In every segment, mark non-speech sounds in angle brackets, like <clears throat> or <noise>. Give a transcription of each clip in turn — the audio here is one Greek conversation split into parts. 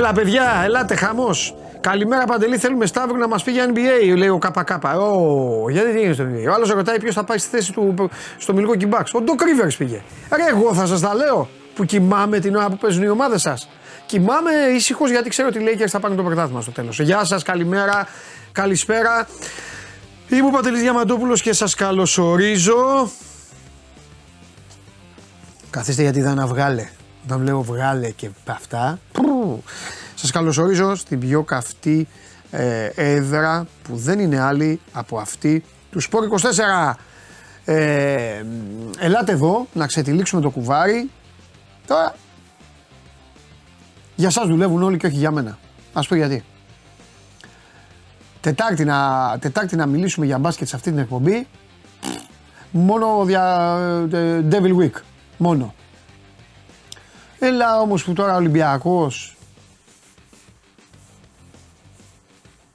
Έλα, παιδιά, ελάτε, χαμός. Καλημέρα, Παντελή. Θέλουμε Σταύρο να μας πει για NBA, λέει ο ΚΚ. Ω, γιατί τι έγινε στο NBA. Ο άλλος ρωτάει ποιος θα πάει στη θέση του στο Μιλικό Κιμπάξ. Ο Ντοκ Ρίβερ πήγε. Ρε, εγώ θα σας τα λέω που κοιμάμαι την ώρα που παίζουν οι ομάδες σας. Κοιμάμαι ήσυχος γιατί ξέρω ότι λέει και θα πάνε το πρωτάθλημα στο τέλος. Γεια σας, καλημέρα, καλησπέρα. Είμαι ο Παντελής Διαμαντόπουλος και σας καλωσορίζω. Καθίστε γιατί δεν βγάλε. Όταν λέω βγάλε και αυτά. Σας καλωσορίζω στην πιο καυτή ε, έδρα που δεν είναι άλλη από αυτή του Σπόρ 24. Ε, ελάτε εδώ να ξετυλίξουμε το κουβάρι. Τώρα για σας δουλεύουν όλοι και όχι για μένα. Ας πω γιατί. Τετάρτη να, τετάρτη να μιλήσουμε για μπάσκετ σε αυτή την εκπομπή. Μόνο δια ε, Devil Week. Μόνο. Έλα όμως που τώρα ο Ολυμπιακός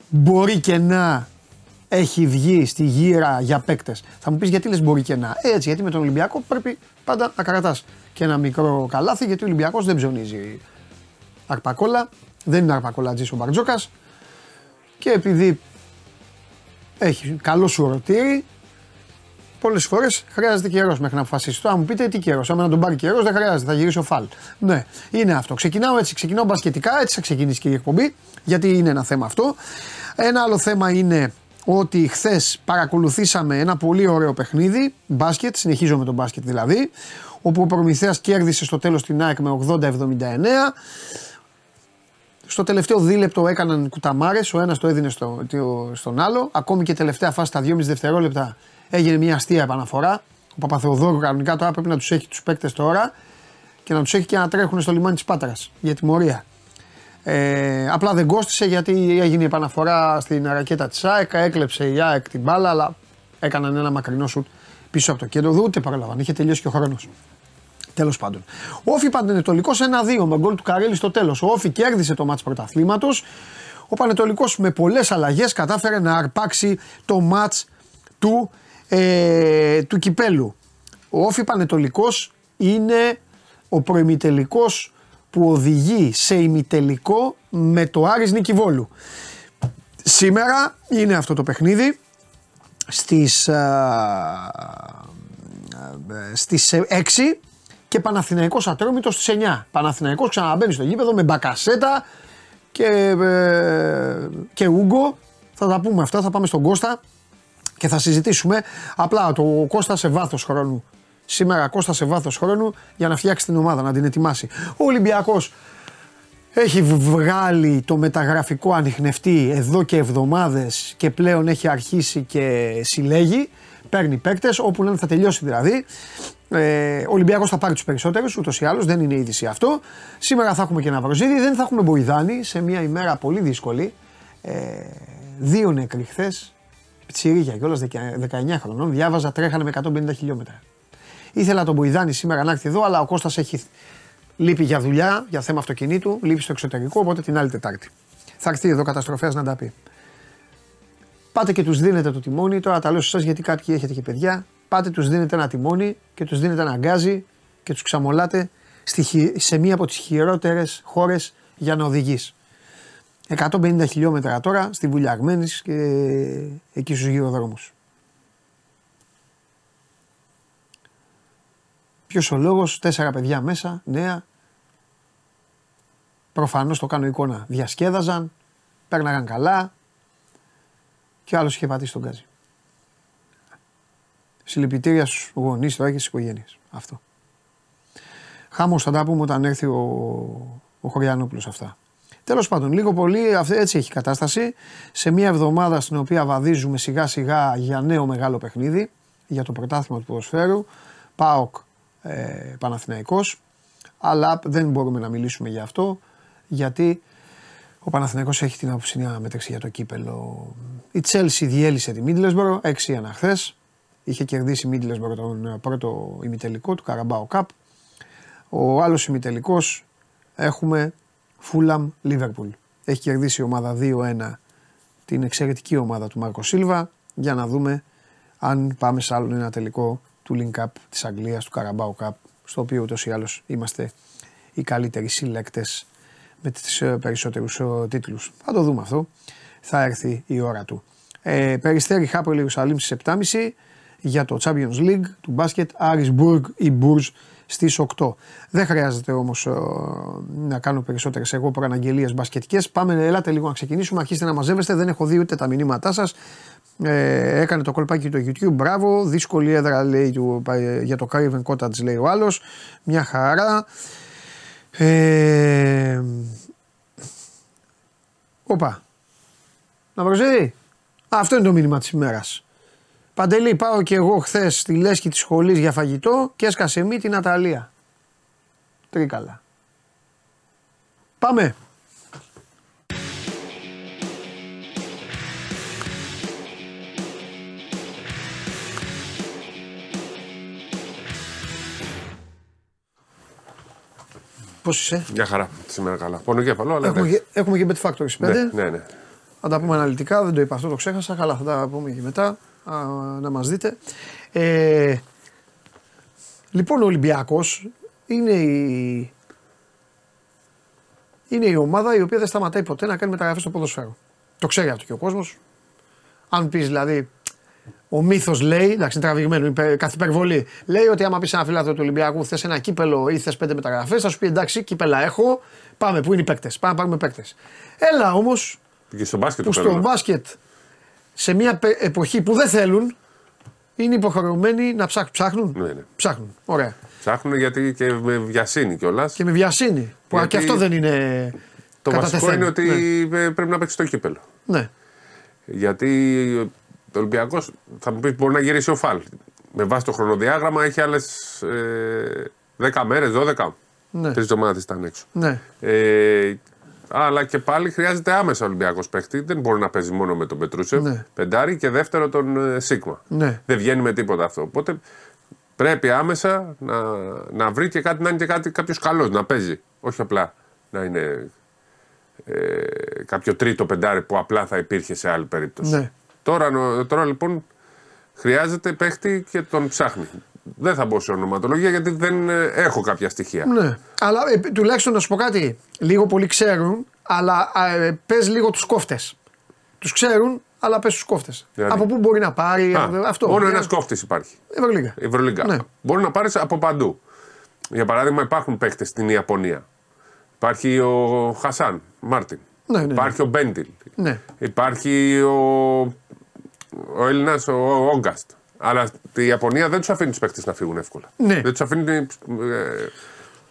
μπορεί και να έχει βγει στη γύρα για παίκτες. Θα μου πεις γιατί λες μπορεί και να. Έτσι, γιατί με τον Ολυμπιακό πρέπει πάντα να κρατάς και ένα μικρό καλάθι γιατί ο Ολυμπιακός δεν ψωνίζει αρπακόλα. Δεν είναι αρπακολατζή ο Μπαρτζόκας. Και επειδή έχει καλό σου ρωτήρι, πολλές φορές χρειάζεται καιρός μέχρι να αποφασίσει. Τώρα μου πείτε τι καιρός. Αν να τον πάρει καιρός, δεν χρειάζεται, θα γυρίσει ο φαλ. Ναι, είναι αυτό. Ξεκινάω έτσι, ξεκινάω μπασκετικά, έτσι θα ξεκινήσει και η εκπομπή, γιατί είναι ένα θέμα αυτό. Ένα άλλο θέμα είναι ότι χθες παρακολουθήσαμε ένα πολύ ωραίο παιχνίδι, μπάσκετ, συνεχίζω με τον μπάσκετ δηλαδή, όπου ο Προμηθέας κέρδισε στο τέλος την ΑΕΚ με 80-79. Στο τελευταίο δίλεπτο έκαναν κουταμάρες, ο ένας το έδινε στο, στον άλλο. Ακόμη και τελευταία φάση, στα 2,5 δευτερόλεπτα, έγινε μια αστεία επαναφορά. Ο Παπαθεοδόρου κανονικά τώρα πρέπει να τους έχει τους παίκτες τώρα και να τους έχει και να τρέχουν στο λιμάνι της Πάτρας για τιμωρία. Ε, απλά δεν κόστησε γιατί έγινε η επαναφορά στην ρακέτα της ΑΕΚ, έκλεψε η ΑΕΚ την μπάλα, αλλά έκαναν ένα μακρινό σουτ πίσω από το κέντρο. Ούτε παραλαμβάνω, είχε τελειώσει και ο χρόνος. Τέλος πάντων. Όφη Πανετολικός 1-2 με γκολ του Καρέλη στο τέλος. Ο Όφη κέρδισε το μάτς πρωταθλήματος. Ο Πανετολικός με πολλές αλλαγές κατάφερε να αρπάξει το μάτς του, ε, του κυπέλου. Ο Όφη Πανετολικός είναι ο προημιτελικός που οδηγεί σε ημιτελικό με το Άρης Νικηβόλου. Σήμερα είναι αυτό το παιχνίδι στις, α, στις 6 και Παναθηναϊκός Ατρόμητος στις 9. Παναθηναϊκός ξαναμπαίνει στο γήπεδο με Μπακασέτα και, ε, και Ούγκο. Θα τα πούμε αυτά, θα πάμε στον Κώστα και θα συζητήσουμε. Απλά το Κώστα σε βάθος χρόνου. Σήμερα Κώστα σε βάθος χρόνου για να φτιάξει την ομάδα, να την ετοιμάσει. Ο Ολυμπιακός έχει βγάλει το μεταγραφικό ανοιχνευτή εδώ και εβδομάδες και πλέον έχει αρχίσει και συλλέγει. Παίρνει παίκτες, όπου λένε θα τελειώσει δηλαδή. Ε, ο Ολυμπιακός θα πάρει τους περισσότερους, ούτως ή άλλως, δεν είναι είδηση αυτό. Σήμερα θα έχουμε και ένα βροζίδι, δεν θα έχουμε μποϊδάνη σε μια ημέρα πολύ δύσκολη. Ε, δύο νεκροί χθες, τσιρίγια κιόλας 19 χρονών, διάβαζα τρέχανε με 150 χιλιόμετρα. Ήθελα τον Μποϊδάνη σήμερα να έρθει εδώ, αλλά ο Κώστας έχει λείπει για δουλειά, για θέμα αυτοκινήτου, λείπει στο εξωτερικό, οπότε την άλλη Τετάρτη. Θα έρθει εδώ καταστροφέας να τα πει. Πάτε και τους δίνετε το τιμόνι, τώρα τα λέω σε εσάς γιατί κάποιοι έχετε και παιδιά. Πάτε, τους δίνετε ένα τιμόνι και τους δίνετε ένα γκάζι και τους ξαμολάτε σε μία από τις χειρότερες χώρες για να οδηγείς. 150 χιλιόμετρα τώρα στη Βουλιαγμένη και εκεί στους γύρω δρόμους. Ποιος ο λόγος, τέσσερα παιδιά μέσα, νέα. Προφανώς το κάνω εικόνα. Διασκέδαζαν, πέρναγαν καλά. Και άλλος είχε πατήσει τον γκάζι. Συλληπιτήρια στους γονείς τώρα και στις οικογένειες. Αυτό. Χάμο θα τα πούμε όταν έρθει ο, ο Χωριανόπουλος αυτά. Τέλος πάντων, λίγο πολύ έτσι έχει κατάσταση. Σε μια εβδομάδα στην οποία βαδίζουμε σιγά σιγά για νέο μεγάλο παιχνίδι, για το πρωτάθλημα του ποδοσφαίρου. ΠΑΟΚ ε, Παναθηναϊκός αλλά δεν μπορούμε να μιλήσουμε για αυτό γιατί ο Παναθηναϊκός έχει την αποψηνία μεταξύ για το κύπελο. Η Τσέλσι διέλυσε τη Μίτλεσμπορο 6-1 χθες. Είχε κερδίσει η Μίτλεσμπορο τον πρώτο ημιτελικό του Καραμπάο Καπ. Ο άλλος ημιτελικός έχουμε Φούλαμ Λίβερπουλ. Έχει κερδίσει η ομάδα 2-1 την εξαιρετική ομάδα του Μάρκο Σίλβα για να δούμε αν πάμε σε άλλο ένα τελικό του Link Cup της Αγγλίας, του Carabao Cup, στο οποίο ούτως ή άλλως είμαστε οι καλύτεροι συλλέκτες με τις ε, περισσότερους ε, τίτλους. Θα το δούμε αυτό. Θα έρθει η ώρα του. Ε, Περιστέρι Χάπολ Ιερουσαλήμ στις 7.30 για το Champions League του μπάσκετ Άρισμπουργκ ή Μπουρζ στις 8. Δεν χρειάζεται όμως ε, να κάνω περισσότερες εγώ προαναγγελίες μπασκετικές. Πάμε, ελάτε λίγο να ξεκινήσουμε, αρχίστε να μαζεύεστε, δεν έχω δει ούτε τα μηνύματά σας. Ε, έκανε το κολπάκι το YouTube, μπράβο. Δύσκολη έδρα λέει του, ε, για το Craven Cottage λέει ο άλλος. Μια χαρά. Ε, Οπα. Να προσέχει. Αυτό είναι το μήνυμα της ημέρας. Παντελή, πάω και εγώ χθες στη λέσχη της σχολής για φαγητό και έσκασε μη την Αταλία. Τρίκαλα. Πάμε. Πώς είσαι, Μια χαρά σήμερα καλά. Πονοκέφαλο, αλλά έχουμε, εντάξει. και, έχουμε και Bet Factory 5. Ναι, ναι, ναι. Θα τα πούμε αναλυτικά, δεν το είπα αυτό, το ξέχασα. Καλά, θα τα πούμε και μετά α, να μας δείτε. Ε, λοιπόν, ο Ολυμπιακός είναι η, είναι η ομάδα η οποία δεν σταματάει ποτέ να κάνει μεταγραφές στο ποδοσφαίρο. Το ξέρει αυτό και ο κόσμος. Αν πεις δηλαδή, ο μύθος λέει, εντάξει, είναι τραβηγμένο, είναι καθ' υπερβολή. Λέει ότι άμα πεις ένα φιλάθρο του Ολυμπιακού, θες ένα κύπελο ή θες πέντε μεταγραφές, θα σου πει εντάξει, κύπελα έχω, πάμε, πού είναι οι παίκτες, πάμε να πάρουμε παίκτες. Έλα όμως, Και στο μπάσκετ που το στο παίρνω. μπάσκετ σε μια πε- εποχή που δεν θέλουν είναι υποχρεωμένοι να ψάχνουν. Ψάχνουν. Ναι, ναι. Ψάχνουν. Ωραία. Ψάχνουν γιατί και με βιασύνη κιόλας. Και με βιασύνη. Που Γιατί και αυτό δεν είναι. Το βασικό κατατεθέν. είναι ότι ε, πρέπει να παίξει το κύπελο. Ναι. ναι. Γιατί ο Ολυμπιακός θα μου πει μπορεί να γυρίσει ο Φαλ. Με βάση το χρονοδιάγραμμα έχει άλλες ε, 10 μέρες, 12. Ναι. Τρεις εβδομάδες ήταν έξω. ναι. Ε, αλλά και πάλι χρειάζεται άμεσα Ολυμπιακός παίχτη. Δεν μπορεί να παίζει μόνο με τον Πετρούσεφ. Ναι. Πεντάρι και δεύτερο τον ε, Σίγμα. Ναι. Δεν βγαίνει με τίποτα αυτό. Οπότε πρέπει άμεσα να, να βρει και κάτι να είναι και κάτι, κάποιος καλός να παίζει. Όχι απλά να είναι ε, κάποιο τρίτο πεντάρι που απλά θα υπήρχε σε άλλη περίπτωση. Ναι. Τώρα, νο- τώρα λοιπόν χρειάζεται παίχτη και τον ψάχνει. Δεν θα μπω σε ονοματολογία γιατί δεν ε, έχω κάποια στοιχεία. ναι. Αλλά ε, τουλάχιστον να σου πω κάτι. Λίγο πολύ ξέρουν, αλλά ε, πες λίγο τους κόφτες. Τους ξέρουν, αλλά πες τους κόφτες. Δηλαδή; Από πού μπορεί να πάρει. Α, από- αυτό. Μόνο Για- ένα κόφτης υπάρχει. Ευρωλίγα. Η Ευρωλίγκα. Ναι. Μπορεί να πάρεις από παντού. Για παράδειγμα, υπάρχουν παίκτες στην Ιαπωνία. Υπάρχει ο Χασάν Μάρτιν. Ναι, ναι, ναι. Υπάρχει ο Μπέντιλ. Ναι. Υπάρχει ο, ο Έλληνας ο Όγκαστ. Αλλά η Ιαπωνία δεν τους αφήνει τους παίκτες να φύγουν εύκολα. Ναι. Δεν τους αφήνει. ε,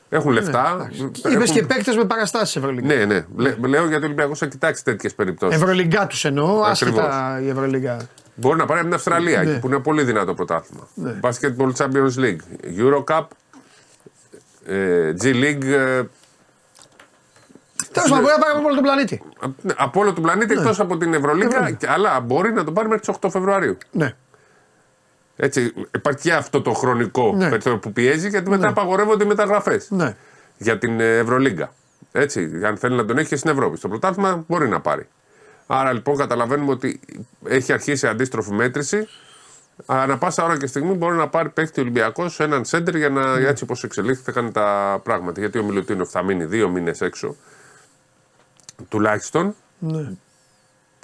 έχουν λεφτά. Είπες έχουν- και παίκτες με παραστάσεις Ευρωλίγα. Ναι, ναι. Λέ- λέω γιατί ο Ολυμπιακό θα κοιτάξει τέτοιες περιπτώσεις. Ευρωλιγκά τους εννοώ, Ακριβώς. άσχετα η Ευρωλίγα. Μπορεί να πάρει από την Αυστραλία, Ναι. εκεί που είναι πολύ δυνατό πρωτάθλημα. Basketball Champions League, Eurocup, ε, G League. ε, Τέλος πάντων, μπορεί να πάρει από όλο τον πλανήτη. απ- ναι, από όλο τον πλανήτη εκτός από την Ευρωλίγα, Ευρωλίγα. και- αλλά μπορεί να το πάρει μέχρι τις 8 Φεβρουαρίου. Ναι. Έτσι, υπάρχει και αυτό το χρονικό Ναι. περιθώριο που πιέζει, γιατί μετά απαγορεύονται οι μεταγραφές Ναι. για την ε, Ευρωλίγκα. Έτσι, αν θέλει να τον έχει και στην Ευρώπη. Στο πρωτάθλημα μπορεί να πάρει. Άρα λοιπόν καταλαβαίνουμε ότι έχει αρχίσει αντίστροφη μέτρηση. Ανά πάσα ώρα και στιγμή μπορεί να πάρει παίχτη Ολυμπιακός έναν σέντερ για να Ναι. έτσι όπως εξελίχθηκαν τα πράγματα. Γιατί ο Μιλουτίνοφ θα μείνει δύο μήνες έξω τουλάχιστον. ναι.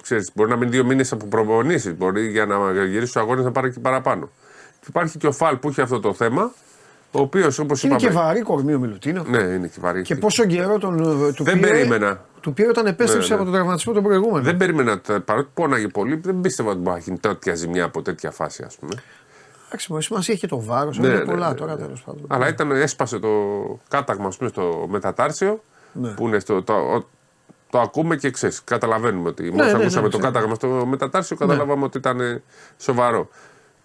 Ξέρεις, μπορεί να μείνει δύο μήνες από προπονήσεις. Μπορεί για να γυρίσει στου αγώνε να πάρει και παραπάνω. Και υπάρχει και ο Φαλ που έχει αυτό το θέμα. Ο οποίος όπως Και είναι και είπαμε. βαρύ κορμί ο Μιλουτίνο. Ναι, είναι και βαρύ. Και πόσο καιρό τον, ε, του Δεν πήρε, περίμενα. Του πήρε όταν επέστρεψε Ναι, ναι. από τον τραυματισμό τον προηγούμενο. Δεν περίμενα, τα- παρότι πόναγε πολύ, δεν πίστευα ότι μπορεί να γίνει τέτοια ζημιά από τέτοια φάση, ας πούμε. Εντάξει, μου σημασία έχει και το βάρος. Ναι, είναι ναι, πολλά ναι, τώρα ναι. τέλος πάντων. Αλλά ήταν, έσπασε το κάταγμα ας πούμε, στο μετατάρσιο, Ναι. που είναι στο, το, το ακούμε και ξέρεις. Καταλαβαίνουμε ότι μόλι ναι, ναι, ακούσαμε το ξέρω. κάταγμα στο μετατάρσιο, καταλάβαμε ότι ήταν ε, σοβαρό.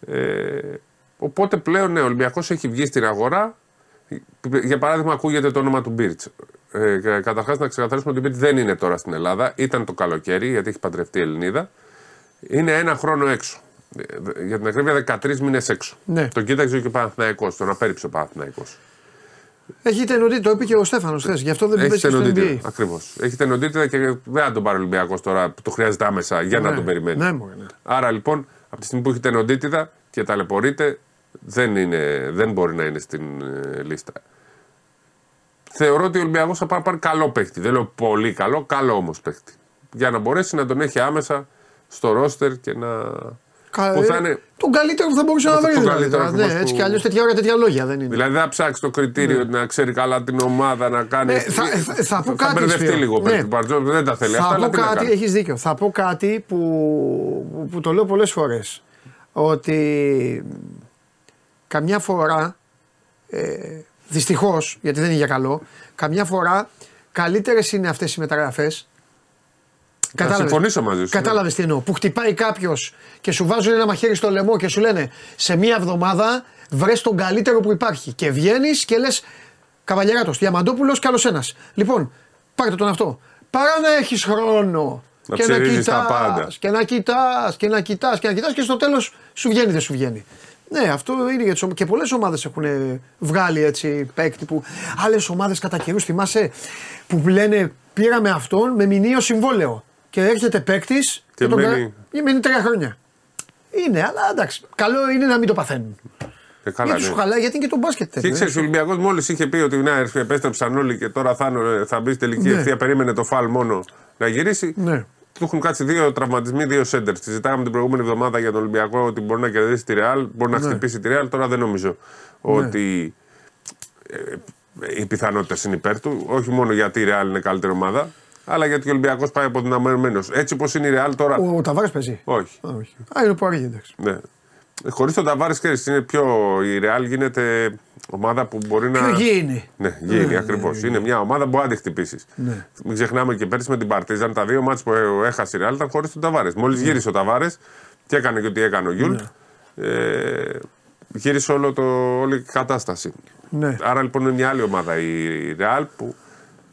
Ε, οπότε πλέον ναι, ο Ολυμπιακός έχει βγει στην αγορά. Για παράδειγμα, ακούγεται το όνομα του Μπίρτς. Ε, Καταρχάς, να ξεκαθαρίσουμε ότι ο Μπίρτς δεν είναι τώρα στην Ελλάδα. Ήταν το καλοκαίρι, γιατί έχει παντρευτεί Ελληνίδα. Είναι ένα χρόνο έξω. Ε, Για την ακρίβεια, 13 μήνες έξω. Ναι. Τον κοίταξε και ο Παναθηναϊκός, τον απέρριψε ο Παναθηναϊκός. Έχει τενοντή, το είπε και ο Στέφανος χθες. Γι' αυτό δεν Έχει παίζει και στο τενοντίτητα. NBA. Ακριβώς. Έχει τενοντίτητα και δεν θα τον πάρει ο Ολυμπιακός τώρα που το χρειάζεται άμεσα για να Ναι, τον περιμένει. ναι, μωρέ, ναι. Άρα λοιπόν, από τη στιγμή που έχει τενοντίτητα και ταλαιπωρείται, δεν, είναι, δεν μπορεί να είναι στην ε, λίστα. θεωρώ ότι ο Ολυμπιακός θα πάρει, πάρει καλό παίχτη. Δεν λέω πολύ καλό, καλό όμως παίχτη. Για να μπορέσει να τον έχει άμεσα στο ρόστερ και να. Κα- Που θα ε, είναι- Τον καλύτερο που θα μπορούσε να τον βρει. Δηλαδή, καλύτερο τώρα. ακριβώς ναι, έτσι που- κι αλλιώς τέτοια ώρα τέτοια λόγια δεν είναι. Δηλαδή δεν θα ψάξει το κριτήριο να ξέρει καλά την ομάδα να κάνει. Ναι. Ε, θα- θα- θα πω κάτι, μπερδευτεί Σπύρο. λίγο Ναι. ναι. του Μπαρτζόκ, δεν τα θέλει. Αυτά, Θα αλλά πω τι να κάτι, κάνει. έχεις δίκιο. Θα πω κάτι που, που το λέω πολλές φορές. Ότι καμιά φορά, ε, δυστυχώς, γιατί δεν είναι για καλό, καμιά φορά καλύτερες είναι αυτές οι μεταγραφές. Θα συμφωνήσω μαζί σου. Κατάλαβες τι εννοώ. Που χτυπάει κάποιος και σου βάζουν ένα μαχαίρι στο λαιμό και σου λένε σε μία εβδομάδα βρες τον καλύτερο που υπάρχει. Και βγαίνεις και λες Καβαλιαράτος, Διαμαντόπουλος, καλός ένας. Λοιπόν, πάρτε τον αυτό. Παρά να έχεις χρόνο Να και να ψηρίζεις τα κοιτάς πάντα. και να κοιτάς και να κοιτάς και να κοιτάς και στο τέλος σου βγαίνει δεν σου βγαίνει. Ναι, αυτό είναι για τις ομάδες. Και πολλές ομάδες έχουν βγάλει έτσι παίκτη που. Άλλες ομάδες κατά καιρούς θυμάσαι που λένε πήραμε αυτόν με μηνύο συμβόλαιο. Και έρχεται παίκτης Και τον μένει- κα- μένει τρία χρόνια. Είναι, αλλά εντάξει. Καλό είναι να μην το παθαίνουν. Ε, καλά, γιατί ναι. σου χαλάει, γιατί είναι και το μπάσκετ. Και τέτοιο, ξέρεις, ε. ο Ολυμπιακός μόλις είχε πει ότι να έρθει, επέστρεψαν όλοι και τώρα θα, είναι- θα μπεις στην τελική Ναι. ευθεία. Περίμενε το φαλ μόνο να γυρίσει. Ναι. Του έχουν κάτσει δύο τραυματισμοί, δύο σέντερς. Συζητάγαμε την προηγούμενη εβδομάδα για τον Ολυμπιακό ότι μπορεί να κερδίσει τη Ρεάλ, μπορεί να Ναι. χτυπήσει τη Ρεάλ. Τώρα δεν νομίζω ότι ε, οι πιθανότητες είναι υπέρ του. Όχι μόνο γιατί η Ρεάλ είναι καλύτερη ομάδα, αλλά γιατί ο Ολυμπιακός πάει αποδυναμωμένο. Έτσι όπως είναι η Ρεάλ τώρα. Ο, ο Ταβάρες παίζει. Όχι. Α, όχι. Α, είναι που αργεί, εντάξει. Ναι. Χωρίς τον Ταβάρες, ξέρεις, είναι πιο. Η Ρεάλ γίνεται ομάδα που μπορεί να. Πιο γήινη. Ναι, γίνει Ναι, ακριβώς. Είναι μια ομάδα που μπορεί να τη χτυπήσει. Ναι. Μην ξεχνάμε και πέρσι με την Παρτίζαν, τα δύο ματς που έχασε η Ρεάλ ήταν χωρίς τον Ταβάρες. Μόλις Ναι. γύρισε ο Ταβάρες και έκανε και ό,τι έκανε ο Γιούλ, ε, γύρισε όλο το, όλη η κατάσταση. Ναι. Άρα λοιπόν είναι μια άλλη ομάδα η Ρεάλ που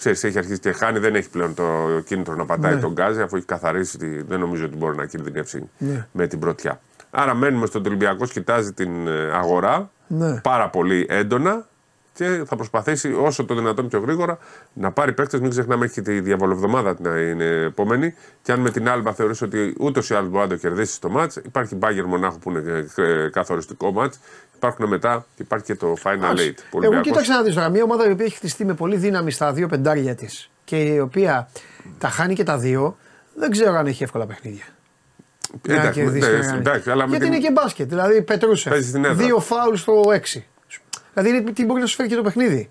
ξέρεις, έχει αρχίσει και χάνει, δεν έχει πλέον το κίνητρο να πατάει Ναι. τον γκάζι αφού έχει καθαρίσει. τη- Δεν νομίζω ότι μπορεί να κινδυνεύσει Ναι. με την πρωτιά. Άρα μένουμε στον Ολυμπιακός, κοιτάζει την ε, αγορά Ναι. πάρα πολύ έντονα και θα προσπαθήσει όσο το δυνατόν πιο γρήγορα να πάρει παίκτες. Μην ξεχνάμε, έχει και τη διαβολοβδομάδα την είναι επόμενη. Και αν με την Άλμπα θεωρείς ότι ούτως ή άλλως μπορεί να το κερδίσει το μάτς, υπάρχει Μπάγκερ Μονάχου που είναι ε, ε, καθοριστικό μάτς. Υπάρχουν μετά και υπάρχει και το Final Eight. που ο Εγώ Ολυμπιακός- κοίταξε να δεις τώρα. Μια ομάδα η οποία έχει χτιστεί με πολύ δύναμη στα δύο πεντάρια της και η οποία τα χάνει και τα δύο, δεν ξέρω αν έχει εύκολα παιχνίδια. να Εντάξει, κερδίσει ναι, και να κάνει. εντάξει, αλλά με Γιατί την- είναι και μπάσκετ. Δηλαδή πετρούσε. Παίζει στην έδρα. Δύο φάουλ στο 6. Δηλαδή είναι τι μπορεί να σου φέρει και το παιχνίδι.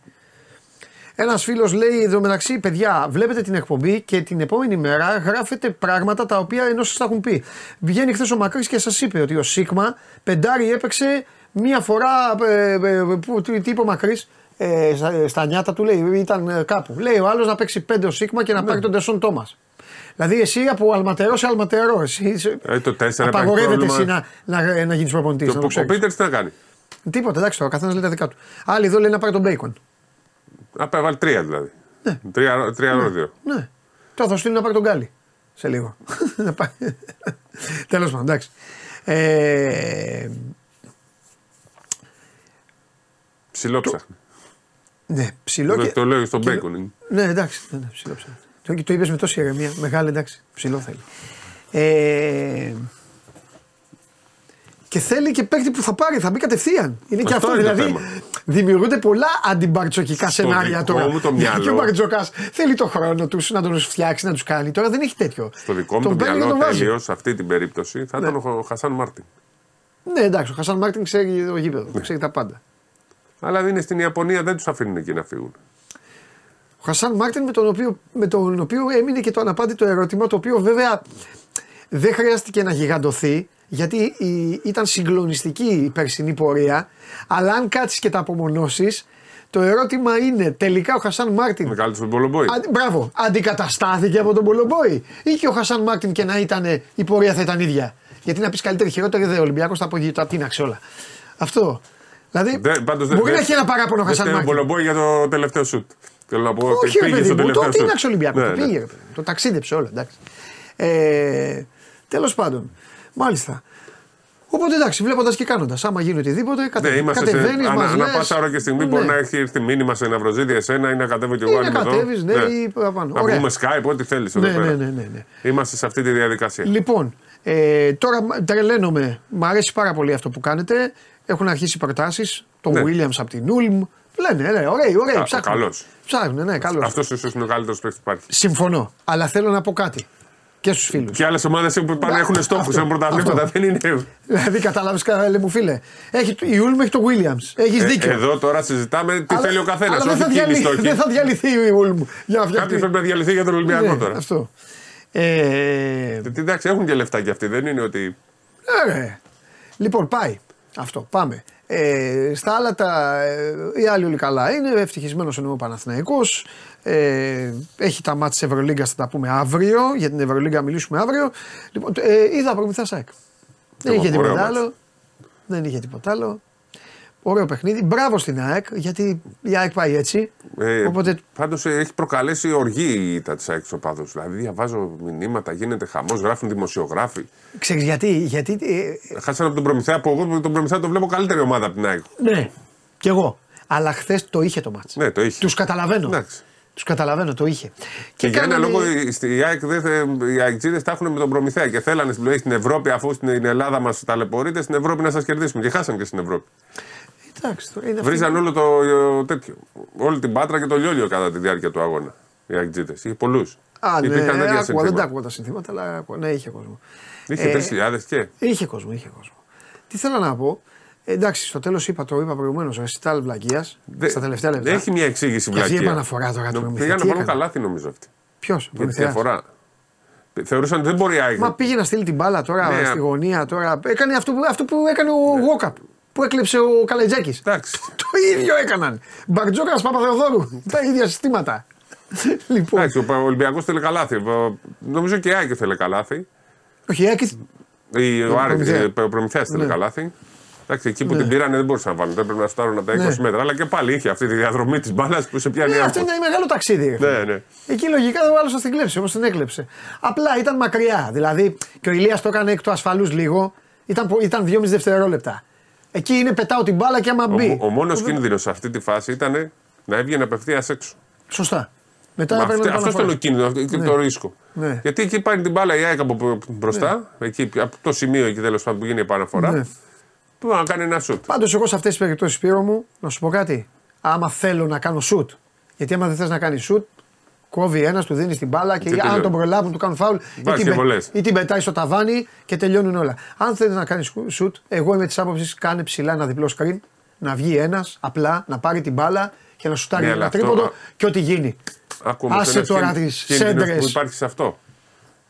Ένας φίλος λέει εδώ μεταξύ, παιδιά, βλέπετε την εκπομπή και την επόμενη μέρα γράφετε πράγματα τα οποία ενώ σας τα έχουν πει. Βγαίνει χθες ο Μακρύς και σας είπε ότι ο Σίγμα πεντάρι έπαιξε μία φορά. Ε, ε, που, τι τι είπε ο Μακρύς, ε, στα, στα νιάτα του λέει, ήταν ε, κάπου. Λέει ο άλλος να παίξει πέντε ο Σίγμα και να πάρει τον Τεσόν Τόμας. Δηλαδή εσύ από αλματερό σε αλματερό. Εσύ, είσαι- Ε, το τέσσερα υπάρχει απαγορεύεται πρόβλημα. εσύ να, να, να γίνεις προπονητής. Και να το ο- Ο ξέρεις. Πίτερ τι να κάνει; Τίποτα, εντάξει τώρα, καθένας λέει τα δικά του. Άλλοι εδώ λένε να πάρει τον Μπέικον. Να πάει βάλει τρία δηλαδή. Τρία, τρία ρόδιο. Ναι. Τώρα θα στείλει να πάρει τον Γκάλι. Σε λίγο. <laughs> Τέλος πάντων, εντάξει. Ε, Ψηλό ψάχνει. ναι, ψηλό Το- και. Το λέω στον και- Μπέικον. Ναι, εντάξει, ναι, ναι, ψηλό ψηλό. Το, το είπες με τόση ηρεμία. Μεγάλη, εντάξει, ψηλό θέλει. Ε, και θέλει και παίκτη που θα πάρει, θα μπει κατευθείαν. Είναι και Αυτό αυτό. είναι το δηλαδή, θέμα. δημιουργούνται πολλά αντιμπαρτζωκικά Στο σενάρια δικό τώρα. μου το Γιατί <laughs> μυαλό. ο Μπαρτζώκας θέλει το χρόνο τους να τον φτιάξει, να τους κάνει. Τώρα δεν έχει τέτοιο. Στο δικό μου Τον το παίρνει και μυαλό τον βάζει. τέλειος σε αυτή την περίπτωση θα ήταν ο Χασάν Μάρτιν. Ναι, εντάξει, ο Χασάν Μάρτιν ξέρει το γήπεδο, ξέρει τα πάντα. Αλλά είναι στην Ιαπωνία, δεν τους αφήνουν εκεί να φύγουν. Ο Χασάν Μάρτιν με τον, οποίο, με τον οποίο έμεινε και το αναπάντητο ερώτημα, το οποίο βέβαια δεν χρειάστηκε να γιγαντωθεί, γιατί η- ήταν συγκλονιστική η περσινή πορεία, αλλά αν κάτσεις και τα απομονώσεις, το ερώτημα είναι τελικά ο Χασάν Μάρτιν. Με καλύτερο Μπολομπόη. Αντι, μπράβο, αντικαταστάθηκε από τον Πολομπόη ή και ο Χασάν Μάρτιν και να ήταν η πορεία θα ήταν ίδια. Γιατί να πεις καλύτερη χειρότερη, δεν ο Ολυμπιακός τα απογεί, τα τίναξε όλα. Αυτό. Δηλαδή, Δεν- πάντως δεν- μπορεί να δεν- έχει ένα παράπονο ο Δεν Χασάν φταίει ο Μάρτιν. Μπολομπόη για το τελευταίο σουτ. Θέλω να πω ότι Όχι, ρε πήγε παιδί στο μου, το τελευταίο σουτ. τίναξε ο Ολυμπιακός. Ναι, το ναι. πήγε. ρε παιδί μου, Το ταξίδεψε όλο. Εντάξει. Ε, Τέλος πάντων. Μάλιστα. Οπότε εντάξει, βλέποντας και κάνοντας. Άμα γίνει οτιδήποτε, κατε, Ναι, είμαστε σε. κατεβαίνεις, Ανά, μας ανά λες. πάσα ώρα και στιγμή Ναι. μπορεί να έχει έρθει μήνυμα σε Ναυροζίδη εσένα ή να κατέβω κι εγώ Ή αν να είμαι εδώ. κατέβεις, ναι, ή παραπάνω. Να Ωραία. πούμε Skype, ό,τι θέλεις εδώ Ναι, πέρα. ναι, ναι, ναι, ναι. Είμαστε σε αυτή τη διαδικασία. Λοιπόν, ε, τώρα τρελαίνομαι. Μ' αρέσει πάρα πολύ αυτό που κάνετε. Έχουν αρχίσει προτάσεις. Τον Ναι. Williams από την Ulm. Λένε, λένε, ωραίοι, ωραίοι. Κα- ψάχνουν. καλός. Ψάχνουν, ναι, καλός. Αυτός ίσω είναι ο καλύτερο παίκτης που υπάρχει. Συμφωνώ. Αλλά θέλω να πω κάτι. Και στους φίλους. Και άλλες ομάδες που πάνε έχουν στόχους σαν πρωταθλήματα δεν είναι. Δηλαδή, κατάλαβε καλά, μου φίλε. Έχει, η Ούλμ έχει το Βίλιαμ. Έχεις Ε, δίκιο. εδώ τώρα συζητάμε τι Αλλά- θέλει ο καθένας. αλλά δεν θα, Όχι εκείνη η διαλυθεί, στόχη. δεν θα διαλυθεί η Ούλμ. Για να Κάποιος φτιαχτεί. πρέπει να διαλυθεί για τον Ολυμπιακό Ναι, τώρα. Αυτό. Ε, Γιατί, Εντάξει, έχουν και λεφτά κι αυτοί. Δεν είναι ότι. ε, ρε. Λοιπόν, πάει. Αυτό, πάμε. Ε, στα άλλα τα. Ε, οι άλλοι όλοι καλά είναι. Ευτυχισμένος εννοώ ο Παναθηναϊκός. Ε, έχει τα μάτια της Ευρωλίγκας, θα τα πούμε αύριο. Για την Ευρωλίγκα μιλήσουμε αύριο. Λοιπόν, ε, είδα προμηθεία ΣΑΕΚ. Δεν είχε ωραίο τίποτα μάτς. άλλο. Δεν είχε τίποτα άλλο. Ωραίο παιχνίδι. Μπράβο στην ΑΕΚ, γιατί η ΑΕΚ πάει έτσι. Ε, Οπότε Πάντως έχει προκαλέσει οργή η ήττα της ΑΕΚ οπαδού. Δηλαδή, διαβάζω μηνύματα, γίνεται χαμός, γράφουν δημοσιογράφοι. ξέρεις γιατί. γιατί ε, Χάσανε από τον Προμηθέα που εγώ τον Προμηθέα το βλέπω καλύτερη ομάδα από την ΑΕΚ. ναι, κι εγώ. Αλλά χθες το είχε το μάτς. Ναι, το είχε. Τους καταλαβαίνω. Εντάξει. Τους καταλαβαίνω, το είχε. Και για ένα κάνανε- λόγο οι- στη- οι ΑΕΚ δεν θε- οι αεκτζίδες τα έχουν με τον Προμηθέα και θέλανε στην στην Ευρώπη, αφού στην Ελλάδα μας ταλαιπωρείτε, στην Ευρώπη να σας κερδίσουμε. Και χάσαν και στην Ευρώπη. Εντάξει, τώρα είναι αυτή- Βρίζαν όλο το ε, τέτοιο. Όλη την πάτρα και το λιόλιο κατά τη διάρκεια του αγώνα. Οι αεκτζίδε. Είχε πολλούς. Α, ναι, Υπήρχαν τέτοια άκουγα, δεν τα συνθήματα. άκουγα τα συνθήματα, αλλά άκουγα. ναι, είχε κόσμο. Είχε Ε, 3.000 και; Είχε κόσμο, είχε κόσμο. Τι θέλω να πω. Ε, εντάξει, στο τέλος είπα, το είπα προηγουμένως, ρεσιτάλ βλακείας. Δε- Στα τελευταία λεπτά. Έχει μια εξήγηση Και αυτή η βλακία. επαναφορά τώρα του Νο- Προμηθέα, Πήγαν τι να βάλουν έκανε; καλάθι νομίζω αυτή. Ποιος, Για τη διαφορά. Θεωρούσαν ότι δεν μπορεί η ΑΕΚ. Μα πήγε να στείλει την μπάλα τώρα Ναι, στη α- γωνία. Τώρα. Έκανε αυτό που, αυτό που έκανε ο Γόκαπ. Που έκλεψε ο Καλετζάκης; Εντάξει. Το ίδιο έκαναν. Μπαρτζόκας Παπαδεοδόρου. Τα ίδια συστήματα. λοιπόν. Εντάξει, ο Ολυμπιακός θέλει καλάθι. Ο- Νομίζω και η ΑΕΚ θέλει καλάθι. Όχι, η Άκη Η- Ο Άρη- Προμηθέας. ε, ο Προμηθέας θέλει Ναι. καλάθι. Εντάξει, εκεί που την πήρανε δεν μπορούσαν να βάλουν. Δεν πρέπει να φτάρουν από τα 20 Ναι. μέτρα. Αλλά και πάλι είχε αυτή τη διαδρομή της μπάλας που σε πιάνει Ναι, αυτό άγχος. είναι μεγάλο ταξίδι. ρε φίλε. Ναι, ναι. Εκεί λογικά δεν άλλος θα την κλέψει όπω την έκλεψε. Απλά ήταν μακριά. Δηλαδή και ο Ηλίας το έκανε εκ του ασφαλούς λίγο. Ήταν, πο- ήταν 2,5 δευτερόλεπτα. Εκεί είναι πετάω την μπάλα και άμα μπει. Ο, ο μόνος κίνδυνος σε αυτή τη φάση ήταν να έβγαινε απευθεία έξω. Σωστά. Μετά Μα έπαιρνε αυτή- Αυτό επαναφορά. ήταν ο κίνδυνος αυτό και το ρίσκο. Ναι. Γιατί εκεί πάρει την μπάλα η ΑΕΚ από π- μπροστά, εκεί, από το σημείο εκεί τέλος πάντων που γίνει η επαναφορά, Ναι. που να κάνει ένα σουτ. Πάντως, εγώ σε αυτές τις περιπτώσεις, Σπύρο μου, να σου πω κάτι. Άμα θέλω να κάνω σουτ, γιατί άμα δεν θες να κάνεις σουτ, κόβει ένας, του δίνει την μπάλα και, Και αν τελειώνει. τον προλάβουν, του κάνουν φάουλ ή Υπάρχει την, και πε- πολλές. ή την πετάει στο ταβάνι και τελειώνουν όλα. Αν θέλει να κάνει σουτ, εγώ είμαι της άποψης κάνε ψηλά ένα διπλό screen, να βγει ένας απλά, να πάρει την μπάλα και να σουτάρει Ναι, ένα αλλά αυτό, τρίποντο α- και ό,τι γίνει. Άκουμε Άσε τώρα τις σέντρες. που υπάρχει σε αυτό.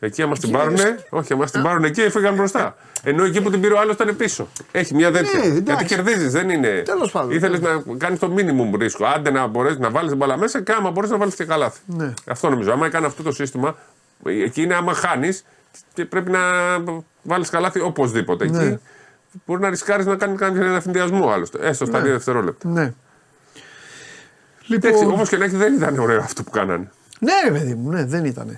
Εκεί άμα την Εκεί πάρουν, είναι όχι, άμα την πάρουν εκεί έφυγαν μπροστά. Ενώ εκεί που την πήρε ο άλλος ήταν πίσω. Έχει μια τέτοια. Ναι, εντάξει. Γιατί κερδίζεις, δεν είναι. Τέλος πάντων. Ήθελες να κάνεις το minimum ρίσκο. Άντε να μπορέσεις να βάλεις την μπάλα μέσα και άμα μπορείς να βάλεις και καλάθι. Ναι. Αυτό νομίζω. Άμα έκανε αυτό το σύστημα, εκεί είναι άμα χάνεις και πρέπει να βάλεις καλάθι οπωσδήποτε. Ναι. Εκεί μπορεί να ρισκάρεις να κάνεις κάνει ένα συνδυασμό άλλωστε. Έστω στα Ναι. δύο δευτερόλεπτα. Ναι. Εντάξει, Λοιπόν, Όπως και να έχει, δεν ήταν ωραίο αυτό που κάνανε. Ναι, ρε παιδί μου, ναι, δεν ήταν.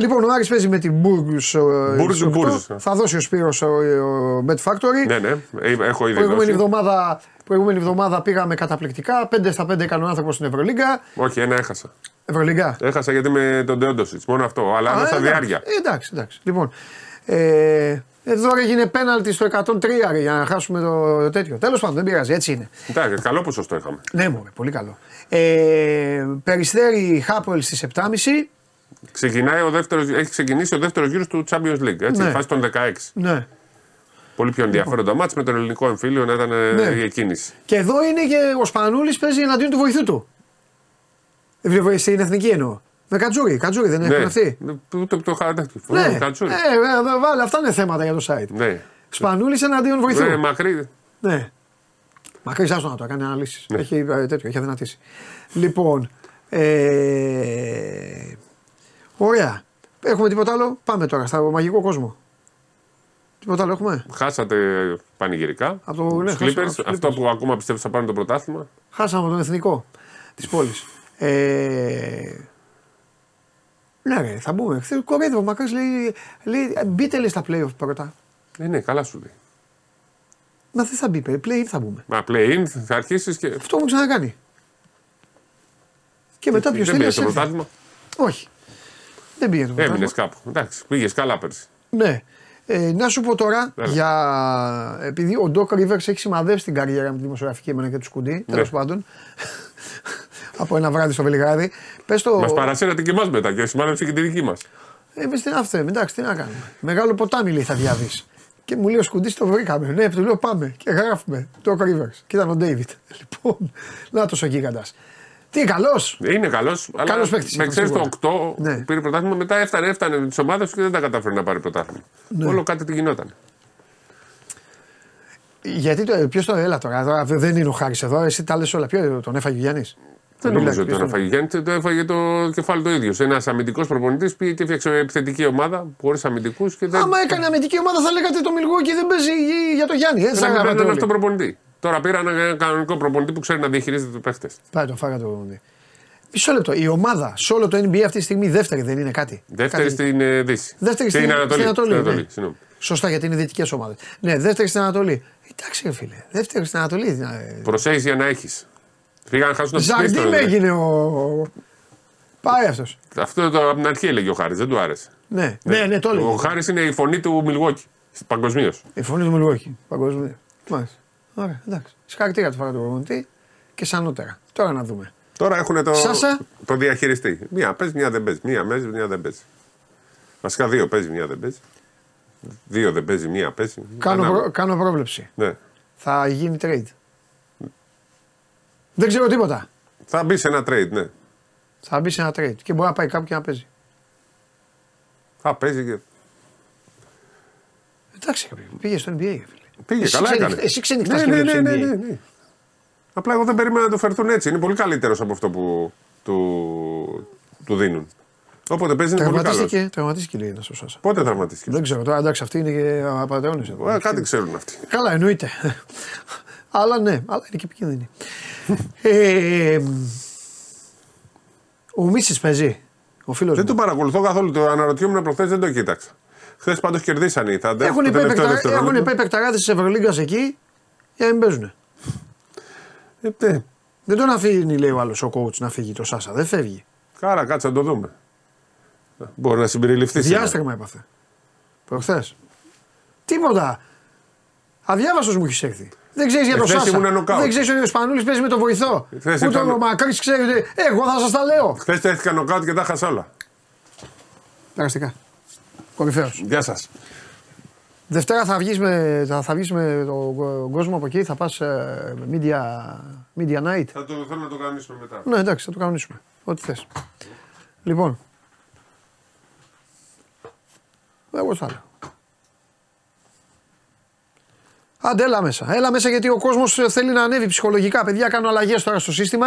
Λοιπόν, ο Άρης παίζει με την Μπούργους. ε, Μπούργους, στις οκτώ. Μπούργους. Θα δώσει ο Σπύρος ο, ο Bet Factory. Ναι, ναι, ε, έχω ήδη Προηγούμενη δώσει. εβδομάδα, προηγούμενη εβδομάδα πήγαμε καταπληκτικά. 5 στα 5 έκανε ο άνθρωπος στην Ευρωλίγκα. Όχι, ένα έχασα. Ευρωλίγκα; Έχασα γιατί με τον Τεόντοσιτς. Μόνο αυτό. Αλλά Α, είναι στα εντάξει. διάρκεια. Ε, εντάξει, εντάξει. Λοιπόν, ε, εδώ έγινε πέναλτι στο 103 ρε, για να χάσουμε το τέτοιο. Τέλος πάντων, δεν πειράζει, έτσι είναι. Εντάξει, καλό ποσοστό είχαμε. Ναι, μου, πολύ καλό. Ε, περιστέρι Χάπολ στις 7.30. Ξεκινάει ο δεύτερος, έχει ξεκινήσει ο δεύτερος γύρος του Champions League. Έτσι, Ναι. φάση των 16. Ναι. Πολύ πιο ενδιαφέροντα μάτς με τον ελληνικό εμφύλιο να ήταν ε, Ναι. η εκκίνηση. Και εδώ είναι και ο Σπανούλης παίζει εναντίον του βοηθού του. Ε, Στην εθνική εννοώ. Με Κατζούρι. Κατζούρι δεν έχουν αυτή. Ούτε που το είχα τέτοιο. Ναι, Κατσούρι. ε, ε, βάλε, αυτά είναι θέματα για το site. Ναι. Σπανούλης εναντίον βοηθού. Ναι, μακρύ. Ναι. Μακρύ άστο να το κάνει αναλύσεις. Ναι. Έχει ε, τέτοιο, έχει αδυνατήσει. Λοιπόν. Ε, ωραία. Έχουμε τίποτα άλλο; Πάμε τώρα στο μαγικό κόσμο. Τίποτα άλλο έχουμε; Χάσατε πανηγυρικά. Από το- ναι, Τους χάσαμε Clippers, από τους αυτό Clippers. που ακόμα πιστεύω θα πάρουν το πρωτάθλημα. Χάσαμε τον εθνικό της πόλης. Ε, ναι, ρε, θα μπούμε. Χθες κορέδευε ο Μακρύ λέει, λέει μπείτε λέει στα playoff πρώτα. Ναι, ναι, καλά σου λέει. Μα δεν θα μπει, play θα μπούμε. Μα play-in θα αρχίσεις και. Αυτό μου ξανακάνει. Και μετά ποιος Δεν θέλει. πήρε ας το έρθει. πρωτάθλημα. Όχι. Δεν πήγε το Έμεινες πρωτάθλημα. κάπου. Εντάξει, πήγες καλά πέρσι. Ναι. Ε, να σου πω τώρα, Έλα. για... επειδή ο Doc Rivers έχει σημαδεύσει την καριέρα με τη δημοσιογραφική εμένα και του Σκουντή, τέλος πάντων. <laughs> από ένα βράδυ στο Βελιγράδι. Πες το. Μας παρασύρατε και εμάς μετά και σημάδεψε και τη δική μας. Ε, εμεί τι να φταίμε, εντάξει, τι να κάνουμε. Μεγάλο ποτάμι λέει θα διαβείς. Και μου λέει ο Σκουντής το βρήκαμε. Ναι, του λέω πάμε. Και γράφουμε. Το Rivers. Και ήταν ο Ντέιβιτ. <laughs> Λοιπόν, να το ο γίγαντας. Τι καλός; Είναι καλός. Καλός παίκτης, Με ξέρεις σίγουρα. το 8 Ναι. πήρε πρωτάθλημα, μετά έφτανε, έφτανε με τις ομάδες και δεν τα κατάφερε να πάρει πρωτάθλημα. Ναι. Όλο κάτι τι γινόταν. Γιατί το, ποιος το έλα τώρα, τώρα, δεν είναι ο Χάρης εδώ, εσύ τα λες όλα. Ποιο τον έφαγε ο Γιάννης; Δεν νομίζω ότι τον έφαγε. Γιάννη το έφαγε το κεφάλι το ίδιος. Ένας αμυντικός προπονητής πήγε και έφτιαξε μια επιθετική ομάδα χωρίς αμυντικούς και δεν. Άμα έκανε αμυντική ομάδα θα λέγατε το Μιλγόκι δεν παίζει για το Γιάννη. Έτσι θα Δεν γράφατε έπρεπε όλοι. αυτό προπονητή. Τώρα πήραν ένα κανονικό προπονητή που ξέρει να διαχειρίζεται τους παίχτες. Πάει το φάγα το. Μισό λεπτό. Η ομάδα σε όλο το NBA αυτή τη στιγμή δεύτερη δεν είναι κάτι. Δεύτερη Κάτι- στην ε, Δύση. Δεύτερη στην, Ανατολή. στην Ανατολή. Στην ναι. συγγνώμη. Σωστά γιατί είναι δυτικές ομάδες. Ναι, δεύτερη στην Ανατολή. Εντάξει, ρε φίλε. Δεύτερη στην Ανατολή. ε, Προσέχεις για να έχεις. Πήγαν να χάσουν από τους Ζαρντίν Pistons, δηλαδή. έγινε ο. Πάει αυτός. Αυτό το, από την αρχή έλεγε ο Χάρης, δεν του άρεσε. Ναι, ναι, ναι, το Ο έλεγε. Χάρης είναι η φωνή του Μιλγόκη παγκοσμίως. Η φωνή του Μιλγόκι. Παγκόσμια. Μάλιστα. Ωραία, εντάξει. Συγχαρητήρια του φάγα του προπονητή και σαν νότερα. Τώρα να δούμε. Τώρα έχουν το, Σάσα; το διαχειριστή. Μία παίζει, μία δεν παίζει. Μία παίζει, μία δεν παίζει. Βασικά δύο παίζει, μία δεν παίζει. Δύο δεν παίζει, μία παίζει. Κάνω, Ανάλογα. προ- κάνω πρόβλεψη. Ναι. Θα γίνει trade. Δεν ξέρω τίποτα. Θα μπει σε ένα trade, ναι. Θα μπει σε ένα trade και μπορεί να πάει κάπου και να παίζει. Α, παίζει και. Εντάξει, ρε παιδί μου, πήγε στο NBA. ρε φίλε. Πήγε, Εσύ καλά ξενυχ- έκανε. Εσύ ξενυχτάς ναι, και ναι, βλέπεις ναι, ναι, NBA. ναι, ναι. Απλά εγώ δεν περίμενα να το φερθούν έτσι. Είναι πολύ καλύτερος από αυτό που του, του δίνουν. Όποτε παίζει είναι πολύ καλός. Τραυματίστηκε, τραυματίστηκε λέει ένας ο Σάσα. Πότε τραυματίστηκε; Δεν ξέρω τώρα, εντάξει, αυτοί είναι και απαταιώνες εδώ. Ε, κάτι ξέρουν αυτοί. Καλά, εννοείται. <laughs> αλλά ναι, αλλά είναι και επικίνδυνοι. Ε, ο Μίσης παίζει. Ο φίλος Δεν μου. το παρακολουθώ καθόλου. Το αναρωτιόμουν προχθές, δεν το κοίταξα. Χθες πάντως κερδίσανε οι Thunder. Έχουν το τελευταίο υπέρπεκτα- δευτερόλεπτο. έχουν υπέρπεκταράδε της Ευρωλίγκας εκεί για να μην παίζουν. Ε, ναι. Δεν τον αφήνει, λέει ο άλλος ο coach, να φύγει το Σάσα. Δεν φεύγει. Κάρα, κάτσε να το δούμε. Μπορεί να συμπεριληφθεί. σήμερα. Διάστρεμα έπαθε. Προχθές. Τίποτα. Αδιάβαστος μου έχεις έρθει. Δεν ξέρεις για τον Εχθές Σάσα. ήμουν νοκάουτ. Δεν ξέρεις ότι ο Σπανούλη παίζει με τον βοηθό. Εχθές Ούτε ήταν- ο Μακρύ ξέρει ότι. Εγώ θα σας τα λέω. Χθες τέθηκα νοκάουτ και τα χάσα όλα. Περαστικά. Κορυφαίος. Γεια σας. Δευτέρα θα βγεις με, θα, θα βγεις με τον κόσμο από εκεί, θα πας media, media night. Θα το θέλω να το κανονίσουμε μετά. Ναι, εντάξει, θα το κανονίσουμε. Ό,τι θες. Λοιπόν. Εγώ θα λέω. Άντε, έλα μέσα. Έλα μέσα γιατί ο κόσμος θέλει να ανέβει ψυχολογικά. Παιδιά, κάνω αλλαγές τώρα στο σύστημα.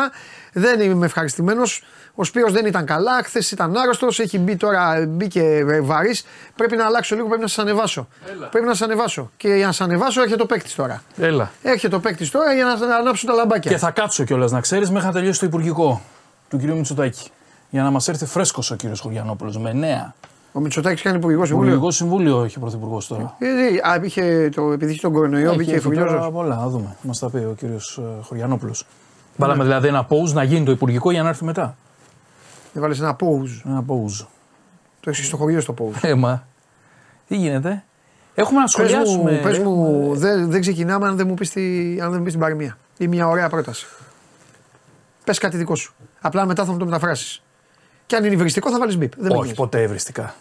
Δεν είμαι ευχαριστημένος. Ο Σπύρος δεν ήταν καλά. Χθες ήταν άρρωστος. Έχει μπει τώρα, μπήκε βαρύς. Πρέπει να αλλάξω λίγο. Πρέπει να σας ανεβάσω. Πρέπει να σας ανεβάσω. Και για να σας ανεβάσω έρχεται ο παίκτης τώρα. Έλα. Έρχεται ο παίκτης τώρα για να ανάψουν τα λαμπάκια. Και θα κάτσω κιόλας να ξέρεις μέχρι να τελειώσει το υπουργικό του κ. Μητσοτάκη. Για να μας έρθει φρέσκος ο κ. Χωριανόπουλος με νέα. Ο Μητσοτάκης κάνει υπουργικό συμβούλιο. Υπουργικό συμβούλιο έχει ο πρωθυπουργός τώρα. Γιατί, α, είχε το, επειδή είχε τον κορονοϊό, μπήκε Έχει τώρα φουριόζο. πολλά, θα δούμε. Μας τα πει ο κ. Χωριανόπουλος. Βάλαμε δηλαδή ένα pause να γίνει το υπουργικό για να έρθει μετά. Έβαλε ένα pause. Ένα pause. Το έχεις στο χωριό στο pause. Ε, μα. Τι γίνεται; Έχουμε να Πες σχολιάσουμε. μου, πες μου έχουμε- δεν, δεν ξεκινάμε αν δεν μου πεις αν δεν μου πεις την παροιμία. Ή μια ωραία πρόταση. Πες κάτι δικό σου. Απλά μετά θα μου το μεταφράσεις. Και αν είναι υβριστικό θα βάλει μπίπ. Δεν Όχι, ποτέ ευριστικά.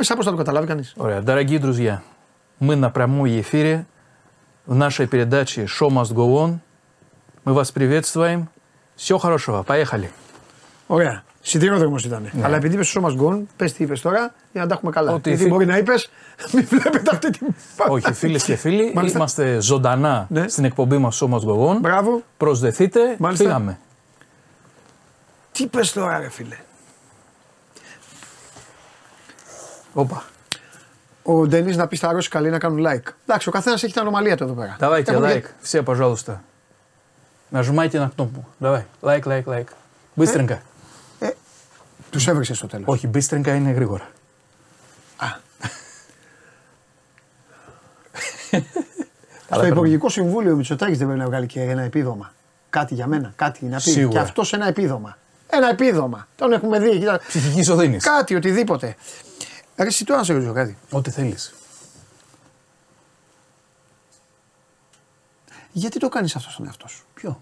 Σαν πώ θα το καταλάβει κανεί. Ωραία. Дорогие друзья, мы на прямой эфире в нашей передаче «Show must go on». Мы вас приветствуем. Всего хорошего. Поехали. Ωραία. Σιδηρόδρομο ήταν. Αλλά επειδή είπε στο σώμα γκον, πε τι είπε τώρα για να τα έχουμε καλά. Ότι Γιατί φι- μπορεί να είπε, <laughs> μην βλέπετε αυτή την. Όχι, φίλε και φίλοι, Μάλιστα. είμαστε ζωντανά Ναι. στην εκπομπή μα Show must go on. Μπράβο. Προσδεθείτε, Μάλιστα. φύγαμε. Τι πε τώρα, ρε φίλε. Όπα. Ο Ντενή να πει στα ρώσικα λέει να κάνουν like. Εντάξει, ο καθένα έχει την ανομαλία του εδώ πέρα. Давайте Έχουμε лайк. Все, пожалуйста. Нажимайте на кнопку. Давай. Лайк, лайк, лайк. Быстренько. Του έβρισε στο τέλο. Όχι, быстренько είναι γρήγορα. <laughs> Στο Υπουργικό Συμβούλιο ο Μητσοτάκη δεν πρέπει να βγάλει και ένα επίδομα. Κάτι για μένα, κάτι να πει. Σίγουρα. Και αυτό ένα επίδομα. Ένα επίδομα. Τον έχουμε δει. Κοίτα. Ψυχική οδύνη. Κάτι, οτιδήποτε. Ρε, εσύ τώρα να σε ρωτήσω κάτι. Ό,τι θέλεις. Γιατί το κάνεις αυτό στον εαυτό σου; Ποιο;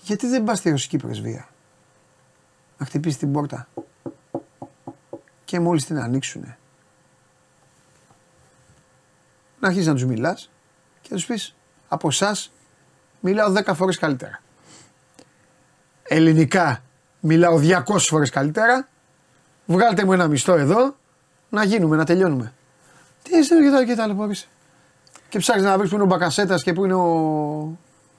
Γιατί δεν πας στη ρωσική πρεσβεία; Να χτυπήσεις την πόρτα και μόλις την ανοίξουνε να αρχίσεις να τους μιλάς και να τους πεις από εσάς μιλάω 10 φορές καλύτερα. Ελληνικά μιλάω 200 φορές καλύτερα. Βγάλτε μου ένα μισθό εδώ να γίνουμε, να τελειώνουμε. Τι είσαι και τα, και τα ταλαιπωρείσαι. Και ψάχνεις να βρεις που είναι ο Μπακασέτας και που είναι ο,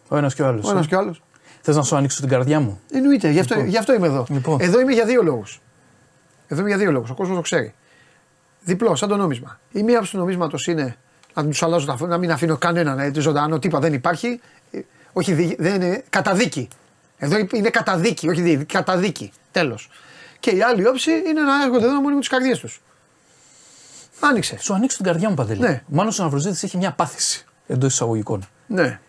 Ο ένας και ο άλλος. ο ένας και ο άλλος. Θες να σου ανοίξω την καρδιά μου; Εννοείται, γι' αυτό, γι' αυτό είμαι εδώ. Λοιπόν. Εδώ είμαι για δύο λόγους. Εδώ είμαι για δύο λόγους. Ο κόσμος το ξέρει. Διπλό, σαν το νόμισμα. Η μία άποψη τους νομίσματος είναι να τους αλλάζω τα φώτα, να μην αφήνω κανέναν ε, ζωντανό, τίποτα δεν υπάρχει. Ε, Όχι, δι- δεν είναι καταδίκη. Εδώ είναι καταδίκη, όχι δι, καταδίκη. Τέλος. Και η άλλη όψη είναι να έρχονται εδώ να μόνοι με τι καρδιές τους. Άνοιξε. Σου ανοίξω την καρδιά μου, Παντελή. Ναι. Μάλλον ο Ναυροζήτη έχει μια πάθηση εντός εισαγωγικών. Ναι.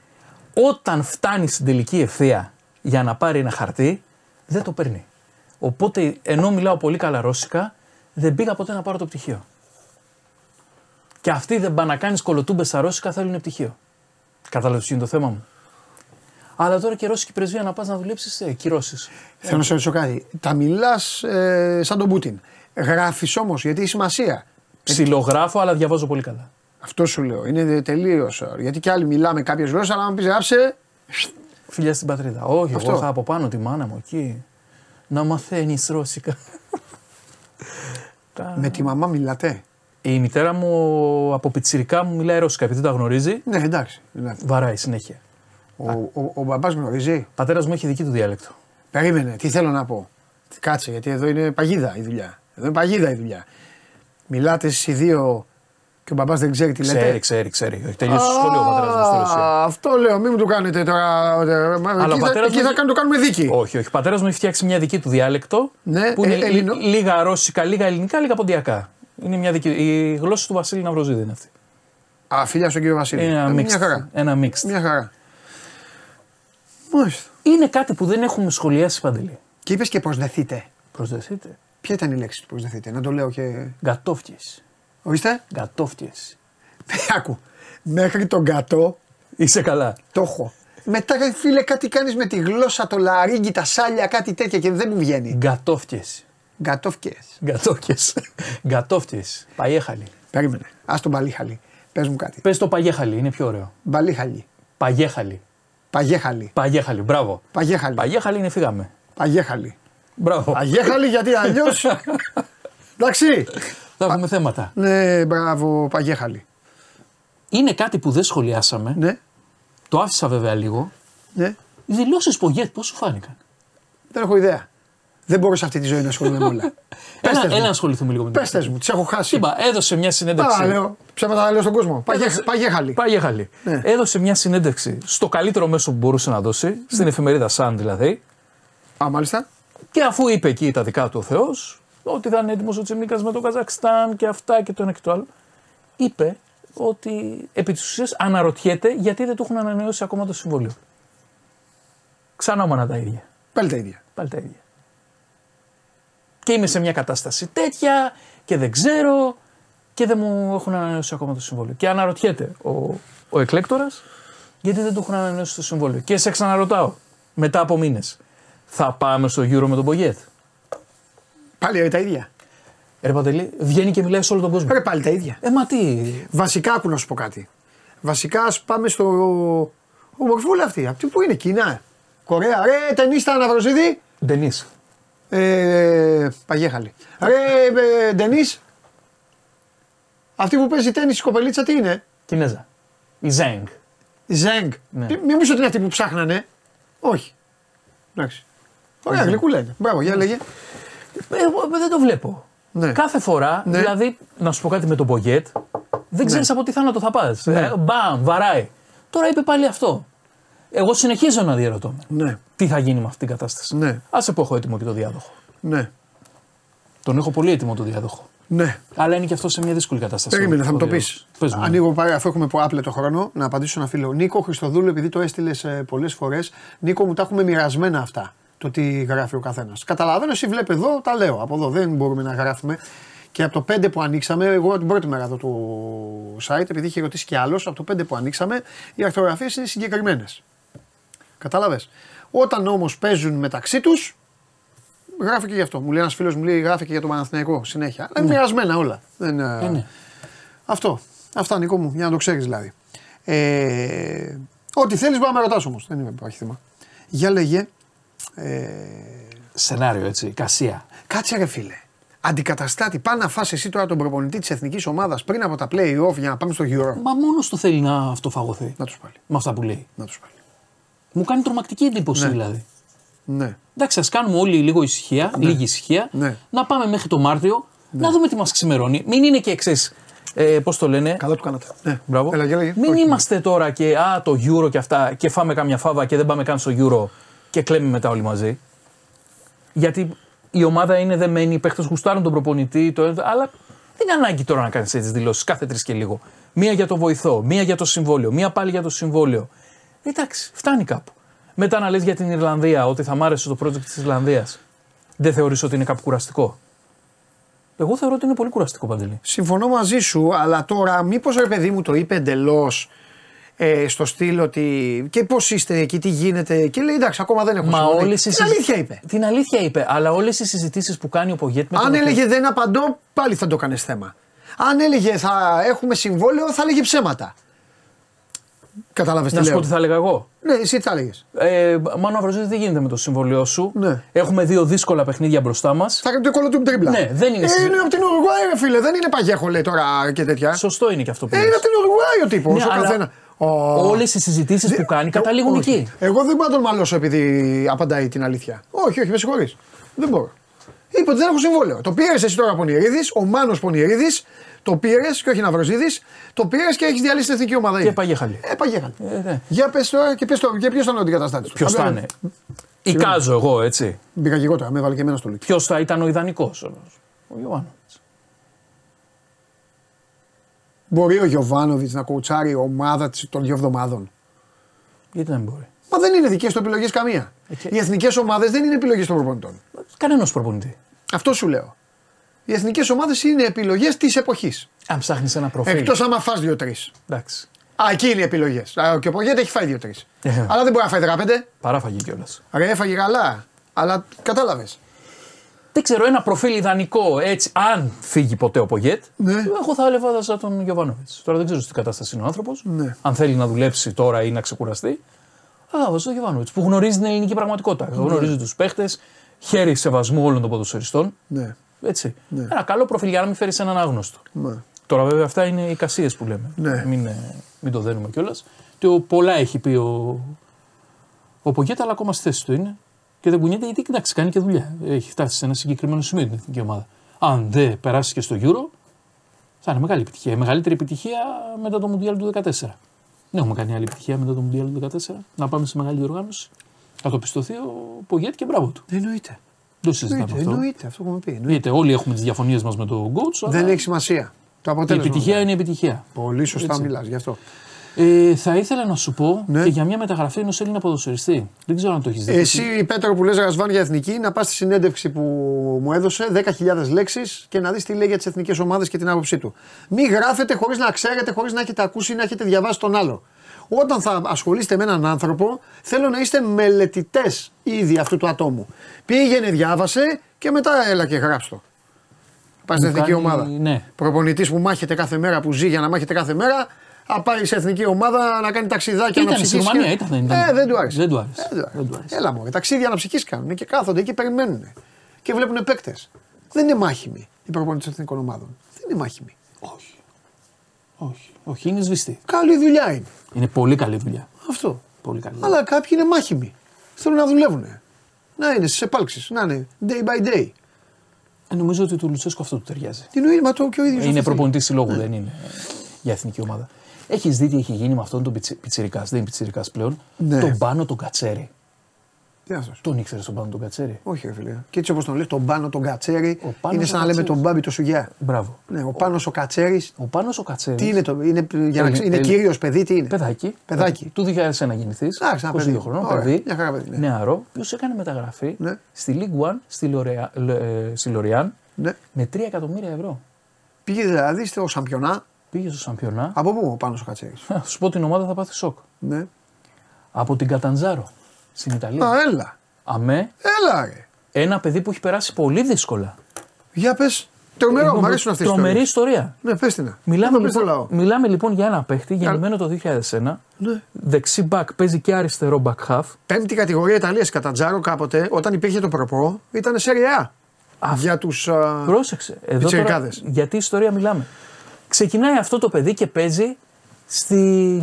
Όταν φτάνει στην τελική ευθεία για να πάρει ένα χαρτί, δεν το παίρνει. Οπότε, ενώ μιλάω πολύ καλά ρώσικα, δεν πήγα ποτέ να πάρω το πτυχίο. Και αυτοί δεν πάνε να κάνεις κολοτούμπες στα ρώσικα, θέλουν πτυχίο. Κατάλαβες τι είναι το θέμα μου; Αλλά τώρα και η ρώσικη πρεσβεία να πας να δουλέψεις, ε, κυρώσεις. Θέλω να σε ρωτήσω κάτι. Τα μιλάς ε, σαν τον Πούτιν. Γράφεις όμως γιατί έχει σημασία. Ψιλογράφω, αλλά διαβάζω πολύ καλά. Αυτό σου λέω. Είναι τελείως. Γιατί κι άλλοι μιλάμε κάποιες γλώσσες, αλλά αν πεις γράψε. Φιλιά στην πατρίδα. Όχι, Αυτό. εγώ είχα από πάνω τη μάνα μου εκεί. Να μαθαίνεις ρώσικα. Τα- Με τη μαμά μιλάτε; Η μητέρα μου από πιτσιρικά μου μιλάει ρώσικα επειδή τα γνωρίζει. Ναι, εντάξει. μιλάτε. Βαράει συνέχεια. Ο, ο, ο μπαμπάς γνωρίζει. Ο πατέρας μου έχει δική του διάλεκτο. Περίμενε, τι θέλω να πω. Κάτσε, γιατί εδώ είναι παγίδα η δουλειά. Εδώ είναι παγίδα η δουλειά. Μιλάτε εσείς οι δύο και ο μπαμπάς δεν ξέρει τι λέτε; Ξέρει, ξέρει, ξέρει. Έχει τελειώσει το σχολείο ο πατέρας μου στη Ρωσία. Α, Αυτό λέω, μην μου το κάνετε τώρα. ο εκεί θα, πατέρας εκεί μου- θα κάνουμε, το κάνουμε δίκη. Όχι, όχι. Ο πατέρας μου έχει φτιάξει μια δική του διάλεκτο Ναι, που είναι ε, Ελληνο- λι- λίγα ρώσικα, λίγα ελληνικά, λίγα ποντιακά. Είναι μια δική, η γλώσσα του Βασίλη Ναυροζίδη είναι αυτή. Α, φιλιά στον κύριο Βασίλη. Είναι Ε, ένα μια mixed. χαρά. Ένα mixed. Μια χαρά. Μάλιστα. Είναι κάτι που δεν έχουμε σχολιάσει παντελή. Και είπες και προσδεθείτε. Προσδεθείτε. Ποια ήταν η λέξη του προσδεθείτε, να το λέω και. Γκατόφτιες. Ορίστε. Γκατόφτιες. <laughs> Άκου. Μέχρι τον κατώ Είσαι καλά. το έχω. Μετά ρε φίλε κάτι κάνεις με τη γλώσσα, το λαρίγκι, τα σάλια, κάτι τέτοια και δεν μου βγαίνει. Γκατόφτιες. Γκατόφκες. Γκατόφτιε. Γκατόφτιες. Παγέχαλι. Περίμενε. Ας τον Παλίχαλη. Πες μου κάτι. Πες το παγέχαλι, είναι πιο ωραίο. Μπαλίχαλη. Παγέχαλι. Παγέχαλη. Παγέχαλι, μπράβο. Παγέχαλη. Παγέχαλι είναι φύγαμε. Παγέχαλη. Μπράβο. Παγέχαλη γιατί αλλιώ. <laughs> Εντάξει. Θα έχουμε θέματα. Ναι, μπράβο, Παγέχαλη. Είναι κάτι που δεν σχολιάσαμε. Ναι, Το άφησα βέβαια λίγο. ναι. Οι δηλώσεις Πογέτ πώς σου φάνηκαν; Δεν έχω ιδέα. Δεν μπορώ σε αυτή τη ζωή να ασχολούμαι με όλα. Πες Έλα, τες έλα να μου. ασχοληθούμε λίγο με την Πες τες μου, τις έχω χάσει. Είπα, έδωσε μια συνέντευξη. Α, λέω. Ψέματα λέω στον κόσμο. Παγέ- Έδωσε- Παγέχαλη. Παγέχαλη. Ναι. Έδωσε μια συνέντευξη στο καλύτερο μέσο που μπορούσε να δώσει, στην εφημερίδα Sun δηλαδή. Α, μάλιστα. Και αφού είπε εκεί τα δικά του ο Θεός, ότι θα είναι έτοιμος ο Τσιμίκα με το Καζακστάν και αυτά και το ένα και το άλλο, είπε ότι επί της ουσίας αναρωτιέται γιατί δεν του έχουν ανανεώσει ακόμα το συμβόλαιο. Ξανά όμανα τα ίδια. Πάλι τα ίδια. Πάλι τα ίδια. Και είμαι σε μια κατάσταση τέτοια και δεν ξέρω και δεν μου έχουν ανανεώσει ακόμα το συμβόλαιο. Και αναρωτιέται ο, ο εκλέκτορας γιατί δεν του έχουν ανανεώσει το συμβόλαιο. Και σε ξαναρωτάω μετά από μήνες. Θα πάμε στο Euro με τον Πογέτ. Πάλι τα ίδια. Ρε Παντελή, βγαίνει και μιλάει σε όλο τον κόσμο. Ρε πάλι τα ίδια. Ε, μα τι; Βασικά άκου να σου πω κάτι. Βασικά ας πάμε στο. Ομορφούλα αυτή. Από πού είναι, Κίνα. Κορέα. Ρε ταινίστα Αναβροσίδη. Ντενή. Ε, παγέχαλη. Ρε ε, Ντενίς. Αυτή που παίζει τέννις η κοπελίτσα τι είναι; Κινέζα. Η Ζέγκ. Η Ζέγκ. Ναι. Μη- Μην μου ότι είναι αυτή που ψάχνανε. Όχι. Εντάξει. Ωραία, γλυκούλα είναι. Μπράβο, για λέγε. Ε, Εγώ δεν το βλέπω. Ναι. Κάθε φορά, Ναι. δηλαδή, να σου πω κάτι με τον Μπογκέτ, δεν ξέρεις από τι θάνατο θα πας. Ναι. μπαμ, βαράει. Τώρα είπε πάλι αυτό. Εγώ συνεχίζω να διαρωτώ με. Ναι, Τι θα γίνει με αυτή την κατάσταση; Ναι. Άσε που έχω έτοιμο και το διάδοχο. ναι, Τον έχω πολύ έτοιμο το διάδοχο. ναι. Αλλά είναι και αυτό σε μια δύσκολη κατάσταση. Περίμενε, θα ο μου το πεις. διάδοχος. Πες μου. Ανοίγω πάρε, αφού έχουμε άπλετο χρόνο, να απαντήσω ένα φίλο. Νίκο Χριστοδούλου, επειδή το έστειλες πολλές φορές, Νίκο μου τα έχουμε μοιρασμένα αυτά. Το τι γράφει ο καθένας. Καταλαβαίνω, εσύ βλέπεις εδώ, τα λέω. Από εδώ δεν μπορούμε να γράφουμε. Και από το 5 που ανοίξαμε, εγώ την πρώτη μέρα εδώ του site, επειδή είχε ρωτήσει κι άλλος, από το 5 που ανοίξαμε, οι αρθογραφίε είναι συγκεκριμένες. Κατάλαβες; Όταν όμως παίζουν μεταξύ τους, γράφει και γι' αυτό. Μου λέει ένας φίλος μου λέει γράφει και για το Παναθηναϊκό συνέχεια. Αλλά είναι μοιρασμένα όλα. Δεν, ε, Ε, ναι. Αυτό. Αυτά Νικό μου, για να το ξέρεις δηλαδή. Ε, ό,τι θέλεις, μπορεί να με ρωτάς όμως. Δεν είμαι υπάρχει θέμα. Για λέγε. Ε, Σενάριο έτσι. Κασία. κάτσε ρε φίλε. Αντικαταστάτη, πά να φας εσύ τώρα τον προπονητή της εθνικής ομάδας πριν από τα play-off για να πάμε στο Euro. Μα μόνος του θέλει να αυτοφαγωθεί. Να τους πάλι. Με αυτά που λέει. Να τους πάλι. Μου κάνει τρομακτική εντύπωση Ναι. δηλαδή. Ναι. Εντάξει, ας κάνουμε όλοι λίγο ησυχία, λίγη ησυχία. Ναι. Να πάμε μέχρι το Μάρτιο, να δούμε τι μας ξημερώνει. Μην είναι και εξής. Ε, Πώς το λένε; Καλά του κάνατε. Ναι. Μπράβο. Έλα, για λέγε. Μην Όχι. είμαστε τώρα και α, το Euro και αυτά και φάμε κάμια φάβα και δεν πάμε καν στο Euro και κλαίμε μετά όλοι μαζί. Γιατί η ομάδα είναι δεμένη, οι παίχτε γουστάρουν τον προπονητή, το, αλλά δεν είναι ανάγκη τώρα να κάνεις έτσι δηλώσεις κάθε τρεις και λίγο. Μία για το βοηθό, μία για το συμβόλαιο, μία πάλι για το συμβόλαιο. Εντάξει, φτάνει κάπου. Μετά να λες για την Ιρλανδία ότι θα μ' άρεσε το project της Ιρλανδίας. Δεν θεωρείς ότι είναι κάπου κουραστικό; Εγώ θεωρώ ότι είναι πολύ κουραστικό παντελή. Συμφωνώ μαζί σου, αλλά τώρα μήπως ρε παιδί μου το είπε εντελώς ε, στο στυλ ότι και πώς είστε εκεί, τι γίνεται. Και λέει εντάξει, ακόμα δεν έχω Μα συμβολή. όλες οι Την συζη- αλήθεια είπε. Την αλήθεια είπε, αλλά όλες οι συζητήσεις που κάνει ο Πογέτ με Αν τον έλεγε δεν απαντώ, πάλι θα το έκανε θέμα. Αν έλεγε θα έχουμε συμβόλαιο, θα έλεγε ψέματα. Κατάλαβες τι Να σου πω λέω. τι θα έλεγα εγώ. Ναι, εσύ τι θα έλεγες. Ε, Μάνο Αβροζίδη, τι γίνεται με το συμβολιό σου. Ναι. Έχουμε δύο δύσκολα παιχνίδια μπροστά μας. Θα έκανε το κόλλο του τρίμπλα. Ναι, δεν είναι Ε, συζη- είναι από την Ουρουγουάη, ρε φίλε. Δεν είναι παγέχο, λέει τώρα και τέτοια. Σωστό είναι και αυτό που Ε, λες. είναι από την Ουρουγουάη ο τύπος. Ναι, ο αλλά καθένα. Ο... Όλες οι συζητήσεις που κάνει καταλήγουν όχι. εκεί. Εγώ δεν μπορώ να τον μαλώσω επειδή απαντάει την αλήθεια. Όχι, όχι, με συγχωρείς. Δεν μπορώ. Είπε ότι δεν έχω συμβόλαιο. Το πήρες εσύ τώρα Πονηρίδη, ο Μάνος Πονηρίδη, το πήρες και όχι Ναυροζίδη, το πήρες και έχεις διαλύσει την εθνική ομάδα. Και ήδη. παγέχαλη. Ε, παγέχαλη. Ε, ναι. Για πες τώρα και πες τώρα, και ποιος ήταν ο αντικαταστάτη του. Ποιος θα είναι; Εικάζω εγώ, έτσι. Μπήκα και εγώ τώρα, με έβαλε και εμένα στο λούκι. Ποιος θα ήταν ο ιδανικός; Ο Ιωάννη. Μπορεί ο Γιωβάνοβιτς να κοουτσάρει ομάδα της των δύο εβδομάδων; Γιατί δεν μπορεί; Μα δεν είναι δικές του επιλογές καμία. και- Οι εθνικές ομάδες δεν είναι επιλογές των προπονητών. Κανένας προπονητή. Αυτό σου λέω. Οι εθνικές ομάδες είναι επιλογές της εποχής. Αν ψάχνεις ένα προφίλ. Εκτός άμα φας δύο-τρεις. Εντάξει. Α, εκεί είναι οι επιλογές. Και ο Πογέτα έχει φάει δύο-τρεις. Ε. Αλλά δεν μπορεί να φάει 15. Παράφαγε κιόλας. Ρε, έφαγε καλά. Αλλά κατάλαβες. Δεν ξέρω, ένα προφίλ ιδανικό έτσι, αν φύγει ποτέ ο Πογέτ, Ναι. εγώ θα έλεγα σαν τον Γιωβάνοβιτς. Τώρα δεν ξέρω στην κατάσταση είναι ο άνθρωπος. Ναι. Αν θέλει να δουλέψει τώρα ή να ξεκουραστεί. Αλλά βάζω τον Γιωβάνοβιτς που γνωρίζει την ελληνική πραγματικότητα. Γνωρίζει τους παίχτες, χέρι σεβασμού όλων των ποδοσφαιριστών. Ναι. Έτσι. Ένα καλό προφίλ για να μην φέρεις έναν άγνωστο. ναι. Τώρα βέβαια αυτά είναι οι κασίες που λέμε. Ναι. Μην, ε, μην το δένουμε κιόλας. Το πολλά έχει πει ο, ο Πογέτ, αλλά ακόμα στη θέση του είναι. Και δεν κουνιέται γιατί εντάξει, κάνει και δουλειά. Έχει φτάσει σε ένα συγκεκριμένο σημείο την εθνική ομάδα. Αν δεν περάσει και στο Euro, θα είναι μεγάλη επιτυχία. Η μεγαλύτερη επιτυχία μετά το Μουντιάλ του 2014. Δεν έχουμε κάνει άλλη επιτυχία μετά το Μουντιάλ του 2014. Να πάμε σε μεγάλη διοργάνωση. Θα το πιστωθεί ο Πογέτ και μπράβο του. Εννοείται. Δεν το συζητάμε Εννοείται, αυτό. εννοείται. Αυτό έχουμε πει. εννοείται. Είτε όλοι έχουμε τις διαφωνίες μας με τον coach, αλλά Δεν έχει σημασία. Το η αποτέλεσμα. επιτυχία είναι η επιτυχία. Πολύ σωστά μιλάς γι' αυτό. Ε, θα ήθελα να σου πω Ναι. και για μια μεταγραφή ενός Έλληνα ποδοσφαιριστή. Δεν ξέρω αν το έχεις δει. Εσύ, Πέτρο, που λες Ρασβάν για εθνική, να πας στη συνέντευξη που μου έδωσε 10.000 λέξεις και να δεις τι λέει για τις εθνικές ομάδες και την άποψή του. Μην γράφετε χωρίς να ξέρετε, χωρίς να έχετε ακούσει ή να έχετε διαβάσει τον άλλο. Όταν θα ασχολείστε με έναν άνθρωπο, θέλω να είστε μελετητές ήδη αυτού του ατόμου. Πήγαινε, διάβασε και μετά έλα και γράψτε. Πας στην Μου εθνική κάνει- ομάδα. ναι. Προπονητής που μάχεται κάθε μέρα, που ζει για να μάχεται κάθε μέρα, θα πάει σε εθνική ομάδα να κάνει ταξιδάκια Ήταν να στη ψυχήσει. Ρουμανία, ήταν, δεν ήταν. Ε, δεν του άρεσε. Δεν του άρεσε. Ε, δεν του άρεσε. Δεν του άρεσε. Έλα μου, ταξίδια αναψυχή κάνουν και κάθονται και περιμένουν. Και βλέπουν παίκτες. Δεν είναι μάχημοι οι προπονητέ εθνικών ομάδων. Δεν είναι μάχημοι. Όχι. Όχι. Όχι, είναι σβηστή. Καλή δουλειά είναι. Είναι πολύ καλή δουλειά. Αυτό. Πολύ καλή. Αλλά κάποιοι είναι μάχημοι. Θέλουν να δουλεύουν. Να είναι στις επάλξεις. Να είναι day by day. Ε, νομίζω ότι του Λουτσέσκου αυτό του ταιριάζει. Τι εννοεί, μα το και ο ίδιος. είναι προπονητής συλλόγου, δεν είναι ε, για εθνική ομάδα. Έχεις δει τι έχει γίνει με αυτόν τον πιτσυρικά, δεν είναι πιτσυρικά πλέον. Ναι. Τον πάνω τον Κατσέρι. Τι αυτό. Τον ήξερες τον πάνω τον Κατσέρι. Όχι, ρε φίλε. Και έτσι όπως τον λες, τον πάνω τον Κατσέρι. Ο Πάνος Είναι ο σαν να λέμε Κατσέρης. τον Μπάμπη το Σουγιά. Μπράβο. Ναι, ο πάνω ο Κατσέρι. Ο πάνω ο Κατσέρι. Τι είναι το. Είναι, για να, Έλλη- ξε- είναι Έλλη- κύριος παιδί, τι είναι; Παιδάκι. Παιδάκι. Του 2001 γεννηθείς. Εντάξει, ένα 22 παιδί. χρονών, Ωραία, παιδί. μια χαρά παιδί, ναι. Νεαρό, ποιο έκανε μεταγραφή Ναι. στη League One στη, Λορεα, ε, στη Λοριάν Ναι. με 3 εκατομμύρια ευρώ. Πήγε δηλαδή στο Σαμπιονά. Πήγε στο Σαμπιονά. Από πού ο πάνω ο Κατσέρι. Θα σου πω την ομάδα θα πάθεις σοκ. Ναι. Από την Καταντζάρο. Στην Ιταλία. Α, έλα. Αμέ, Έλα, ρε. ένα παιδί που έχει περάσει πολύ δύσκολα. Για πες. Τρομερό, Λοιπόν, μου αρέσουν αυτέ οι Τρομερή ιστορίες. ιστορία. Ναι, πες την. Μιλάμε, Δεν το λοιπόν, λαό. μιλάμε λοιπόν για ένα παίχτη γεννημένο το 2001. Ναι. Δεξί back παίζει και αριστερό back half. Πέμπτη κατηγορία Ιταλίας κατά Τζάρο κάποτε, όταν υπήρχε το προπό, ήταν σε Α. Για τους. Πρόσεξε. Εδώ τώρα, Πιτσιρικάδες. γιατί ιστορία μιλάμε. Ξεκινάει αυτό το παιδί και παίζει στη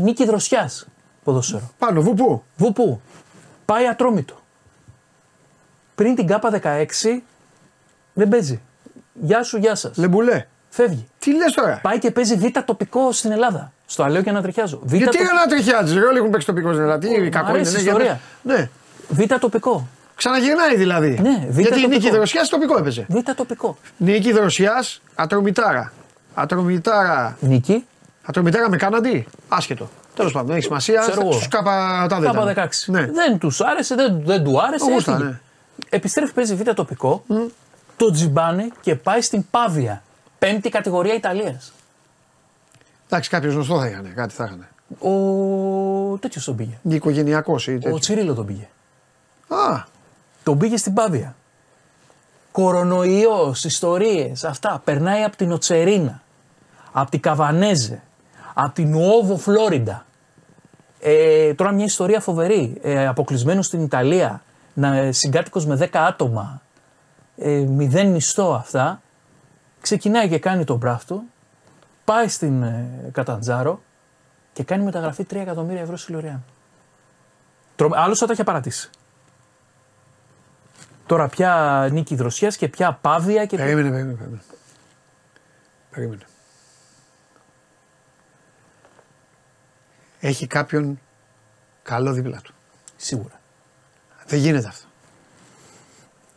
νίκη δροσιάς ποδόσφαιρο. Πάνω, βουπού. Βουπού. Πάει ατρόμητο. Πριν την ΚΑΠΑ 16 δεν παίζει. Γεια σου, γεια σας. Λεμπουλέ. Φεύγει. Τι λες τώρα; Πάει και παίζει β' τοπικό στην Ελλάδα. Στο αλέω και να τριχιάζω. Β' Γιατί τοπ- να τριχιάζεις, Όλοι έχουν παίξει τοπικό στην Ελλάδα. Τι κακό είναι. αρέσει ναι, η για ιστορία. πες. Ναι. Β' τοπικό. Ξαναγυρνάει δηλαδή. Ναι, β' Γιατί η τοπικό. νίκη δροσιά τοπικό έπαιζε. Β' τοπικό. Νίκη δροσιά, ατρομητάρα. Ατρομητάρα. Νίκη. Ατρομητάρα με κάναντι. Άσχετο. Τέλος πάντων, έχει σημασία. Ξέρω εγώ. Στου κάπα τα ΚΑΠΑ δεν 16. Ναι. Δεν τους άρεσε, δεν, δεν του άρεσε. Ο Γούστα, έφυγε. ναι. Επιστρέφει, παίζει β' τοπικό. Το τζιμπάνε και πάει στην Πάβια. Πέμπτη κατηγορία Ιταλίας. Εντάξει, κάποιος γνωστό θα είχαν. Κάτι θα είχαν. Ο τέτοιος τον πήγε. Οικογενειακός ή τέτοιος. Ο Τσιρίλο τον πήγε. Α, Τον πήγε στην Πάβια. Κορονοϊός, ιστορίες, αυτά. Περνάει από την Οτσερίνα, από την Καβανέζε, από την Νουόβο Φλόριντα. Ε, τώρα μια ιστορία φοβερή. Ε, αποκλεισμένος στην Ιταλία, να, ε, συγκάτοικος με 10 άτομα, ε, μηδέν μισθό αυτά. Ξεκινάει και κάνει τον μπράφτο, πάει στην ε, Καταντζάρο και κάνει μεταγραφή 3 εκατομμύρια ευρώ στη Λοριάν. Άλλος θα τα είχε παρατήσει. Τώρα πια νίκη δροσιάς και πια πάβια και. περίμενε, περίμενε. Περίμενε. περίμενε. Έχει κάποιον καλό δίπλα του. Σίγουρα. Δεν γίνεται αυτό.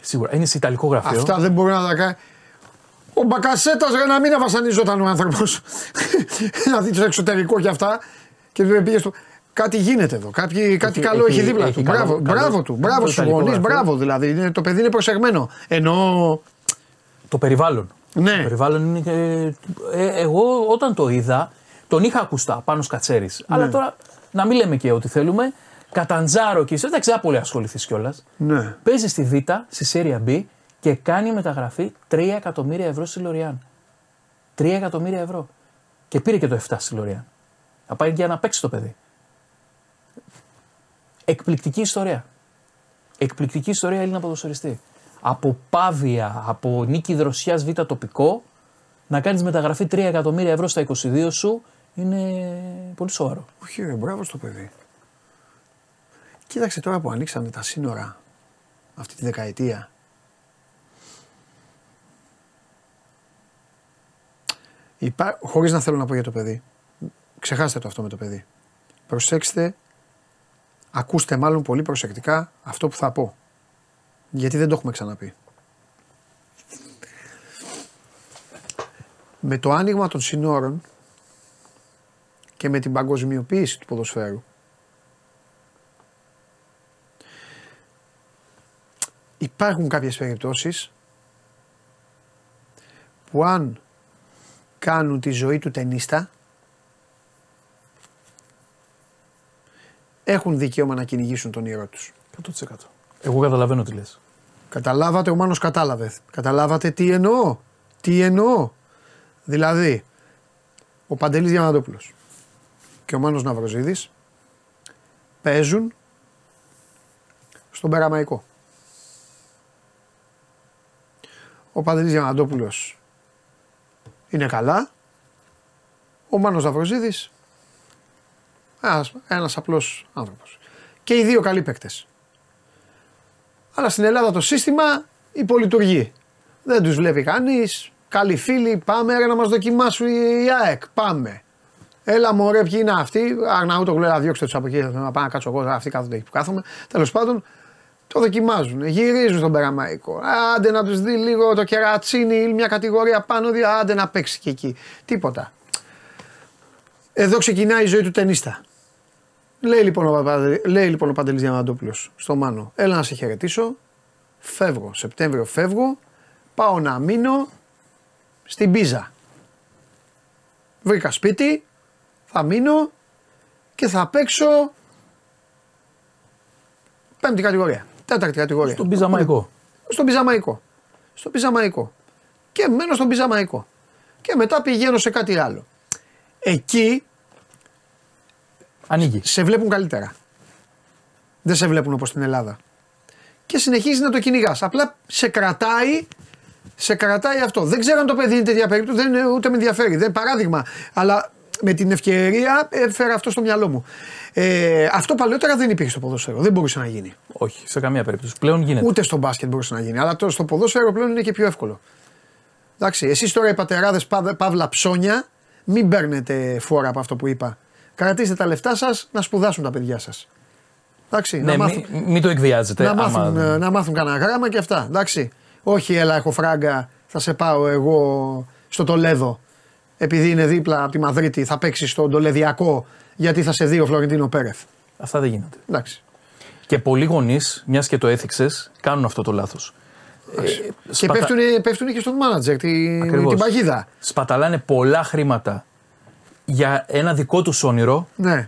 Σίγουρα. Είναι σε Ιταλικό γραφείο. Αυτά δεν μπορεί να τα κάνει. Ο Μπακασέτας για να μην αβασανιζόταν ο άνθρωπος. <laughs> να δει το εξωτερικό και αυτά. Και του πήγε στο. Κάτι γίνεται εδώ. Κάτι, κάτι Έχει- καλό έχει, έχει- δίπλα έχει του. καλό- μπράβο, καλό- μπράβο του. Μπράβο καλό στους ιταλικό γονείς. γραφείο. Μπράβο δηλαδή. Είναι, το παιδί είναι προσεγμένο. Ενώ. Το περιβάλλον. Ναι. Το περιβάλλον είναι. και- Ε, εγώ όταν το είδα, τον είχα ακουστά πάνω σκατσέρι. Ναι. Αλλά τώρα να μην λέμε και ό,τι θέλουμε. Καταντζάρο και εσύ δεν ξέρω πολύ ασχοληθείς κιόλας. Ναι. Παίζει στη Β, στη Σέρια B και κάνει μεταγραφή 3 εκατομμύρια ευρώ στη Λοριάν. 3 εκατομμύρια ευρώ. Και πήρε και το 7 στη Λοριάν. Θα πάει για να παίξει το παιδί. Εκπληκτική ιστορία. Εκπληκτική ιστορία Έλληνα ποδοσφαιριστή. Από Πάβια, από νίκη δροσιάς Β τοπικό, να κάνεις μεταγραφή 3 εκατομμύρια ευρώ στα 22 σου είναι πολύ σοβαρό. Όχι, ρε, μπράβο στο παιδί. Κοίταξε τώρα που ανοίξανε τα σύνορα αυτή τη δεκαετία. Υπά... Χωρίς να θέλω να πω για το παιδί. Ξεχάστε το αυτό με το παιδί. Προσέξτε, ακούστε μάλλον πολύ προσεκτικά αυτό που θα πω. Γιατί δεν το έχουμε ξαναπεί. Με το άνοιγμα των συνόρων και με την παγκοσμιοποίηση του ποδοσφαίρου υπάρχουν κάποιες περιπτώσεις που αν κάνουν τη ζωή του ταινίστα έχουν δικαίωμα να κυνηγήσουν τον ήρωα τους. 100%. Εγώ καταλαβαίνω τι λες. Καταλάβατε, ο Μάνος κατάλαβε. Καταλάβατε τι εννοώ. Τι εννοώ. Δηλαδή, ο Παντελής Διαμαντόπουλος και ο Μάνος Ναυροζίδης παίζουν στον Περαμαϊκό. Ο Παντελής Διαμαντόπουλος είναι καλά. Ο Μάνος Ναυροζίδης ένας, ένας απλός άνθρωπος. Και οι δύο καλοί παίκτες. Αλλά στην Ελλάδα το σύστημα υπολειτουργεί. Δεν τους βλέπει κανείς. Καλοί φίλοι, πάμε ρε, να μας δοκιμάσουν η ΑΕΚ. Πάμε. Έλα μωρέ, ποιοι είναι αυτοί; Αγναούτο λέει, διώξτε τους από εκεί. Να πάω να κάτσω εγώ. Αυτοί κάθονται εκεί που κάθομαι. Τέλος πάντων, το δοκιμάζουν. Γυρίζουν στον Περαμαϊκό. Άντε να τους δει λίγο το κερατσίνι ή μια κατηγορία πάνω. Δει, άντε να παίξει και εκεί. Τίποτα. Εδώ ξεκινάει η ζωή του ταινίστα. Λέει λοιπόν ο, Παπαδε- λέει, λοιπόν ο Παντελής Διαμαντόπουλος στο Μάνο, έλα να σε χαιρετήσω, φεύγω, Σεπτέμβριο φεύγω, πάω να μείνω στην Πίζα. Βρήκα σπίτι, θα μείνω και θα παίξω Πέμπτη κατηγορία. Τέταρτη κατηγορία. Στον πιζαμαϊκό. Στον πιζαμαϊκό. Στον πιζαμαϊκό. Και μένω στον πιζαμαϊκό. Και μετά πηγαίνω σε κάτι άλλο. Εκεί Ανοίγει. σε βλέπουν καλύτερα. Δεν σε βλέπουν όπως στην Ελλάδα. Και συνεχίζεις να το κυνηγάς. Απλά σε κρατάει, σε κρατάει αυτό. Δεν ξέρω αν το παιδί είναι τέτοια περίπτωση, δεν, είναι- ούτε με ενδιαφέρει. Δεν είναι παράδειγμα. Αλλά με την ευκαιρία έφερα αυτό στο μυαλό μου. Ε, αυτό παλαιότερα δεν υπήρχε στο ποδόσφαιρο. Δεν μπορούσε να γίνει. Όχι, σε καμία περίπτωση. Πλέον γίνεται. Ούτε στο μπάσκετ μπορούσε να γίνει. Αλλά τώρα στο ποδόσφαιρο πλέον είναι και πιο εύκολο. Εντάξει, εσείς τώρα οι πατεράδες παύλα ψώνια, μην παίρνετε φόρα από αυτό που είπα. Κρατήστε τα λεφτά σας να σπουδάσουν τα παιδιά σας. Εντάξει, Ναι, να, μάθουν, μην μη το εκβιάζετε. να, άμα μάθουν, δεν- ε, να μάθουν κανένα γράμμα και αυτά. Εντάξει. Όχι, έλα, έχω φράγκα, θα σε πάω εγώ στο Τολέδο. Επειδή είναι δίπλα από τη Μαδρίτη, θα παίξει στον Τολεδιακό γιατί θα σε δει ο Φλωρεντίνο Πέρεθ. Αυτά δεν γίνονται. Εντάξει. Και πολλοί γονείς, μιας και το έθιξες, κάνουν αυτό το λάθος. Και πέφτουν, πέφτουν και στον μάνατζερ, τη, Ακριβώς. την παγίδα. Σπαταλάνε πολλά χρήματα για ένα δικό τους όνειρο Ναι,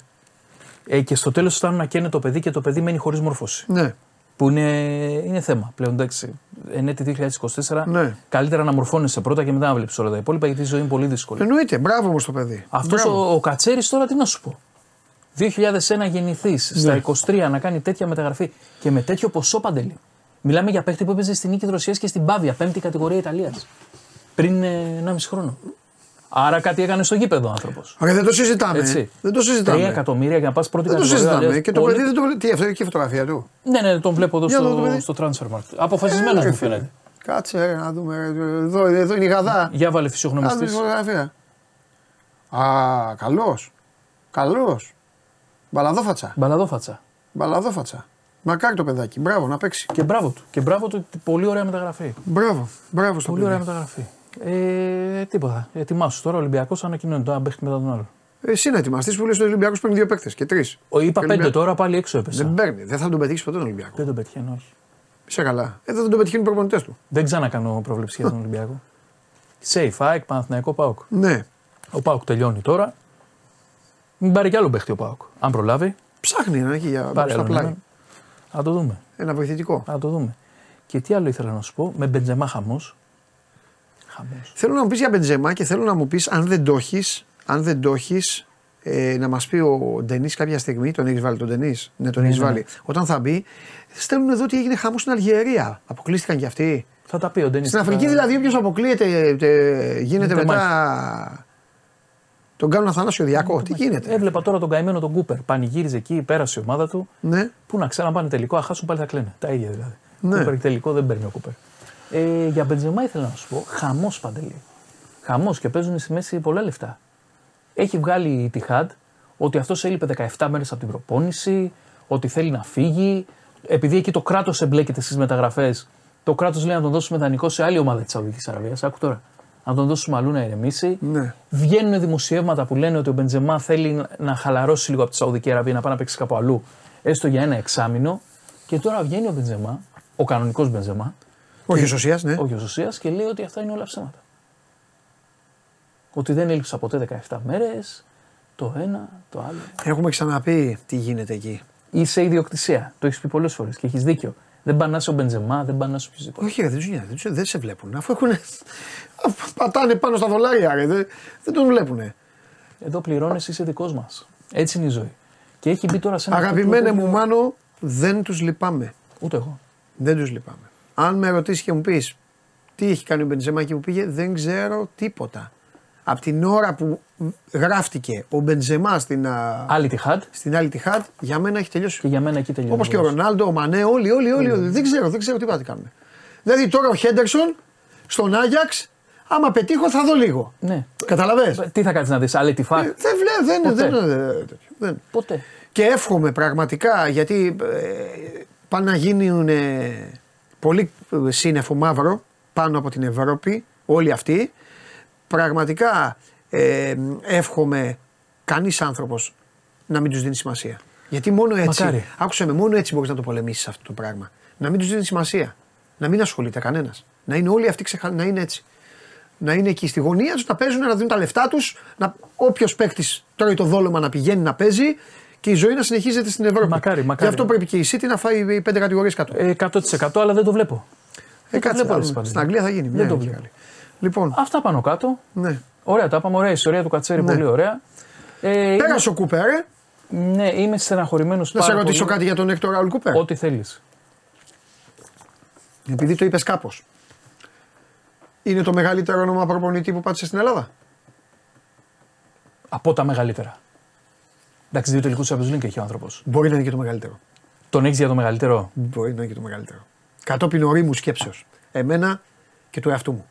ε, και στο τέλος φτάνουν να καίνε το παιδί και το παιδί μένει χωρίς μόρφωση. ναι. Που είναι, είναι θέμα πλέον. Εντάξει, εν έτη 2024, Ναι. καλύτερα να μορφώνεσαι πρώτα και μετά να βλέπεις όλα τα υπόλοιπα γιατί η ζωή είναι πολύ δύσκολη. Εννοείται, μπράβο όμως το παιδί. Αυτός Μπράβο. ο, ο Κατσέρης τώρα τι να σου πω; 2001 γεννηθείς, Ναι. στα 23 να κάνει τέτοια μεταγραφή και με τέτοιο ποσό παντελή. Μιλάμε για παίχτη που έπαιζε στην νίκη Ρωσίας και στην Πάβια, πέμπτη κατηγορία Ιταλίας. Πριν ε, 1,5 χρόνο. Άρα κάτι έκανε στο γήπεδο ο άνθρωπος. Ωραία, δεν το συζητάμε. Έτσι. Δεν το συζητάμε. 3 εκατομμύρια για να πας πρώτη Δεν το κατηγορία. συζητάμε. λες, Και το πολύ- παιδί δεν το. Τι, αυτό είναι και η φωτογραφία του; Ναι, ναι, τον βλέπω εδώ Για να δω το παιδί. στο, στο Transfermarkt. Αποφασισμένο Ε, μου ρε, φίλε. φαίνεται. Κάτσε ρε, να δούμε. ρε, Εδώ, εδώ είναι η γαδά. Για βάλε Κάτσε τη φυσιογνωμιστή. φωτογραφία. Α, καλός. Καλός. Μπαλαδόφατσα. Μπαλαδόφατσα. Μπαλαδόφατσα. Μακάρι το παιδάκι. Μπράβο, να παίξει. Και μπράβο του. Και μπράβο του, πολύ ωραία μεταγραφή. Μπράβο, μπράβο στο Πολύ ωραία παιδί. μεταγραφή. Ε, τίποτα. Ετοιμάσου τώρα. Ο Ολυμπιακός ανακοινώνει τώρα ένα παίχτη μετά τον άλλο. Εσύ να ετοιμαστείς που λες ο Ολυμπιακός παίρνει δύο παίκτες και τρεις. Ο, είπα Και πέντε Ολυμπιακό- τώρα, πάλι έξω έπεσα. Δεν παίρνει, δεν θα τον πετύχεις ποτέ τον Ολυμπιακό. Δεν τον πετυχαίνω, όχι. Είσαι καλά. Ε, δεν τον πετυχαίνουν οι προπονητές του. Δεν ξανακάνω πρόβλεψη για τον Ολυμπιακό. Safe, ΑΕΚ, Παναθηναϊκό, ΠΑΟΚ. Ναι. Ο ΠΑΟΚ τελειώνει τώρα. Μην πάρει κι άλλο παίχτη ο ΠΑΟΚ. Αν προλάβει, Ψάχνει να έχει για πάρει στα άλλο πλάι. έναν. Θα το δούμε. Ένα βοηθητικό. Θα το δούμε. Και τι άλλο ήθελα να σου πω, με Μπεντζεμά χαμός. Χαμός. Θέλω να μου πεις για Μπεντζεμά και θέλω να μου πεις αν δεν το έχεις, αν δεν το έχεις, ε, να μας πει ο Ντενής κάποια στιγμή, τον έχεις βάλει τον Ντενής; Ναι, τον Ναι, έχεις ναι, ναι. βάλει. Όταν θα μπει, στέλνουν εδώ ότι έγινε χαμός στην Αλγερία. Αποκλείστηκαν κι αυτοί. Θα τα πει ο Ντένις. Στην Αφρική θα- δηλαδή, όποιος αποκλείεται, ε, γίνεται Γίνεται μετά. Τον κάνουν Αθανάσιο Διακό. Τι γίνεται; Έβλεπα τώρα τον καημένο τον Κούπερ. Πανηγύριζε εκεί, πέρασε η ομάδα του. Ναι. Πού να ξέρουν, αν πάνε τελικό, αν χάσουν πάλι θα κλαίνε. Τα ίδια δηλαδή. Ναι. Κούπερ τελικό δεν παίρνει ο Κούπερ. Ε, για Μπεντζεμά ήθελα να σου πω, χαμός παντελή. Χαμός και παίζουν στη μέση πολλά λεφτά. Έχει βγάλει η Τιχάντ ότι αυτός έλειπε 17 μέρες από την προπόνηση, ότι θέλει να φύγει. Επειδή εκεί το κράτος εμπλέκεται στις μεταγραφές, το κράτος λέει να τον δώσουμε δανεικό σε άλλη ομάδα της Σαουδικής Αραβίας. Άκου τώρα. Να τον δώσουμε αλλού να ηρεμήσει. Ναι. Βγαίνουν δημοσιεύματα που λένε ότι ο Μπεντζεμά θέλει να- να χαλαρώσει λίγο από τη Σαουδική Αραβία, να πάει να παίξει κάπου αλλού, έστω για ένα εξάμεινο. Και τώρα βγαίνει ο Μπεντζεμά, ο κανονικός Μπεντζεμά, Όχι ο Σωσίας, ναι. όχι ο Ζωσία, και λέει ότι αυτά είναι όλα ψέματα. Ότι δεν έλειψα ποτέ 17 μέρες, το ένα, το άλλο. Έχουμε ξαναπεί τι γίνεται εκεί. Είσαι ιδιοκτησία. Το έχεις πει πολλές φορές και έχεις δίκιο. Δεν πανάσει ο Μπεντζεμά, δεν πανάσει οποιοδήποτε. Όχι, ρε, δεν τους νοιάζει, δεν, τους- δεν σε βλέπουν. Αφού έχουν. πατάνε πάνω στα δολάρια, ρε, δεν, δεν τον βλέπουν. Εδώ πληρώνει, είσαι δικός μας. Έτσι είναι η ζωή. Και έχει μπει τώρα σε ένα. Αγαπημένε κύκλο μου, που- Μάνο, δεν τους λυπάμαι. Ούτε εγώ. Δεν τους λυπάμαι. Αν με ρωτήσεις και μου πεις τι έχει κάνει ο Μπεντζεμά εκεί που πήγε, δεν ξέρω τίποτα. Από την ώρα που γράφτηκε ο Μπεντζεμά στην, α, Άλλη τη Χατ στην άλλη τη Χατ, για μένα έχει τελειώσει. και για μένα εκεί τελειώνει. Όπως και ο Ρονάλντο, ο Μανέ, όλοι, όλοι, όλοι. όλοι. Δεν ξέρω, δεν ξέρω τι πάνε κάνουν. Δηλαδή τώρα ο Χέντερσον στον Άγιαξ, άμα πετύχω θα δω λίγο. Ναι. Καταλαβες; Τι θα κάτσεις να δεις, άλλη τη Ε, Φακ. Δεν βλέ, δεν, Ποτέ. δεν, δεν, δεν. Ποτέ. Και εύχομαι πραγματικά γιατί ε, πάνε να γίνουν ε, πολύ ε, σύννεφο μαύρο πάνω από την Ευρώπη, όλοι αυτοί. Πραγματικά ε, εύχομαι κανείς άνθρωπος να μην τους δίνει σημασία. Γιατί μόνο έτσι, Μακάρι. άκουσε με, μόνο έτσι μπορείς να το πολεμήσεις αυτό το πράγμα. Να μην τους δίνεις σημασία. Να μην ασχολείται κανένας. Να είναι όλοι αυτοί ξεχα... να είναι έτσι. Να είναι εκεί στη γωνία τους, να παίζουν, να δίνουν τα λεφτά τους. Όποιος παίκτης τρώει το δόλωμα να πηγαίνει να παίζει και η ζωή να συνεχίζεται στην Ευρώπη. Μακάρι, μακάρι. Γι' αυτό πρέπει και η City να φάει πέντε κατηγορίες κάτω. Ε, 100% αλλά δεν το βλέπω. Ε, δεν το κάτσε, βλέπω, να ρε, δούμε. Σπανίδη. Στην Αγγλία θα γίνει. Δεν Μια το είναι βλέπω. καλή. Λοιπόν, Αυτά πάνω κάτω. ναι. Ωραία, τα είπαμε. Ωραία ιστορία του Κατσέρη, πολύ ωραία. Ε, Πέρασε ο Κούπερ, ε. είμαι, ναι, είμαι στεναχωρημένος Να σε ρωτήσω κάτι για τον Έκτορ Ραουλ Κούπερ. Ό,τι θέλεις. Επειδή το είπες κάπως. Είναι το μεγαλύτερο όνομα προπονητή που πάτησε στην Ελλάδα; Από τα μεγαλύτερα. Εντάξει, δύο τελικού Champions League έχει ο άνθρωπος. Μπορεί να είναι και το μεγαλύτερο. Τον έχεις για το μεγαλύτερο; Μπορεί να είναι και το μεγαλύτερο. Κατόπιν ορίμου σκέψεως. Εμένα και του εαυτού μου.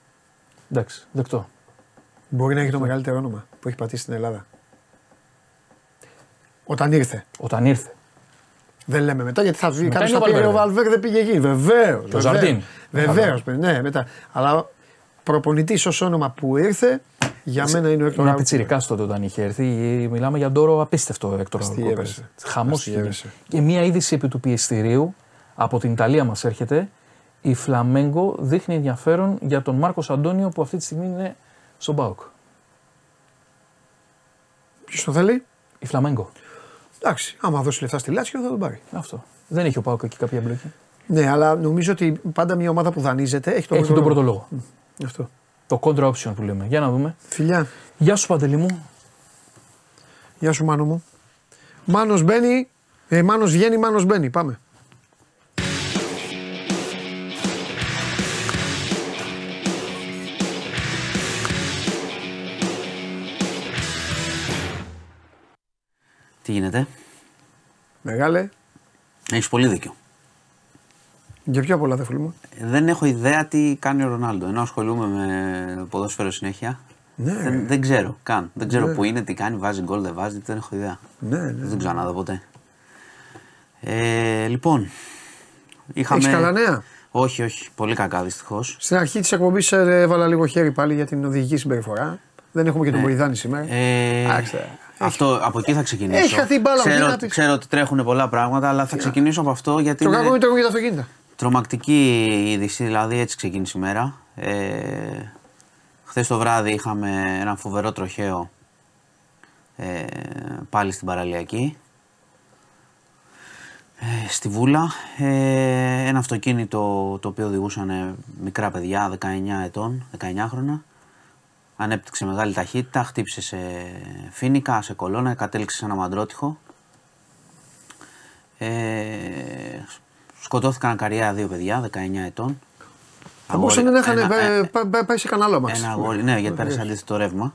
Εντάξει, δεκτό. Μπορεί να έχει το μεγαλύτερο όνομα που έχει πατήσει στην Ελλάδα. Όταν ήρθε. Όταν ήρθε. Δεν λέμε μετά γιατί θα βγει Μετά κάποιος είναι θα ο πει «Ρε, ο Βαλβέρδε». Βαλβέρδε πήγε εκεί. Βεβαίως. Και ο Ζαρντίν. Βεβαίως. Ναι, μετά. Αλλά προπονητής ως όνομα που ήρθε για μένα είναι ο Έκτορ Ένα Ραούλ. πιτσυρικά τότε όταν είχε έρθει. Μιλάμε για ντόρο απίστευτο Έκτορ Αστείευσε. Χαμός Αστείευσε. Και μία είδηση επί του πιεστηρίου από την Ιταλία μας έρχεται. Η Φλαμέγκο δείχνει ενδιαφέρον για τον Μάρκος Αντώνιο που αυτή τη στιγμή είναι στον Μπάουκ. Ποιος το θέλει; Η Φλαμέγκο. Εντάξει, άμα δώσει λεφτά στη Λάτσιο θα τον πάρει. Αυτό. Δεν έχει ο Πάουκ εκεί κάποια εμπλοκή. Ναι, αλλά νομίζω ότι πάντα μια ομάδα που δανείζεται έχει τον Έχει τον πρώτο πρώτο λόγο. λόγο. Αυτό. Το contra option που λέμε. Για να δούμε. Φιλιά, Γεια σου Παντελή μου. γεια σου Μάνο μου. Μάνος μπαίνει, ε, Μάνος βγαίνει, Μάνος μπαίνει. Πάμε. Τι γίνεται; Μεγάλε, Έχεις πολύ δίκιο. Για πιο πολλά δεν φίλοι Δεν έχω ιδέα τι κάνει ο Ρονάλντο. Ενώ ασχολούμαι με ποδόσφαιρο συνέχεια. Ναι, δεν, δεν ξέρω καν. Δεν ξέρω πού είναι, τι κάνει, βάζει γκολ, δεν βάζει, δεν έχω ιδέα. Ναι, ναι. Δεν ξέρω να δω ποτέ. Ε, λοιπόν. Είχαμε... Έχεις καλά νέα; Όχι, όχι. Πολύ κακά δυστυχώς. Στην αρχή της εκπομπής έβαλα λίγο χέρι πάλι για την οδηγική συμπεριφορά. Δεν έχουμε και τον Μωηδάνη σήμερα. Ε, Άξτε. αυτό από εκεί θα ξεκινήσω. Έχει χαθεί η μπάλα, τι ξέρω, να πεις. ξέρω ότι τρέχουν πολλά πράγματα, αλλά θα ξεκινήσω από αυτό γιατί. Το είναι- κακό είναι το έχουν για τα αυτοκίνητα. Τρομακτική είδηση, δηλαδή έτσι ξεκίνησε η μέρα. Ε, Χθες το βράδυ είχαμε ένα φοβερό τροχαίο ε, πάλι στην παραλιακή. Ε, στη Βούλα, ε, ένα αυτοκίνητο το οποίο οδηγούσαν μικρά παιδιά, 19 ετών, 19 χρόνια. Ανέπτυξε μεγάλη ταχύτητα, χτύπησε σε φίνικα, σε κολόνα, κατέληξε σε ένα μαντρότυχο. Ε, σκοτώθηκαν καριέρα δύο παιδιά, 19 ετών. Θα μπορούσαν να είχαν ένα- ε, ε, πα- πα- πάει σε κανένα άλλο αμάξι. ένα αγόρι, ναι, γιατί πέρασε αντίθετο ρεύμα.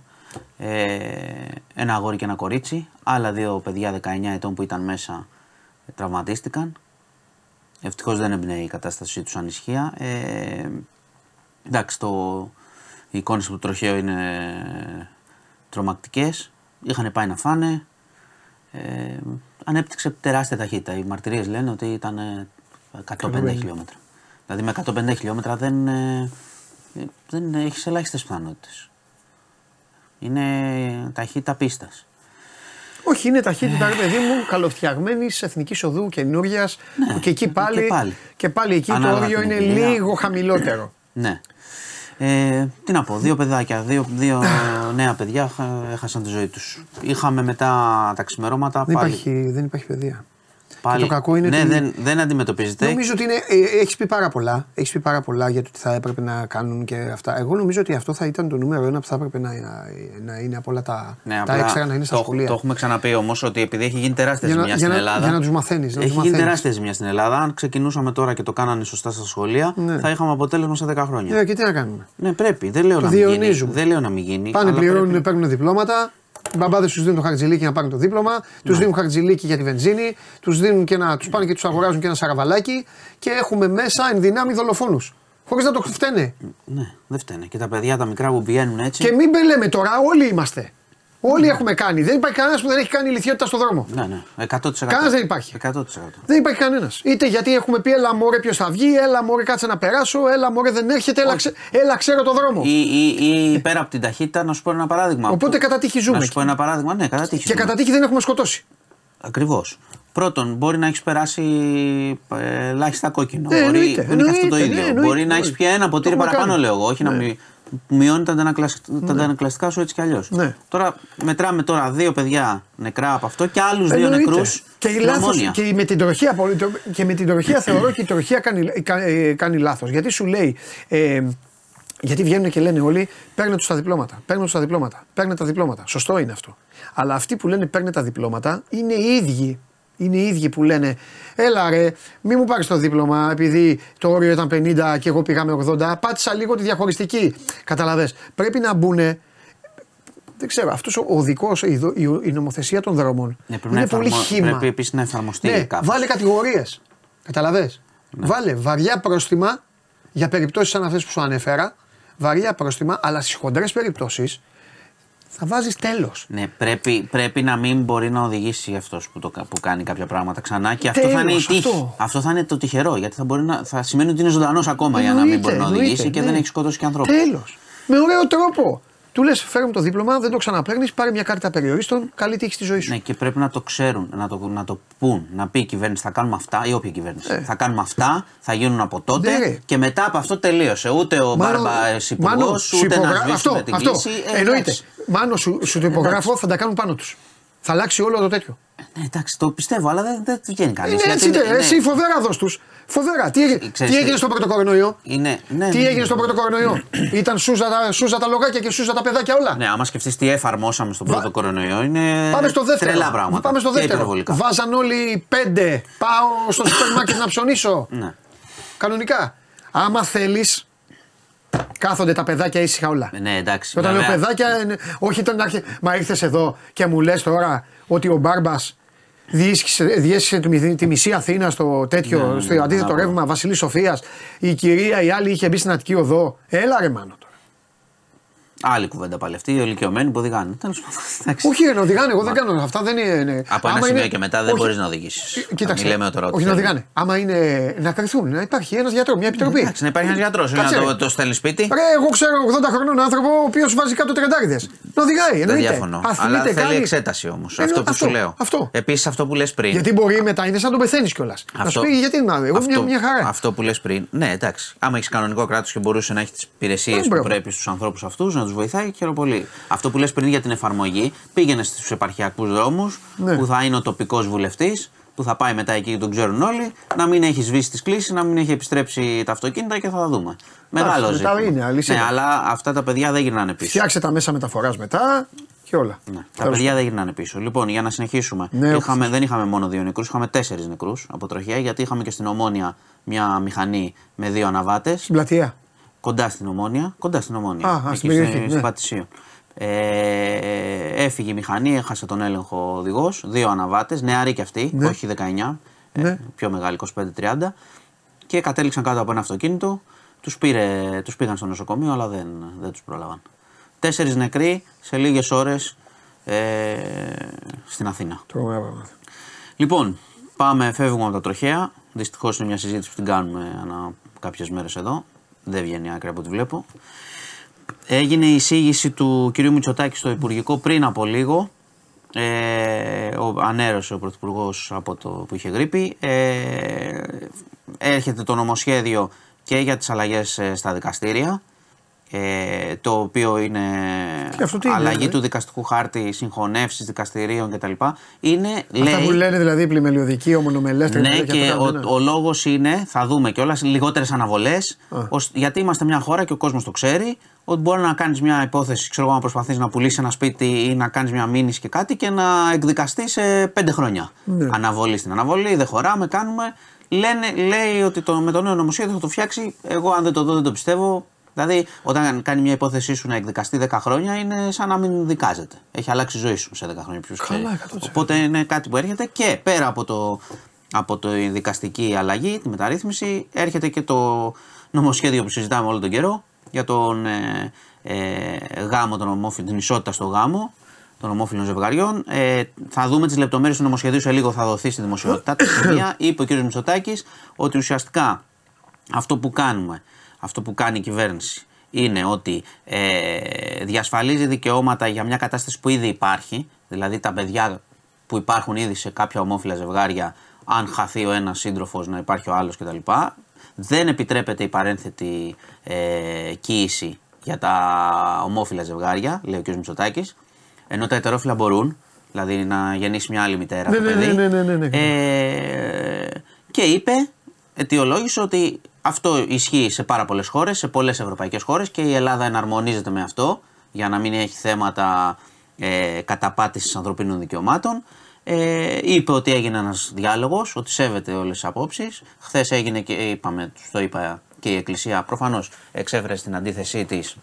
Ε, ένα αγόρι και ένα κορίτσι. Άλλα δύο παιδιά 19 ετών που ήταν μέσα ε, τραυματίστηκαν. Ευτυχώς δεν έμπαινε η κατάστασή τους ανησυχία. Ε, εντάξει, το, οι εικόνες από το τροχαίο είναι τρομακτικές. Είχαν πάει να φάνε. Ε, ανέπτυξε τεράστια ταχύτητα. Οι μαρτυρίες λένε ότι ήταν ε, 150 χιλιόμετρα. Δηλαδή με 150 χιλιόμετρα δεν, ε, ε, δεν έχεις ελάχιστες πιθανότητες. Είναι ταχύτητα πίστας. Όχι, είναι ταχύτητα, ρε παιδί μου, καλοφτιαγμένη εθνική οδού καινούριας. και εκεί πάλι, Ναι, και πάλι. και πάλι εκεί Ανάλογα το όριο την είναι ηλικία. λίγο χαμηλότερο. Ναι. Ε, τι να πω, δύο παιδάκια, δύο, δύο νέα παιδιά χα- έχασαν τη ζωή τους. Είχαμε μετά τα ξημερώματα δεν, πάλι. υπάρχει, δεν υπάρχει παιδεία. Πάλι το κακό είναι ναι, ότι- δεν, δεν αντιμετωπίζεται. Νομίζω ότι είναι, ε, έχεις πει πάρα πολλά. Έχεις πει πάρα πολλά για το τι θα έπρεπε να κάνουν και αυτά. Εγώ νομίζω ότι αυτό θα ήταν το νούμερο ένα που θα έπρεπε να, να είναι από όλα τα, Ναι, τα απλά έξτρα να είναι στα το, σχολεία. το έχουμε ξαναπεί όμως ότι επειδή έχει γίνει τεράστια Για να- ζημιά για στην να- Ελλάδα. για να τους μαθαίνεις, να Έχει τους γίνει μαθαίνεις. τεράστια ζημιά στην Ελλάδα. Αν ξεκινούσαμε τώρα και το κάνανε σωστά στα σχολεία, Ναι. θα είχαμε αποτέλεσμα σε 10 χρόνια. Ε, και τι να κάνουμε; Ναι, πρέπει. Δεν λέω, Το να μην, γίνει. διαιωνίζουμε. δεν λέω να μην γίνει. Πάνε, αλλά πληρώνουν, πρέπει. παίρνουν διπλώματα. Οι μπαμπάδες τους δίνουν το χαρτζηλίκι να πάρουν το δίπλωμα. Τους Ναι. δίνουν χαρτζηλίκι για τη βενζίνη. Τους δίνουν και να τους πάνε και τους αγοράζουν και ένα σαραβαλάκι. Και έχουμε μέσα εν δυνάμει δολοφόνους. Χωρίς να το φταίνε. Ναι, δεν φταίνε. Και τα παιδιά τα μικρά που πηγαίνουν έτσι. Και μην λέμε τώρα, όλοι είμαστε. Όλοι έχουμε κάνει. Δεν υπάρχει κανένας που δεν έχει κάνει ηλικιότητα στον δρόμο. Ναι, ναι. 100%. Κανένας δεν υπάρχει. 100%. Δεν υπάρχει κανένας. Είτε γιατί έχουμε πει, έλα μωρέ, ποιος θα βγει, έλα μωρέ, κάτσε να περάσω, έλα μωρέ, δεν έρχεται, έλα, ξε- έλα ξέρω το δρόμο. Ή, ή, ή πέρα από την ταχύτητα, να σου πω ένα παράδειγμα. Οπότε κατά τύχη ζούμε Να σου πω εκεί. ένα παράδειγμα, ναι, κατά τύχη. Και ζούμε. κατά τύχη δεν έχουμε σκοτώσει. Ακριβώς. Πρώτον, μπορεί να έχεις περάσει ε, ελάχιστα κόκκινο. Ε, μπορεί, εννοείται, δεν είναι και αυτό το εννοείται, ίδιο. ναι, εννοείται, μπορεί να έχεις εννοείται. πια ένα ποτήρι Το έχουμε παραπάνω, κάνει. λέω εγώ. Όχι να Ναι. Μει- που μειώνει τα αντανακλασ- τα αντανακλαστικά σου έτσι κι αλλιώς. Ναι. Τώρα μετράμε τώρα δύο παιδιά νεκρά από αυτό και άλλους δύο Εννοείται. νεκρούς. Και, η λάθος, και με την τροχία, απολύτω- και με την τροχία θεωρώ και η τροχία κάνει, κα- ε, κάνει λάθος. Γιατί σου λέει, ε, γιατί βγαίνουν και λένε όλοι, παίρνε τους τα διπλώματα. Παίρνε τους τα διπλώματα. Παίρνε τα διπλώματα. Σωστό είναι αυτό. Αλλά αυτοί που λένε παίρνε τα διπλώματα είναι οι ίδιοι. Είναι οι ίδιοι που λένε, έλα ρε, μη μου πάρεις το δίπλωμα επειδή το όριο ήταν 50 και εγώ πήγαμε 80. Πάτησα λίγο τη διαχωριστική. Καταλαβες. Πρέπει να μπουν δεν ξέρω, αυτός ο οδικό, η, δο- η, η νομοθεσία των δρόμων Ναι, πρέπει, να είναι πολύ εφαρμο- χύμα. πρέπει επίσης να εφαρμοστεί Ναι, κάπως. βάλε κατηγορίες. Καταλαβέ. Ναι. Βάλε βαριά πρόστιμα για περιπτώσεις σαν αυτές που σου ανέφερα. Βαριά πρόστιμα, αλλά στις χοντρές περιπτώσεις θα βάζεις τέλος. Ναι, πρέπει, πρέπει να μην μπορεί να οδηγήσει αυτός που, το, που κάνει κάποια πράγματα ξανά και αυτό θα είναι η Τέλος, τύχη. αυτό. Αυτό. θα είναι το τυχερό γιατί θα, μπορεί να, θα σημαίνει ότι είναι ζωντανός ακόμα για να μην μπορεί να οδηγήσει και δεν έχει σκοτώσει και ανθρώπου. Τέλος. Με ωραίο τρόπο. Του λες: Φέρε μου το δίπλωμα, δεν το ξαναπαίρνει, πάρε μια κάρτα περιορίστων, καλή τύχη στη ζωή σου. Ναι, και πρέπει να το ξέρουν, να το, να το πούν, να πει η κυβέρνηση θα κάνουμε αυτά ή όποια κυβέρνηση. Θα κάνουμε αυτά, θα γίνουν από τότε Ναι, ρε. και μετά από αυτό τελείωσε. Ούτε ο Μάνο, Μπάρμπα υπουργό, Μάνο, σου ούτε να υπογρα- σβήσουμε αυτό, την αυτό. κλίση. Ε, Εννοείται. Εντάξει. Μάνο, σου, σου το υπογράφω, θα τα κάνουν πάνω τους. Θα αλλάξει όλο το τέτοιο. Ναι, εντάξει, το πιστεύω, αλλά δεν, δεν βγαίνει κανείς. Είναι έτσι, τε, εσύ φοβερά δώσ' τους. Φοβερά. Τι, έγινε- Ξέρεις τι τι- έγινε στον πρώτο κορονοϊό. Είναι, ναι, Τι ναι, έγινε ναι. στον πρώτο κορονοϊό. Ήταν σούζα, τα- σούζα τα λογάκια και σούζα τα παιδάκια όλα; Ναι, άμα σκεφτείς τι εφαρμόσαμε στον Βα- πρώτο κορονοϊό, είναι Πάμε στο δεύτερο. τρελά πράγματα. Πάμε στο και δεύτερο. υπερβολικά. Βάζαν όλοι πέντε. Πάω στο σούπερ μάρκετ να ψωνίσω. Ναι. Κανονικά. Άμα θέλεις, κάθονται τα παιδάκια ήσυχα όλα. ναι, εντάξει. Και όταν λέω βέβαια. παιδάκια, είναι- όχι τον άρχε. Μα ήρθες εδώ και μου λες τώρα ότι ο Μπάρμπας διέσχισε, διέσχισε τη, μυ- τη μισή Αθήνα στο τέτοιο, Ναι, στο ναι, αντίθετο μπράβο. ρεύμα Βασιλής Σοφίας. Η κυρία η άλλη είχε μπει στην Αττική Οδό. Έλα ρε μάνο τώρα. Άλλη κουβέντα πάλι αυτή, οι ηλικιωμένοι που οδηγάνε. Τέλος πάντων, εντάξει. Όχι, ρε, να οδηγάνε, εγώ δεν κάνω αυτά. Δεν είναι. ναι. Από ένα Άμα σημείο είναι- και μετά δεν όχι. μπορείς να οδηγήσεις. Ε, Κοίταξε. Μην λέμε τώρα ότι όχι να θέλουμε. οδηγάνε. Άμα είναι να κρυθούν, να υπάρχει ένας γιατρός, μια επιτροπή. Εντάξει, να υπάρχει ένας γιατρός. Κάτσε, Να ρε. το, το στέλνει σπίτι. Ρε, εγώ ξέρω 80 χρονών άνθρωπο ο οποίος βάζει κάτω τρεντάριδε. Να οδηγάει, Δεν εννοείται. διαφωνώ. Αθλείται, Αλλά θέλει κάνει- εξέταση όμως. Εννο- Αυτό που σου λέω. Αυτό. Επίσης αυτό που λες πριν. Γιατί μπορεί μετά είναι σαν τον πεθαίνεις κιόλας. Να σου πει γιατί να εγώ μια, μια χαρά. Αυτό που λες πριν. Ναι, εντάξει. Άμα έχεις κανονικό κράτος και μπορούσε να έχεις τις υπηρεσίες Ε, που μπράβο. πρέπει στους ανθρώπους αυτούς, να τους βοηθάει, χαίρομαι πολύ. Αυτό που λες πριν για την εφαρμογή, πήγαινε στους επαρχιακούς δρόμους Ναι. που θα είναι ο τοπικός βουλευτής, που θα πάει μετά εκεί και τον ξέρουν όλοι, να μην έχει σβήσει τις κλήσεις, να μην έχει επιστρέψει τα αυτοκίνητα και θα τα δούμε. Μεγάλο μετά ζήτημα. είναι, αλήθεια. Ναι, αλλά αυτά τα παιδιά δεν γυρνάνε πίσω. Φτιάξε τα μέσα μεταφοράς μετά και όλα. Ναι, τα Τέλος παιδιά δεν γυρνάνε πίσω. Λοιπόν, για να συνεχίσουμε. Ναι, είχαμε, δεν είχαμε μόνο δύο νεκρούς, είχαμε τέσσερις νεκρούς από τροχιά, γιατί είχαμε και στην Ομόνια μια μηχανή με δύο αναβάτε. Στην πλατεία. Κοντά στην Ομόνια. Κοντά στην Ομόνια. Α, ας, εκεί στην περιοχή, στη- ναι. στην Πατησίων. Ε, έφυγε η μηχανή, έχασε τον έλεγχο ο οδηγός. Δύο αναβάτες, νεαροί κι αυτοί, Ναι. όχι 19, ε, Ναι. πιο μεγάλοι, 25-30. Και κατέληξαν κάτω από ένα αυτοκίνητο. Τους τους πήγαν στο νοσοκομείο, αλλά δεν, δεν τους πρόλαβαν. Τέσσερις νεκροί σε λίγες ώρες ε, στην Αθήνα. Τρομερά πράγματα. Λοιπόν, πάμε, φεύγουμε από τα τροχαία. Δυστυχώς είναι μια συζήτηση που την κάνουμε ανά κάποιες μέρες εδώ. Δεν βγαίνει άκρη από ό,τι βλέπω. Έγινε η εισήγηση του κυρίου Μητσοτάκη στο Υπουργικό πριν από λίγο. Ε, ο, ανέρωσε ο Πρωθυπουργός από το που είχε γρήπη. Ε, έρχεται το νομοσχέδιο και για τις αλλαγές ε, στα δικαστήρια. Ε, το οποίο είναι Και αυτό τι είναι, αλλαγή ε; του δικαστικού χάρτη, συγχωνεύσεις δικαστηρίων κτλ. Είναι, Αυτά που λέει, λένε δηλαδή πλημελιωδική, ομονομελέστερη. ναι, και ο, ο λόγος είναι, θα δούμε κιόλας, λιγότερες αναβολές. Γιατί είμαστε μια χώρα και ο κόσμος το ξέρει, ότι μπορεί να κάνεις μια υπόθεση, ξέρω εγώ, να προσπαθείς να πουλήσεις ένα σπίτι ή να κάνεις μια μήνυση και κάτι και να εκδικαστείς σε πέντε χρόνια. Ναι. Αναβολή στην αναβολή, δεν χωράμε, κάνουμε. Λένε, λέει ότι το, με το νέο νομοσχέδιο θα το φτιάξει. Εγώ, αν δεν το δω, δεν το πιστεύω. Δηλαδή, όταν κάνει μια υπόθεσή σου να εκδικαστεί 10 χρόνια, είναι σαν να μην δικάζεται. Έχει αλλάξει η ζωή σου σε 10 χρόνια. Ποιος ξέρει. Καλά, 100%. Οπότε είναι κάτι που έρχεται και πέρα από το, από το η δικαστική αλλαγή, τη μεταρρύθμιση, έρχεται και το νομοσχέδιο που συζητάμε όλο τον καιρό για τον ε, ε, γάμο, τον ομόφυλο, την ισότητα στο γάμο των ομόφυλων ζευγαριών. Ε, θα δούμε τις λεπτομέρειες του νομοσχεδίου σε λίγο, θα δοθεί στη δημοσιότητα. Τη σημεία είπε ο κ. Μητσοτάκης ότι ουσιαστικά αυτό που κάνουμε, αυτό που κάνει η κυβέρνηση είναι ότι ε, διασφαλίζει δικαιώματα για μια κατάσταση που ήδη υπάρχει, δηλαδή τα παιδιά που υπάρχουν ήδη σε κάποια ομόφυλα ζευγάρια, αν χαθεί ο ένας σύντροφος να υπάρχει ο άλλος κτλ. Δεν επιτρέπεται η παρένθετη ε, κοίηση για τα ομόφυλα ζευγάρια, λέει ο κ. Μητσοτάκης. Ενώ τα ετερόφυλα μπορούν, δηλαδή να γεννήσει μια άλλη μητέρα Ναι, το ναι, παιδί. ναι, ναι, ναι, ναι, ναι. Ε, και είπε, αιτιολόγησε ότι αυτό ισχύει σε πάρα πολλές χώρες, σε πολλές ευρωπαϊκές χώρες και η Ελλάδα εναρμονίζεται με αυτό για να μην έχει θέματα ε, καταπάτησης ανθρωπίνων δικαιωμάτων. Ε, είπε ότι έγινε ένας διάλογος, ότι σέβεται όλες τις απόψεις. Χθες έγινε και είπαμε, τους το είπα και η Εκκλησία προφανώς εξέφρασε την αντίθεσή της.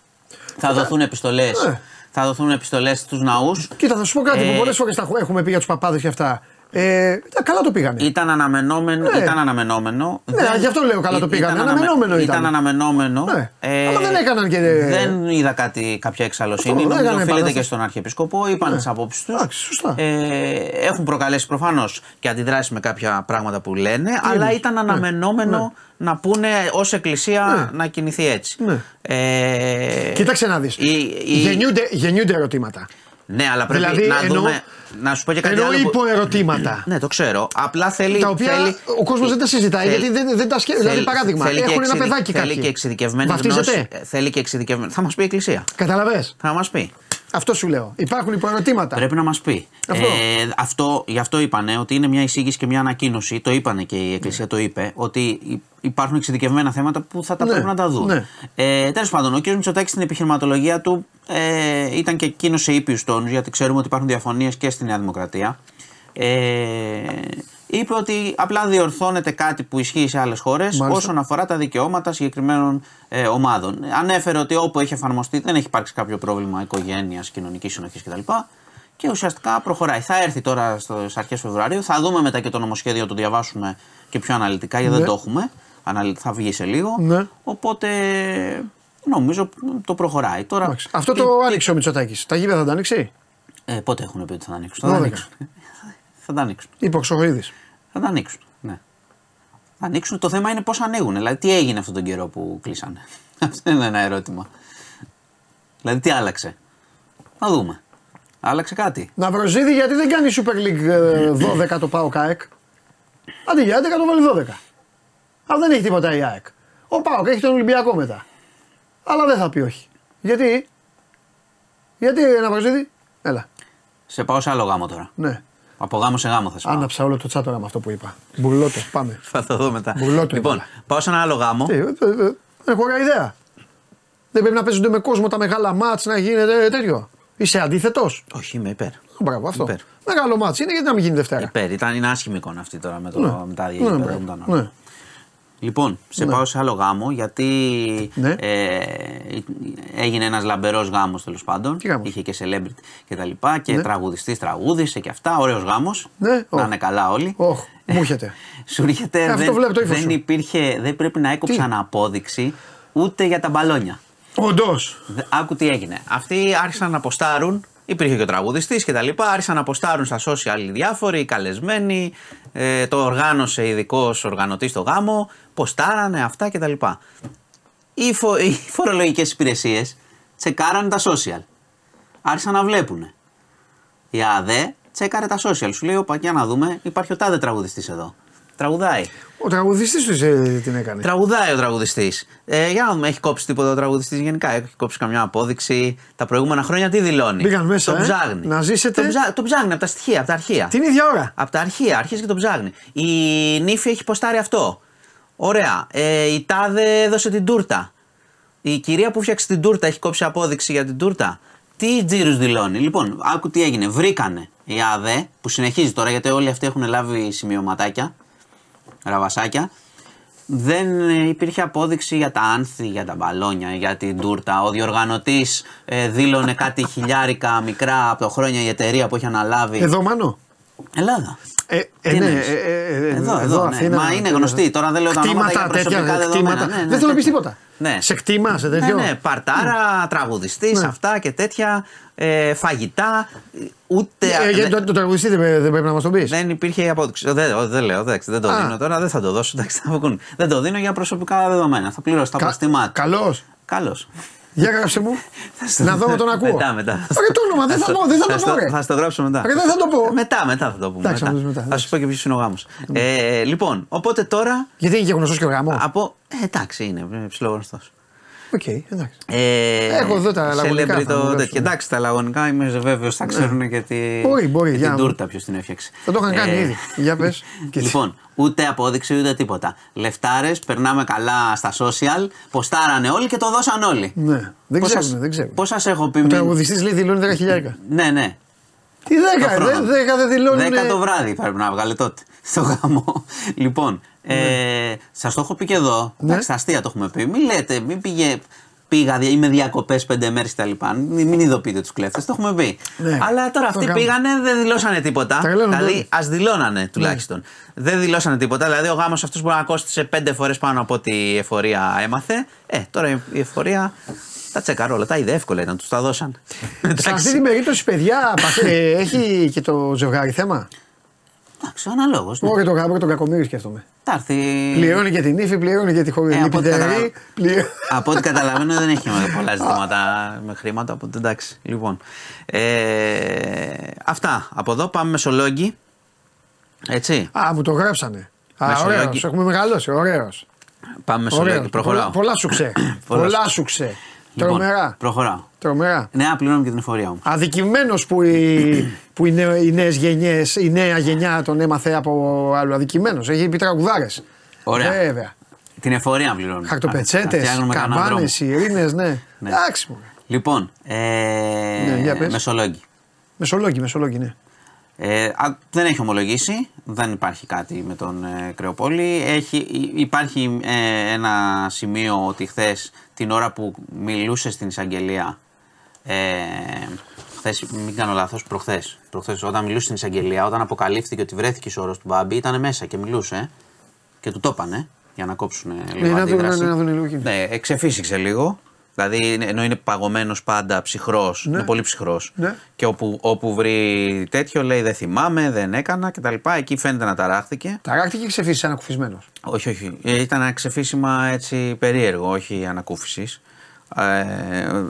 Θα δοθούν επιστολές. Ναι. Θα δοθούν επιστολές στους ναούς. Κοίτα, θα σου πω κάτι Ε, που πολλές φορές έχουμε πει για τους παπάδες και αυτά. Ε, τα καλά το πήγανε. Ήταν αναμενόμενο. Ναι. Ήταν αναμενόμενο. Ναι, γι' αυτό λέω καλά το Ή- πήγανε. αναμε- Αναμενόμενο ήταν. Ήταν αναμενόμενο. Ναι. Αλλά δεν έκαναν και- Δεν είδα κάτι, κάποια εξαλωσύνη. Αυτό, δεν Νομίζω έκαναν οφείλεται και επανάσταση. στον Αρχιεπισκόπο. Είπαν Ναι. τις απόψεις τους. Εντάξει, σωστά. Ε, έχουν προκαλέσει προφανώς και αντιδράσεις με κάποια πράγματα που λένε, αλλά εννοείς; ήταν Ναι. αναμενόμενο Ναι. να πούνε ως Εκκλησία να κινηθεί έτσι. Ναι. Ε, Κοίταξε να δεις. η- η- Γεννιούνται, γεννιούνται ερωτήματα. Ναι, αλλά πρέπει Δηλαδή, να εννοώ- δούμε. Να σου πω και κάτι Ενώ άλλο. που- υποερωτήματα. <clears throat> Ναι, το ξέρω. Απλά θέλει. τα οποία θέλει- ο κόσμος δεν τα συζητάει θέλει- γιατί δεν, δεν τα σκέφτεται. Δηλαδή, θέλει- παράδειγμα, θέλει και έχουν ένα εξειδι- παιδάκι Θέλει κάποιοι. και εξειδικευμένη Βαφτίζεται. γνώση. ε, Θέλει και εξειδικευμένη. Θα μας πει η Εκκλησία. Καταλαβέ. Θα μας πει. Αυτό σου λέω. Υπάρχουν υποερωτήματα. Πρέπει να μας πει. Αυτό. Ε, αυτό, γι' αυτό είπανε ότι είναι μια εισήγηση και μια ανακοίνωση. Το είπανε και η Εκκλησία το είπε. Ότι υ- υπάρχουν εξειδικευμένα θέματα που θα τα Ναι, πρέπει να τα δουν. ναι. Ε, Τέλος πάντων, ο κ. Μητσοτάκης στην επιχειρηματολογία του ε, ήταν και εκείνος σε ήπιους τόνους, γιατί ξέρουμε ότι υπάρχουν διαφωνίες και στη Νέα Δημοκρατία. Ε, είπε ότι απλά διορθώνεται κάτι που ισχύει σε άλλες χώρες Μάλιστα. όσον αφορά τα δικαιώματα συγκεκριμένων ε, ομάδων. Ανέφερε ότι όπου έχει εφαρμοστεί δεν έχει υπάρξει κάποιο πρόβλημα οικογένειας, κοινωνικής συνοχής κτλ. Και ουσιαστικά προχωράει. Θα έρθει τώρα στις αρχές Φεβρουαρίου. Θα δούμε μετά και το νομοσχέδιο, το διαβάσουμε και πιο αναλυτικά, γιατί Ναι. δεν το έχουμε. Αναλυ- Θα βγει σε λίγο. Ναι. Οπότε νομίζω το προχωράει. Τώρα, Εντάξει. Αυτό τι- το άνοιξε ο Μητσοτάκης. Τα γήπεδα θα τα ανοίξει. Ε, πότε έχουν πει ότι θα τα ανοίξουν. Θα τα 12. ανοίξουν. Θα τα ανοίξουν. Είπε ο Χρυσοχοίδη. Θα τα ανοίξουν. Ναι. Θα ανοίξουν. Το θέμα είναι πώς ανοίγουν. Δηλαδή, τι έγινε αυτόν τον καιρό που κλείσανε; <laughs> Αυτό είναι ένα ερώτημα. Δηλαδή, τι άλλαξε; Θα δούμε. Άλλαξε κάτι; Ναυροζίδη γιατί δεν κάνει Super League ε, 12 το πάω ΚΑΕΚ. Αντί για 11 το βάλει 12. Αλλά δεν έχει τίποτα η ΑΕΚ. Ο Πάοκ έχει τον Ολυμπιακό μετά. Αλλά δεν θα πει όχι. Γιατί, γιατί Ναυροζίδη, έλα. Σε πάω σε άλλο γάμο τώρα. Ναι. Από γάμο σε γάμο θα σε πάω. Άναψα όλο το τσάτορα με αυτό που είπα. Μπουρλότο, πάμε. Θα το δω μετά. Μπουλότο λοιπόν, έβαλα. πάω σε ένα άλλο γάμο. Τι, ε, ε, ε, Δεν έχω ιδέα. Δεν πρέπει να παίζονται με κόσμο τα μεγάλα μάτς να γίνεται τέτοιο. Είσαι αντίθετος; Όχι, είμαι υπέρ. Μπράβο, αυτό. Υπέρ. Μεγάλο μάτς είναι γιατί να μην γίνει Δευτέρα; Υπέρ. Ήταν, είναι άσχημη εικόνα αυτή τώρα με, το, Ναι. με τα Ναι, γήπεδα μπράβο. που ήταν όλα. Ναι. Λοιπόν, σε πάω σε άλλο γάμο γιατί Ναι. ε, έγινε ένας λαμπερός γάμος τέλος πάντων. Τι γάμος; Είχε και celebrity και τα λοιπά και Ναι. τραγουδιστής τραγούδισε και αυτά. Ωραίος γάμος. Ναι, Να όχ. είναι καλά όλοι. Όχ, μου έρχεται. <laughs> Σου έρχεται, Ε, αυτό δεν, βλέπω το ύφος δεν σου. υπήρχε, δεν πρέπει να έκοψαν απόδειξη ούτε για τα μπαλόνια. Όντως. Δε- Άκου τι έγινε. Αυτοί άρχισαν να αποστάρουν. Υπήρχε και ο τραγουδιστής και τα λοιπά. Άρχισαν να αποστάρουν στα social οι διάφοροι, οι καλεσμένοι. Ε, το οργάνωσε ειδικός οργανωτής στο γάμο. Ποστάρανε αυτά και τα λοιπά. Οι, φο, οι φορολογικές υπηρεσίες τσεκάρανε τα social. Άρχισαν να βλέπουν. Η ΑΔΕ τσέκαρε τα social. Σου λέει: Οπα, για να δούμε, υπάρχει ο τάδε τραγουδιστής εδώ. Τραγουδάει. Ο τραγουδιστής του ε, την έκανε. Τραγουδάει ο τραγουδιστής. Ε, για να δούμε, έχει κόψει τίποτα ο τραγουδιστής γενικά. Έχει κόψει καμιά απόδειξη. Τα προηγούμενα χρόνια τι δηλώνει; Μπήκαν μέσα, Το ε. ψάχνει. Να ζήσετε. Το, ψά, το ψάχνει από τα στοιχεία, από τα αρχεία. Την ίδια ώρα. Από τα αρχεία, αρχίζει και το ψάχνει. Η νύφη έχει ποστάρει αυτό. Ωραία. Ε, η τάδε έδωσε την τούρτα. Η κυρία που φτιάξε την τούρτα έχει κόψει απόδειξη για την τούρτα. Τι τζίρους δηλώνει; Λοιπόν, άκου τι έγινε. Βρήκανε η ΑΔΕ που συνεχίζει τώρα γιατί όλοι αυτοί έχουν λάβει σημειωματάκια, ραβασάκια. Δεν ε, υπήρχε απόδειξη για τα άνθη, για τα μπαλόνια, για την τούρτα. Ο διοργανωτής ε, δήλωνε κάτι χιλιάρικα μικρά από το χρόνια η εταιρεία που έχει αναλάβει. Εδώ μάνο. Ελλάδα. Ε, ε, Τι ναι, εννοείς; ε, ε, ε, Εδώ, εδώ, ναι. Αθήνα, Μα είναι γνωστή. Τώρα δεν λέω τα ονόματα για Κτήματα, τέτοια, προσωπικά δεδομένα. κτήματα. Ναι, ναι, δεν θέλω να πεις τέτοια. τίποτα. Ναι. Σε κτήμα, σε τέτοιο. Ναι, ναι, παρτάρα, τραγουδιστής, Ναι. αυτά και τέτοια, ε, φαγητά. Ούτε. Ε, γιατί δεν- το, το τραγουδιστή δεν, δεν πρέπει να μας τον πεις. δεν υπήρχε η απόδειξη. Δεν, ο, δεν λέω, εντάξει, δεν το Α. δίνω τώρα, δεν θα το δώσω. Εντάξει, θα βγουν. Δεν το δίνω για προσωπικά δεδομένα. Θα πληρώσω τα προστιμάτια. Καλός. Καλώ. Για γράψε μου. να δω με τον <laughs> ακούω. Μετά, μετά. Ρε το όνομα, δεν θα, πω, δεν θα, το στο- πω. ρε. Θα στο γράψω μετά. Ρε, δεν θα το πω. Ε, Μετά, μετά θα το πούμε. Εντάξει, θα το δεις μετά, Θα σου πω και ποιος είναι ο γάμος. Ε, λοιπόν, οπότε τώρα. Γιατί είναι και γνωστός και ο γάμος. Από. Ε, εντάξει, είναι ψηλό γνωστό. Οκ, εντάξει. Ε, Έχω εδώ τα λαγωνικά, celebrity θα το μου τέτοιο. γράψουν. Εντάξει, τα λαγωνικά είμαι βέβαιος θα ξέρουν και, τη, Μπορεί, μπορεί, και για την να- τούρτα ποιος την έφτιαξε. Θα το είχαν κάνει Ε, ήδη. Για πες. <laughs> Λοιπόν, ούτε απόδειξη ούτε τίποτα. Λεφτάρες, περνάμε καλά στα social, ποστάρανε όλοι και το δώσαν όλοι. Ναι, δεν Πώς ξέρουν, σας- δεν ξέρουν. Πώς σας έχω πει. Ο μην- τραγουδιστής λέει δηλώνει 10 χιλιάρικα. Ναι, ναι. Τι 10, Το χρόνο. δεν 10 δεν δηλώνουν. Δέκα το βράδυ πρέπει να βγάλε τότε στο γάμο. Λοιπόν, ε, σας το έχω πει και εδώ. Ναι. Εντάξει, τα αστεία το έχουμε πει. Μην λέτε, μην πήγε. Πήγα, δια- είμαι διακοπές πέντε μέρες κτλ. Μην, μην ειδοποιείτε τους κλέφτες, το έχουμε πει. Ναι. Αλλά τώρα Το αυτοί γάμο. πήγανε, δεν δηλώσανε τίποτα. Τα γλένουν δηλαδή, όλοι. ας δηλώνανε τουλάχιστον. Δεν δηλώσανε τίποτα. Δηλαδή, ο γάμος αυτός μπορεί να κόστησε πέντε φορές πάνω από ό,τι η εφορία έμαθε. Ε, τώρα η η εφορία τα τσεκαρ όλα. Τα είδε εύκολα ήταν, τους τα δώσαν. Σε αυτή Εντάξει. την περίπτωση, παιδιά, πα- ε, έχει και το ζευγάρι θέμα; Εντάξει, αναλόγως. Ναι. Όχι το γάμο και τον κακομίρι σκέφτομαι. Θα έρθει. Πληρώνει και την ύφη, πληρώνει και τη Ε, από ό,τι χωρί καταλαβα- πληρώνει. Από ό,τι καταλαβαίνω δεν έχει πολλά <laughs> ζητήματα με χρήματα, οπότε εντάξει. Λοιπόν, ε, αυτά. Από εδώ πάμε Μεσολόγγι. Έτσι. Α, μου το γράψανε. Α, Μεσολόγγι. ωραίος, έχουμε μεγαλώσει, ωραίος. Πάμε Μεσολόγγι. Προχωράω. Πολλά, πολλά σου ξέ. Πολλά πολλά σου- σου ξέ. Λοιπόν, Τρομερά. Προχωράω. Τρομερά. Ναι, πληρώνουμε και την εφορία μου. Αδικημένος που, οι, <clears throat> που οι, νέε, οι νέες γενιές, η νέα γενιά τον έμαθε από άλλο. Αδικημένος. Έχει πει τραγουδάρες. Ωραία. Βέβαια. Την εφορία πληρώνουμε. Χαρτοπετσέτες, Φτιάχνουμε κανένα καμπάνες, δρόμο. ειρήνε, ναι. Ναι. Εντάξει μου. Λοιπόν, ε, Ναι, για πες. Μεσολόγγι. Μεσολόγγι, μεσολόγγι, ναι. Ε, α, δεν έχει ομολογήσει, δεν υπάρχει κάτι με τον ε, Κρεοπόλη. Έχει, υ- υπάρχει ε, ένα σημείο ότι χθες την ώρα που μιλούσε στην εισαγγελία, ε, χθες, μην κάνω λάθος, προχθές, προχθές όταν μιλούσε στην εισαγγελία, όταν αποκαλύφθηκε ότι βρέθηκε σώρος του Μπάμπη, ήταν μέσα και μιλούσε και του το είπανε για να κόψουν ε, λίγο Ναι, να δουν- αντίδραση. ναι, να δουν λίγο εκείνο. Ναι, εξεφύσιξε λίγο. Δηλαδή, είναι- ενώ είναι παγωμένος πάντα ψυχρός, είναι πολύ ψυχρός. Ναι. Και όπου, όπου βρει τέτοιο λέει δεν θυμάμαι, δεν έκανα κτλ. Εκεί φαίνεται να ταράχθηκε. Ταράχτηκε και ξεφύσει ανακουφισμένος; Όχι, όχι. Ε, Ήταν ένα ξεφύσιμα έτσι περίεργο, όχι ανακούφισης. Ε,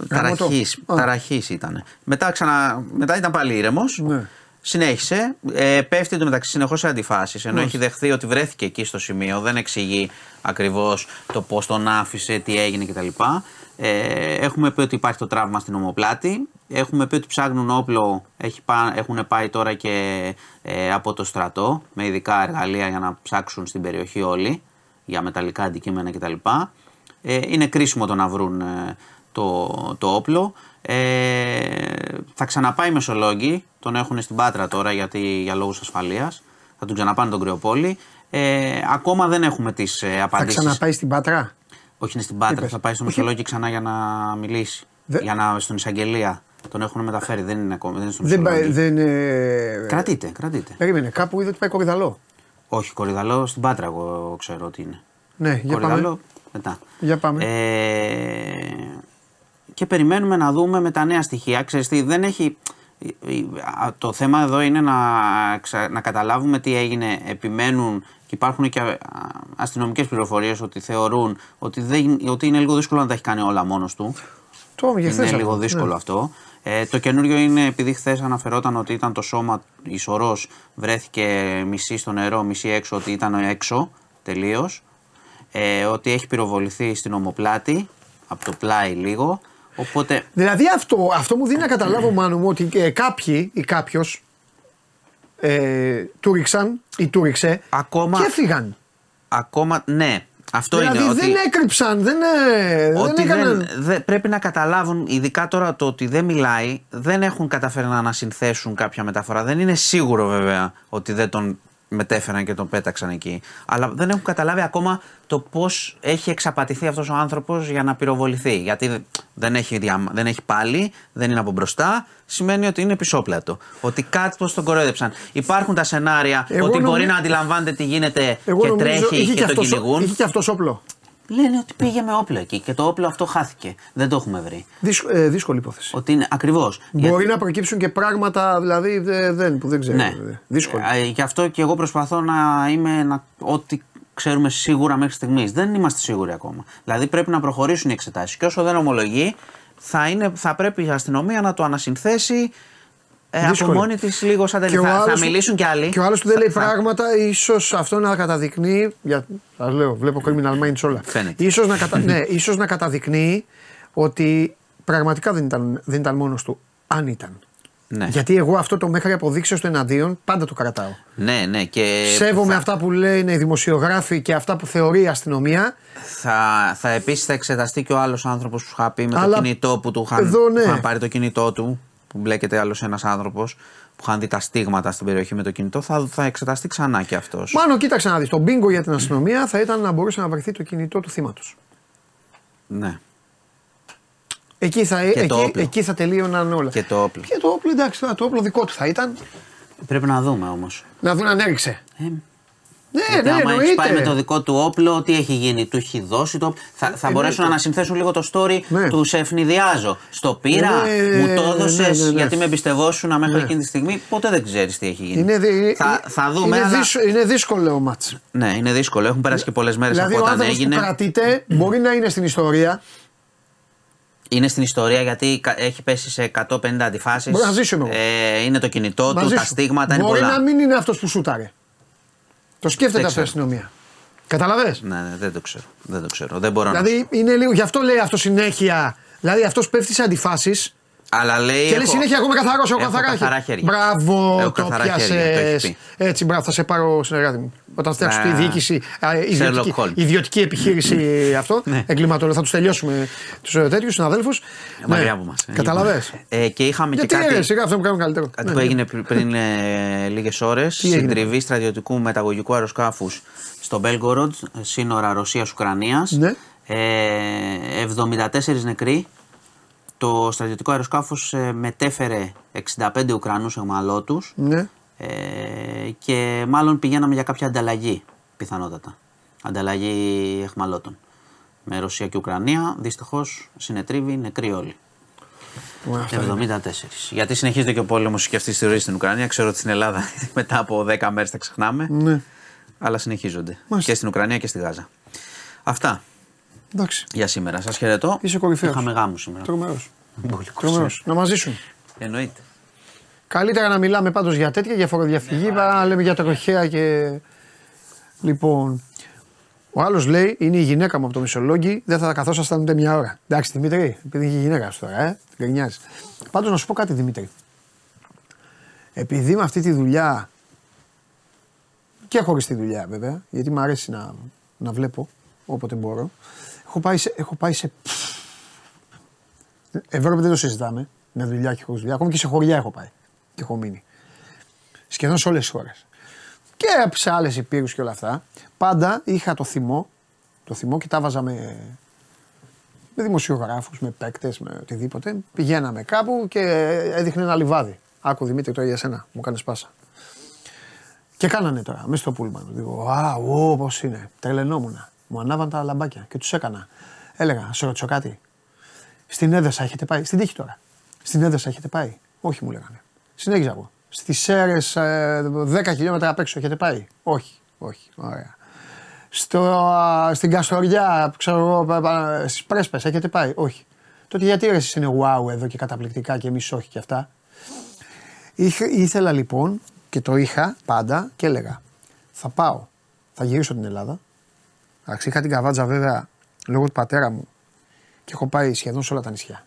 ταραχής, Α. ταραχής ήταν. Μετά, ξανα, μετά ήταν πάλι ήρεμος. Ναι. Συνέχισε. Ε, πέφτει εντωμεταξύ συνεχώς σε αντιφάσεις. Ενώ έχει δεχθεί ότι βρέθηκε εκεί στο σημείο, δεν εξηγεί ακριβώς το πώς τον άφησε, τι έγινε κτλ. Ε, έχουμε πει ότι υπάρχει το τραύμα στην ομοπλάτη. Έχουμε πει ότι ψάχνουν όπλο. Έχει πά, έχουν πάει τώρα και ε, από το στρατό με ειδικά εργαλεία για να ψάξουν στην περιοχή όλοι για μεταλλικά αντικείμενα κτλ. Ε, είναι κρίσιμο το να βρουν ε, το, το όπλο. Ε, θα ξαναπάει Μεσολόγγι, τον έχουν στην Πάτρα τώρα γιατί, για λόγους ασφαλείας. Θα τον ξαναπάνε τον Κρεοπόλη. Ε, ακόμα δεν έχουμε τις ε, Θα απαντήσεις. ξαναπάει στην Πάτρα; Όχι, είναι στην Πάτρα. είπες; Θα πάει στο Όχι. Μεσολόγγι ξανά για να μιλήσει. Δε- Για να στον εισαγγελία. Τον έχουν μεταφέρει, δεν είναι ακόμα. Δεν είναι στο Δεν πάει. Μεσολόγγι. Δεν, ε, Κρατείτε, κρατείτε. Περίμενε, κάπου είδε ότι πάει κορυδαλό. Όχι, Κορυδαλό στην Πάτρα, εγώ ξέρω ότι είναι. Ναι, για Κορυδαλό, πάμε. μετά. Για πάμε. Ε, και περιμένουμε να δούμε με τα νέα στοιχεία. Ξέρεις τι, δεν έχει... Το θέμα εδώ είναι να, ξα- να καταλάβουμε τι έγινε. Επιμένουν και υπάρχουν και α, αστυνομικές πληροφορίες ότι θεωρούν ότι, δεν, ότι είναι λίγο δύσκολο να τα έχει κάνει όλα μόνος του. Το είπαμε και Είναι χθες λίγο αυτό. δύσκολο Ναι. αυτό. Ε, το καινούριο είναι επειδή χθες αναφερόταν ότι ήταν το σώμα, η σωρός βρέθηκε μισή στο νερό, μισή έξω, ότι ήταν έξω τελείως. Ε, ότι έχει πυροβοληθεί στην ομοπλάτη, από το πλάι λίγο. Οπότε Δηλαδή αυτό, αυτό μου δίνει να καταλάβω μάνο μου ότι ε, κάποιοι ή κάποιος ε, του ρίξαν ή του ρίξε Ακόμα- και έφυγαν. ακόμα ναι, αυτό δηλαδή είναι. δεν ότι... έκρυψαν, δεν, ε, δεν Ότι έκαναν. δεν, δεν- πρέπει να καταλάβουν, ειδικά τώρα το ότι δεν μιλάει, δεν έχουν καταφέρει να ανασυνθέσουν κάποια μεταφορά. Δεν είναι σίγουρο βέβαια ότι δεν τον μετέφεραν και τον πέταξαν εκεί. Αλλά δεν έχουν καταλάβει ακόμα το πώς έχει εξαπατηθεί αυτός ο άνθρωπος για να πυροβοληθεί. Γιατί δεν έχει, διαμα- δεν έχει πάλι, δεν είναι από μπροστά, σημαίνει ότι είναι πισόπλατο. Ότι κάτι πώς τον κορόιδεψαν. Υπάρχουν τα σενάρια Εγώ ότι νομι- μπορεί να αντιλαμβάνεται τι γίνεται Εγώ και νομίζω τρέχει είχε και, τον αυτός, κυνηγούν. είχε και αυτός όπλο. Λένε ότι πήγε με όπλο εκεί και το όπλο αυτό χάθηκε. Δεν το έχουμε βρει. Δύσκολ, ε, δύσκολη υπόθεση. Ότι είναι ακριβώς. Μπορεί να προκύψουν και πράγματα δηλαδή δε- δεν, που δεν ξέρω. Ναι. ε, Δύσκολη. Ε, γι' αυτό και εγώ προσπαθώ να είμαι να, ό,τι ξέρουμε σίγουρα μέχρι στιγμής. Δεν είμαστε σίγουροι ακόμα. Δηλαδή πρέπει να προχωρήσουν οι εξετάσεις. Και όσο δεν ομολογεί, θα, είναι, θα πρέπει η αστυνομία να το ανασυνθέσει ε, από Δύσκολο. μόνη της λίγο σαν Και ο θα, θα άλλος- μιλήσουν κι άλλοι. Και ο άλλος που δεν λέει Θα- πράγματα, ίσως αυτό να καταδεικνύει. Για, σας λέω, βλέπω criminal minds όλα. Φαίνεται. Ίσως να, κατα, ναι, ίσως να καταδεικνύει ότι πραγματικά δεν ήταν, δεν ήταν μόνος του. Αν ήταν. Ναι. Γιατί εγώ αυτό το μέχρι αποδείξεως του εναντίον πάντα το κρατάω. ναι, ναι. Και Σέβομαι θα, αυτά που λένε οι δημοσιογράφοι και αυτά που θεωρεί η αστυνομία. Θα, θα επίσης θα εξεταστεί και ο άλλος άνθρωπος που σου είχα πει με Αλλά το κινητό που του είχαν, εδώ, ναι. που είχαν πάρει το κινητό του. Που μπλέκεται άλλος ένας άνθρωπος που είχαν δει τα στίγματα στην περιοχή με το κινητό. Θα, θα εξεταστεί ξανά και αυτός. Μάνο, κοίταξε να δεις. Το μπίνγκο για την αστυνομία θα ήταν να μπορούσε να βρεθεί το κινητό του θύματος. Ναι. Εκεί θα, Και το εκεί, όπλο. εκεί θα τελείωναν όλα. Και το όπλο. Και το όπλο, εντάξει, τώρα το όπλο δικό του θα ήταν. Πρέπει να δούμε όμως. Να δουν αν έριξε. Ε, Ναι, γιατί ναι, άμα έχεις πάει με το εννοείται. δικό του όπλο, τι έχει γίνει, του έχει δώσει το. Θα, θα μπορέσουν να ανασυνθέσουν λίγο το story Ναι. του σε ευνηδιάζω. Στο πήρα, Ναι, μου το ναι, έδωσες ναι, ναι, ναι. γιατί με εμπιστευόσουν μέχρι Ναι. εκείνη τη στιγμή. Ποτέ δεν ξέρεις τι έχει γίνει. Είναι, δι- θα, θα δούμε. είναι, αλλά... δύσ- είναι δύσκολο ο μάτς. Ναι, είναι δύσκολο. Έχουν περάσει και πολλές μέρες Δηλαδή από ο όταν άνθρωπος έγινε. που κρατείται μπορεί να είναι στην ιστορία. Είναι στην ιστορία γιατί κα- έχει πέσει σε 150 αντιφάσεις. Μπορεί να ζήσουμε εγώ. Ε, είναι το κινητό του, μαζί τα σου. στίγματα είναι Μπορεί πολλά. να μην είναι αυτός που σούταρε. Το σκέφτεται Δεν αυτό η ξέρω. αστυνομία. Καταλαβες; Ναι, ναι, δεν το ξέρω. Δεν το ξέρω. Δεν μπορώ να. Δηλαδή είναι λίγο, γι' αυτό λέει αυτό συνέχεια. Δηλαδή αυτός πέφτει σε αντιφάσεις Αλλά λέει. και λέει έχω- συνέχεια εγώ είμαι καθαρός, έχω έχω καθαρά καθαρά χέρια. χέρια. Μπράβο, Έχω το καθαρά χέρια, το πιάσες. έχεις Έτσι, μπράβο, θα σε πάρω συνεργάτη μου. Όταν φτιάξω τη Α, διοίκηση, α, ιδιωτική, Sherlock Holmes. ιδιωτική επιχείρηση αυτό, Ναι. εγκληματολόγο, θα τους τελειώσουμε τους ε, τέτοιους συναδέλφους. Μακριά από μας. Καταλαβες. Ε, και είχαμε Γιατί και κάτι, ρε, σιγά αυτό που κάνουν καλύτερο. κάτι Ναι, που ναι. έγινε πρι- πριν ε, λίγες ώρες. έγινε; Συντριβή στρατιωτικού μεταγωγικού αεροσκάφους στο Μπέλγκοροντ, σύνορα Ρωσία-Ουκρανία. Ναι. Ε, 74 νεκροί. Το στρατιωτικό αεροσκάφος μετέφερε 65 Ουκρανούς εχμαλώτου. Ναι. Ε, και μάλλον πηγαίναμε για κάποια ανταλλαγή, πιθανότατα. Ανταλλαγή εχμαλώτων. Με Ρωσία και Ουκρανία, δυστυχώς συνετρίβει νεκροί όλοι. Ωραία, αυτά είναι. 74. Γιατί συνεχίζεται και ο πόλεμος και αυτή τη ροή στην Ουκρανία. Ξέρω ότι στην Ελλάδα <laughs> μετά από 10 μέρες τα ξεχνάμε. Ναι. Αλλά συνεχίζονται. Μάλιστα. Και στην Ουκρανία και στη Γάζα. Αυτά Εντάξει. για σήμερα. Σας χαιρετώ. Είσαι κορυφαίος. Είχαμε γάμους σήμερα. Τρομερός. Πολύ Τρομερός. Να μας ζήσουν. Εννοείται. Καλύτερα να μιλάμε πάντως για τέτοια, για φοροδιαφυγή, παρά να λέμε για τροχέα και. Λοιπόν. Ο άλλος λέει: Είναι η γυναίκα μου από το Μισολόγγι, δεν θα τα καθόσασταν ούτε μια ώρα. Εντάξει, Δημήτρη, επειδή είναι η γυναίκα σου τώρα, ε, γκρινιάζει. Πάντως να σου πω κάτι, Δημήτρη. Επειδή με αυτή τη δουλειά. και χωρίς τη δουλειά βέβαια, γιατί μου αρέσει να, να βλέπω όποτε μπορώ. Έχω πάει σε. Έχω πάει σε Ευρώπη δεν το συζητάμε. Με δουλειά και χωρίς δουλειά. Ακόμη και σε χωριά έχω πάει και έχω μείνει. Σχεδόν σε όλες τις χώρες. Και σε άλλες υπήρους και όλα αυτά. Πάντα είχα το θυμό, το θυμό και τα βάζα με, με δημοσιογράφους, με παίκτες, με οτιδήποτε. Πηγαίναμε κάπου και έδειχνε ένα λιβάδι. Άκου Δημήτρη τώρα για σένα, μου κάνεις πάσα. Και κάνανε τώρα, μέσα στο πούλμαν. Digo, Α, ου, πώς είναι. Τρελαινόμουν. Μου ανάβαν τα λαμπάκια και τους έκανα. Έλεγα, «Να σε ρωτήσω κάτι. Στην Έδεσα έχετε πάει; Στην τύχη τώρα. Στην Έδεσα έχετε πάει; Όχι, μου λέγανε. Συνέχιζα εγώ. Στις Σέρες 10 χιλιόμετρα απ' έξω έχετε πάει; Όχι, όχι. Ωραία. Στο, α, στην Καστοριά, ξέρω εγώ, στις Πρέσπες έχετε πάει; Όχι. Τότε γιατί ρε, εσείς είναι wow εδώ και καταπληκτικά και εμείς όχι και αυτά; Είχα, ήθελα λοιπόν και το είχα πάντα και έλεγα θα πάω, θα γυρίσω την Ελλάδα. Εντάξει, είχα την καβάτζα βέβαια λόγω του πατέρα μου και έχω πάει σχεδόν σε όλα τα νησιά.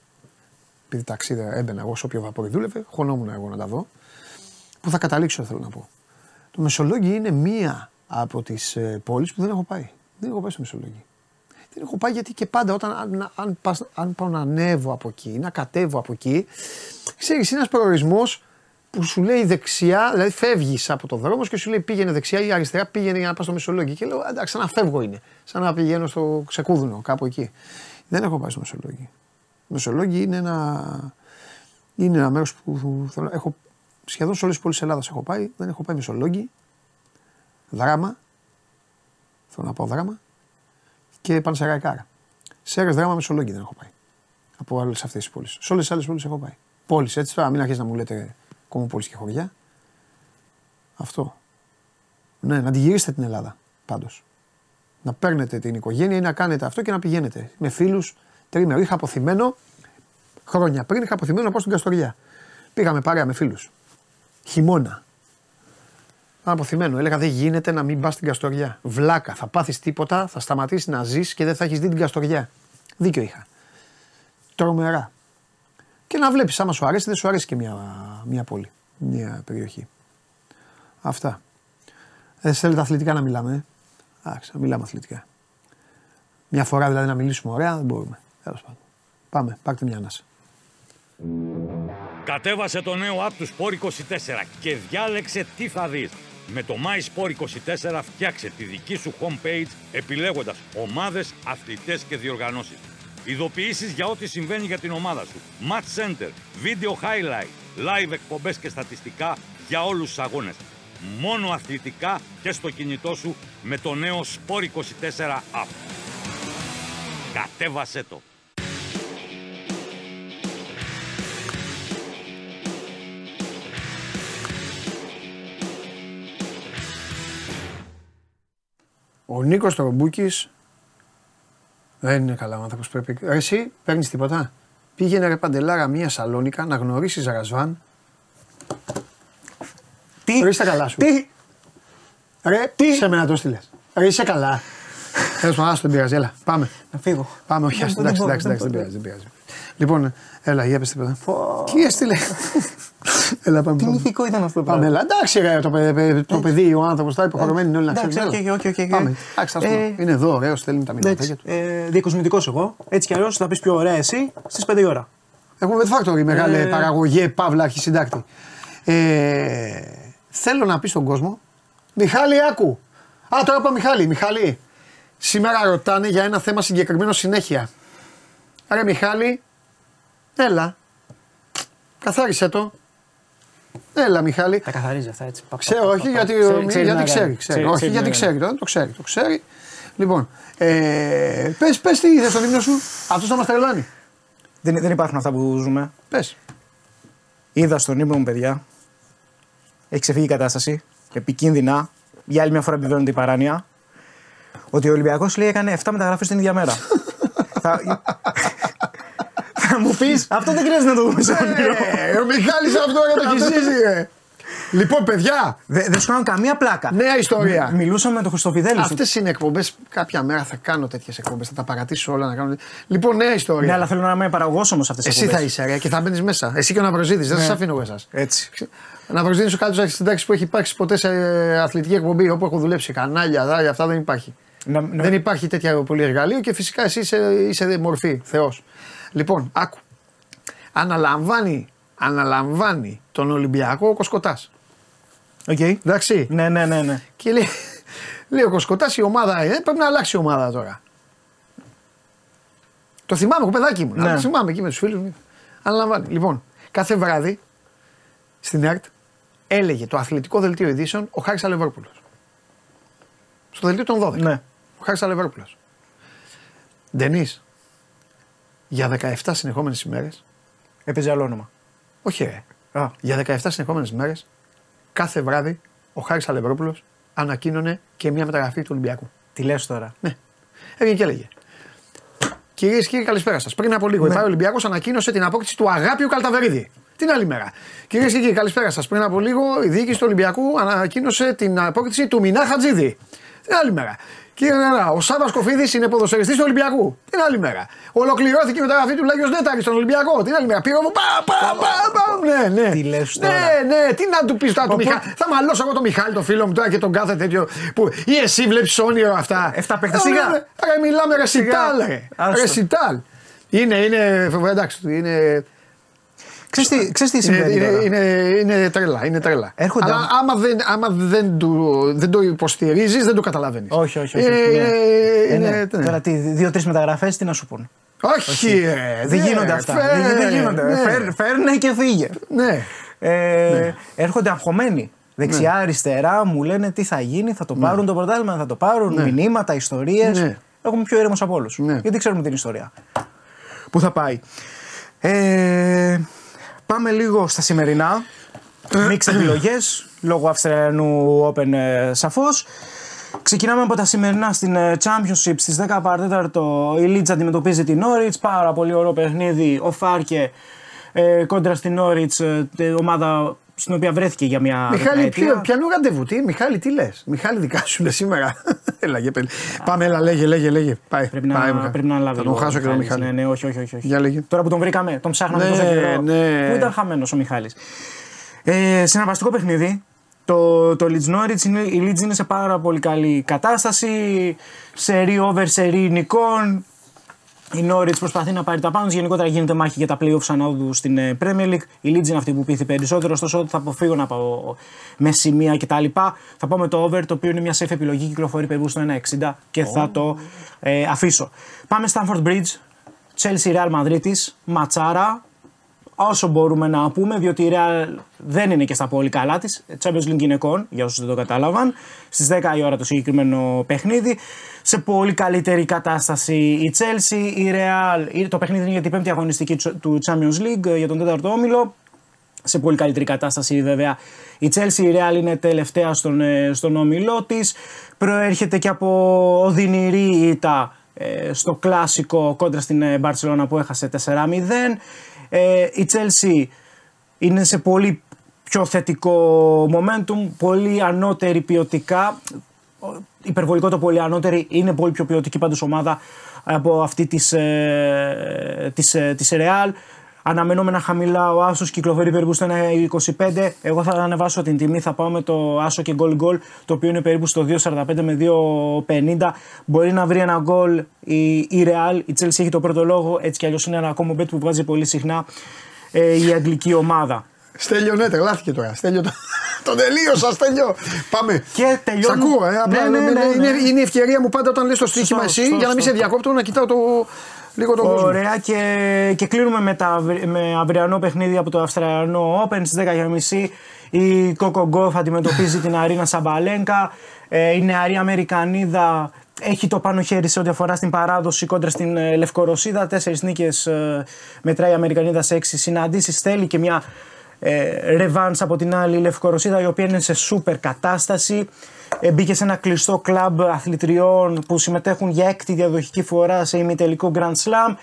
Επειδή ταξίδι έμπαινα εγώ σε όποιο βαπόρι δούλευε, χωνόμουν εγώ να τα δω. Πού θα καταλήξω θέλω να πω. Το Μεσολόγγι είναι μία από τις πόλεις που δεν έχω πάει. Δεν έχω πάει στο Μεσολόγγι. Δεν έχω πάει γιατί και πάντα όταν αν, αν, πας, αν πάω να ανέβω από εκεί, να κατέβω από εκεί, ξέρεις είναι ένας προορισμός που σου λέει δεξιά, δηλαδή φεύγεις από το δρόμο και σου λέει πήγαινε δεξιά ή αριστερά, πήγαινε για να πας στο Μεσολόγγι. Και λέω εντάξει, σαν να φεύγω είναι. Σαν να πηγαίνω στο ξεκούδουνο, κάπου εκεί. Δεν έχω πάει στο Μεσολόγγι. Το Μεσολόγγι είναι ένα, είναι ένα μέρος που θέλω. Έχω, σχεδόν σε όλες τις πόλεις της Ελλάδας έχω πάει. Δεν έχω πάει Μεσολόγγι. Δράμα. Θέλω να πάω δράμα. Και Πανσεραϊκάρα. Σέρες, δράμα, Μεσολόγγι δεν έχω πάει. Από όλε αυτές τις πόλεις. Σε όλες τις άλλες πόλεις έχω πάει. Πόλεις έτσι τώρα, μην αρχίσει να μου λέτε κομμόπολη και χωριά. Αυτό. Ναι, να τη γυρίσετε την Ελλάδα πάντως. Να παίρνετε την οικογένεια ή να κάνετε αυτό και να πηγαίνετε με φίλους τρίμερο. Είχα αποθυμένο χρόνια πριν, είχα αποθυμένο να πάω στην Καστοριά. Πήγαμε παρέα με φίλους. Χειμώνα. Ήταν αποθυμένο. Έλεγα δεν γίνεται να μην πας στην Καστοριά. Βλάκα. Θα πάθεις τίποτα, θα σταματήσεις να ζεις και δεν θα έχεις δει την Καστοριά. Δίκιο είχα. Τρομερά. Και να βλέπεις, άμα σου αρέσει, δεν σου αρέσει και μια, μια πόλη, μια περιοχή. Αυτά. Δεν θέλετε αθλητικά να μιλάμε. Ε. Εντάξει, να μιλάμε αθλητικά. Μια φορά δηλαδή να μιλήσουμε ωραία, δεν μπορούμε. Τέλος πάντων. Πάμε, πάρτε μια ανάσα. Κατέβασε το νέο app τους Sport 24 και διάλεξε τι θα δεις. Με το My Sport 24 φτιάξε τη δική σου homepage επιλέγοντας ομάδες, αθλητές και διοργανώσεις. Ειδοποιήσεις για ό,τι συμβαίνει για την ομάδα σου. Match Center, Video Highlight, Live εκπομπές και στατιστικά για όλους τους αγώνες. Μόνο αθλητικά και στο κινητό σου με το νέο Sport 24 app. Κατέβασέ το! Ο Νίκος Τρομπούκη δεν είναι καλά άνθρωπος. Πρέπει... Ρε, εσύ παίρνεις τίποτα; Πήγαινε ρε παντελάρα μία σαλόνικα να γνωρίσεις Ρασβάν. Τι, Ρε είσαι καλά σου. τι, Ρε, Τι; σε μένα το στείλε. Ρε είσαι καλά. Τέλος πάντων, άστο, δεν πειράζει. Έλα, πάμε. να φύγω. Πάμε, όχι, Δεν άστο, μπορώ, εντάξει, δεν εντάξει, εντάξει, δεν μπορώ. πειράζει, δεν πειράζει. Λοιπόν, έλα, για πες τίποτα. Τι έστειλες; <laughs> έλα, πάμε. Τι πάμε. μυθικό ήταν αυτό το Πάμε, πράγμα. έλα. Εντάξει, ρε, το, παι- παι- το παιδί, ο άνθρωπος, τα υποχρεωμένοι είναι όλοι να Εντάξει, ξέρουν. OK, OK, OK, OK. Πάμε. Εντάξει, ας το- Ε, είναι εδώ, ωραίος, στέλνει τα μηνύματα Εντάξει, του. ε, διακοσμητικός εγώ. Έτσι κι αλλιώς θα πεις πιο ωραία εσύ στις 5 η ώρα. Έχουμε Factory, μεγάλε Ε. παραγωγή, παύλα, αρχισυντάκτη. Ε, θέλω να πεις στον κόσμο, Μιχάλη, άκου. Α, τώρα είπα Μιχάλη. Μιχάλη, σήμερα ρωτάνε για ένα θέμα συγκεκριμένο συνέχεια. Άρα, Μιχάλη, έλα. Καθάρισε το. Έλα, Μιχάλη. Τα καθαρίζει αυτά έτσι. Πα, πα, Ξέρω, πα, όχι πα, γιατί, πα. Ξέρει- ξέρει γιατί να ξέρει. κάνει. ξέρει. Ξέρει- όχι ξέρει γιατί να ξέρει. κάνει. Το, το ξέρει. Το ξέρει. Λοιπόν, ε, πες, πες τι είδες στον ύμνο σου. Αυτός θα μας τρελάνει. Δεν, δεν υπάρχουν αυτά που ζούμε. Πες. Είδα στον ύπνο μου, παιδιά. Έχει ξεφύγει η κατάσταση. Επικίνδυνα. Για άλλη μια φορά επιβεβαιώνεται η παράνοια. Ότι ο Ολυμπιακός λέει έκανε 7 μεταγραφές την ίδια μέρα. <laughs> θα... θα <laughs> μου πεις, αυτό δεν χρειάζεται να το δούμε σε όνειρο. Ε, ο Μιχάλης αυτό για το χυσίζει, ρε. Λοιπόν, παιδιά, Δεν δεν σου κάνω καμία πλάκα. νέα ιστορία. Μ- Μιλούσαμε με τον Χριστοφιδέλη. Αυτές είναι εκπομπές. Κάποια μέρα θα κάνω τέτοιες εκπομπές. Θα τα παρατήσω όλα να κάνω. Λοιπόν, νέα ιστορία. Ναι, αλλά θέλω να είμαι παραγωγός όμως αυτές τις Εσύ θα είσαι, ρε, και θα μπαίνεις μέσα. Εσύ και ο Ναυροζίδης. Δεν Ναι. σας αφήνω εγώ εσάς. Έτσι. Ναυροζίδης ο καλύτερος αρχισυντάκτης που έχει υπάρξει ποτέ σε αθλητική εκπομπή όπου έχω δουλέψει. Κανάλια, δάλια, αυτά δεν υπάρχει. Να- να- Δεν υπάρχει τέτοια πολύ εργαλείο και φυσικά εσύ είσαι, είσαι μορφή, Θεός. Λοιπόν, άκου. Αναλαμβάνει, αναλαμβάνει τον Ολυμπιακό ο Κοσκοτάς. Οκ. Εντάξει. Ναι, ναι, ναι, ναι. Και λέει, λέει ο Κοσκοτάς η ομάδα ε, πρέπει να αλλάξει η ομάδα τώρα. Το θυμάμαι, εγώ παιδάκι μου. Ναι. Το θυμάμαι εκεί με τους φίλους μου. Αναλαμβάνει. Λοιπόν, κάθε βράδυ στην ΕΡΤ έλεγε το αθλητικό δελτίο ειδήσεων ο Χάρης Αλεβέρπουλο. Στο δελτίο των 12. ναι. Ο Χάρης Αλεβέρπουλο. Ντενής. Για 17 συνεχόμενες ημέρες. Έπαιζε άλλο όνομα. Όχι, ρε. Α, Για 17 συνεχόμενες μέρε, κάθε βράδυ, ο Χάρης Αλευρόπουλος ανακοίνωνε και μια μεταγραφή του Ολυμπιακού. τι λες τώρα; Ναι. Έβγαινε και έλεγε. Κυρίες και κύριοι, καλησπέρα σας. Πριν από λίγο, Ναι. η ΠΑΕ Ολυμπιακός ανακοίνωσε την απόκτηση του Αγάπιου Καλταβερίδη. Την άλλη μέρα. Κυρίες και κύριοι, καλησπέρα σας. Πριν από λίγο, η διοίκηση του Ολυμπιακού ανακοίνωσε την απόκτηση του Μινά Χατζίδη. Την άλλη μέρα. Κύριε Νερά, ο Σάβα Κοφίδης είναι ποδοσφαιριστής του Ολυμπιακού. Την άλλη μέρα. Ολοκληρώθηκε η μεταγραφή του Λάγιος Νέταρης στον Ολυμπιακό. Την άλλη μέρα. Πήρε μου. Πα, πα, πα, πα. Ναι, ναι. Τι λες Ναι, τώρα. ναι, τι να του πεις τώρα του Οπότε- Μιχάλη. Θα μαλώσω εγώ τον Μιχάλη, τον φίλο μου τώρα και τον κάθε τέτοιο. Που... Ή εσύ βλέπεις όνειρο αυτά. Εφτά παίκτες, Ε, σιγά. ναι, ναι. Ρε, μιλάμε ρεσιτάλ, ρε. Άστο. Ρεσιτάλ. Είναι, είναι, εντάξει, είναι, Ξέρεις τι, ξέρεις τι είναι, συμβαίνει είναι, τώρα; είναι, είναι τρέλα, είναι τρέλα. Έρχονται Αλλά α- άμα δεν, άμα δεν, του, δεν το υποστηρίζεις, δεν το καταλαβαίνεις. Όχι, όχι, όχι. Είναι, όχι, ναι. είναι, Ε, ναι. ναι. Τώρα τι, δύο-τρεις μεταγραφές τι να σου πούν. Όχι, ρε, δεν ναι, γίνονται αυτά. φέρ, δεν, δεν γίνονται. ναι. Φέρ, φέρνε και φύγε. Ναι. Ε, Έρχονται αγχωμένοι. Δεξιά, αριστερά, μου λένε τι θα γίνει, θα το πάρουν το πρωτάθλημα, θα το πάρουν, μηνύματα, ιστορίες. Ναι. Έχουμε πιο ήρεμο από όλους. Ναι. Γιατί ξέρουμε την ιστορία. Πού θα πάει. Ε, πάμε λίγο στα σημερινά. Μίξ επιλογές λόγω Αυστραλιανού Open ε, σαφώς. Ξεκινάμε από τα σημερινά στην ε, Championship στις 10 παρατέταρτο η Leeds αντιμετωπίζει την Norwich, πάρα πολύ ωραίο παιχνίδι, ο Φάρκε ε, κόντρα στην Norwich, ε, ομάδα στην οποία βρέθηκε για μια Μιχάλη, δεκαετία. ποιο, πιανού ραντεβού, τι, Μιχάλη, τι λες; Μιχάλη, δικά σου είναι σήμερα. <laughs> έλα, για πέλη. Πάμε, έλα, λέγε, λέγε, λέγε. Πάει. Πρέπει πάει, να, Μιχάλη. πρέπει να αναλάβει. Θα τον λίγο ο χάσω και τον Μιχάλης. Μιχάλη. Ναι, ναι, όχι, όχι, όχι. όχι. Για λέγε. Τώρα που τον βρήκαμε, τον ψάχναμε Ναι, τόσο καιρό. ναι. Πού ήταν χαμένος ο Μιχάλης; Ε, συναρπαστικό παιχνίδι. Το, το Leeds Norwich είναι, η Leeds είναι σε πάρα πολύ καλή κατάσταση. Σερή over, σερή νικών. Η Norwich προσπαθεί να πάρει τα πάνω. της. Γενικότερα γίνεται μάχη για τα playoffs ανόδου στην ε, Premier League. Η Leeds είναι αυτή που πείθει περισσότερο. Ωστόσο, θα αποφύγω να πάω με σημεία κτλ. Θα πάω με το over, το οποίο είναι μια safe επιλογή. Κυκλοφορεί περίπου στο 1,60 και θα το ε, αφήσω. Πάμε Stamford Bridge. Chelsea Real Madrid. Ματσάρα όσο μπορούμε να πούμε, διότι η Real δεν είναι και στα πολύ καλά της. Champions League γυναικών, για όσους δεν το κατάλαβαν. Στις 10 η ώρα το συγκεκριμένο παιχνίδι. Σε πολύ καλύτερη κατάσταση η Chelsea, η Real. Το παιχνίδι είναι για την πέμπτη αγωνιστική του Champions League, για τον τέταρτο όμιλο. Σε πολύ καλύτερη κατάσταση βέβαια η Chelsea, η Real είναι τελευταία στον, ε, στον όμιλό της. Προέρχεται και από οδυνηρή ήττα ε, στο κλασικό κόντρα στην ε, Barcelona που έχασε 4-0. Ε, η Chelsea είναι σε πολύ πιο θετικό momentum, πολύ ανώτερη ποιοτικά. Υπερβολικό το πολύ ανώτερη, είναι πολύ πιο ποιοτική πάντως ομάδα από αυτή της, ε, της, ε, της Real. Αναμενόμενα χαμηλά ο Άσος κυκλοφορεί περίπου στο 1,25. Εγώ θα ανεβάσω την τιμή, θα πάω με το Άσο και γκολ γκολ, το οποίο είναι περίπου στο 2,45 με 2,50. Μπορεί να βρει ένα γκολ η, η Real. Η Chelsea έχει το πρώτο λόγο, έτσι κι αλλιώς είναι ένα ακόμα bet που βγάζει πολύ συχνά ε, η αγγλική ομάδα. Στέλιο, ναι, τρελάθηκε τώρα. Στέλιο, το, <laughs> το τελείωσα, Στέλιο. Πάμε. Και τελειώνω- Σ' ακούω, ε, απλά, Ναι, ναι, με- ναι, ναι. Είναι, είναι η ευκαιρία μου πάντα όταν λες το στοίχημα Σωστό, εσύ, σωστό, για να μην σε σωστό. διακόπτω, να κοιτάω το, λίγο τον κόσμο. Ωραία και, και κλείνουμε με, τα, με αυριανό παιχνίδι από το Αυστραλιανό Open στις 10.30 η Coco Golf αντιμετωπίζει την Αρίνα Σαμπαλένκα ε, η νεαρή Αμερικανίδα έχει το πάνω χέρι σε ό,τι αφορά στην παράδοση κόντρα στην ε, Λευκορωσίδα. Τέσσερις νίκες ε, μετράει η Αμερικανίδα σε έξι συναντήσεις. Θέλει και μια ε, ρεβάνς από την άλλη η Λευκορωσίδα η οποία είναι σε σούπερ κατάσταση. Ε, μπήκε σε ένα κλειστό κλαμπ αθλητριών που συμμετέχουν για έκτη διαδοχική φορά σε ημιτελικό Grand Slam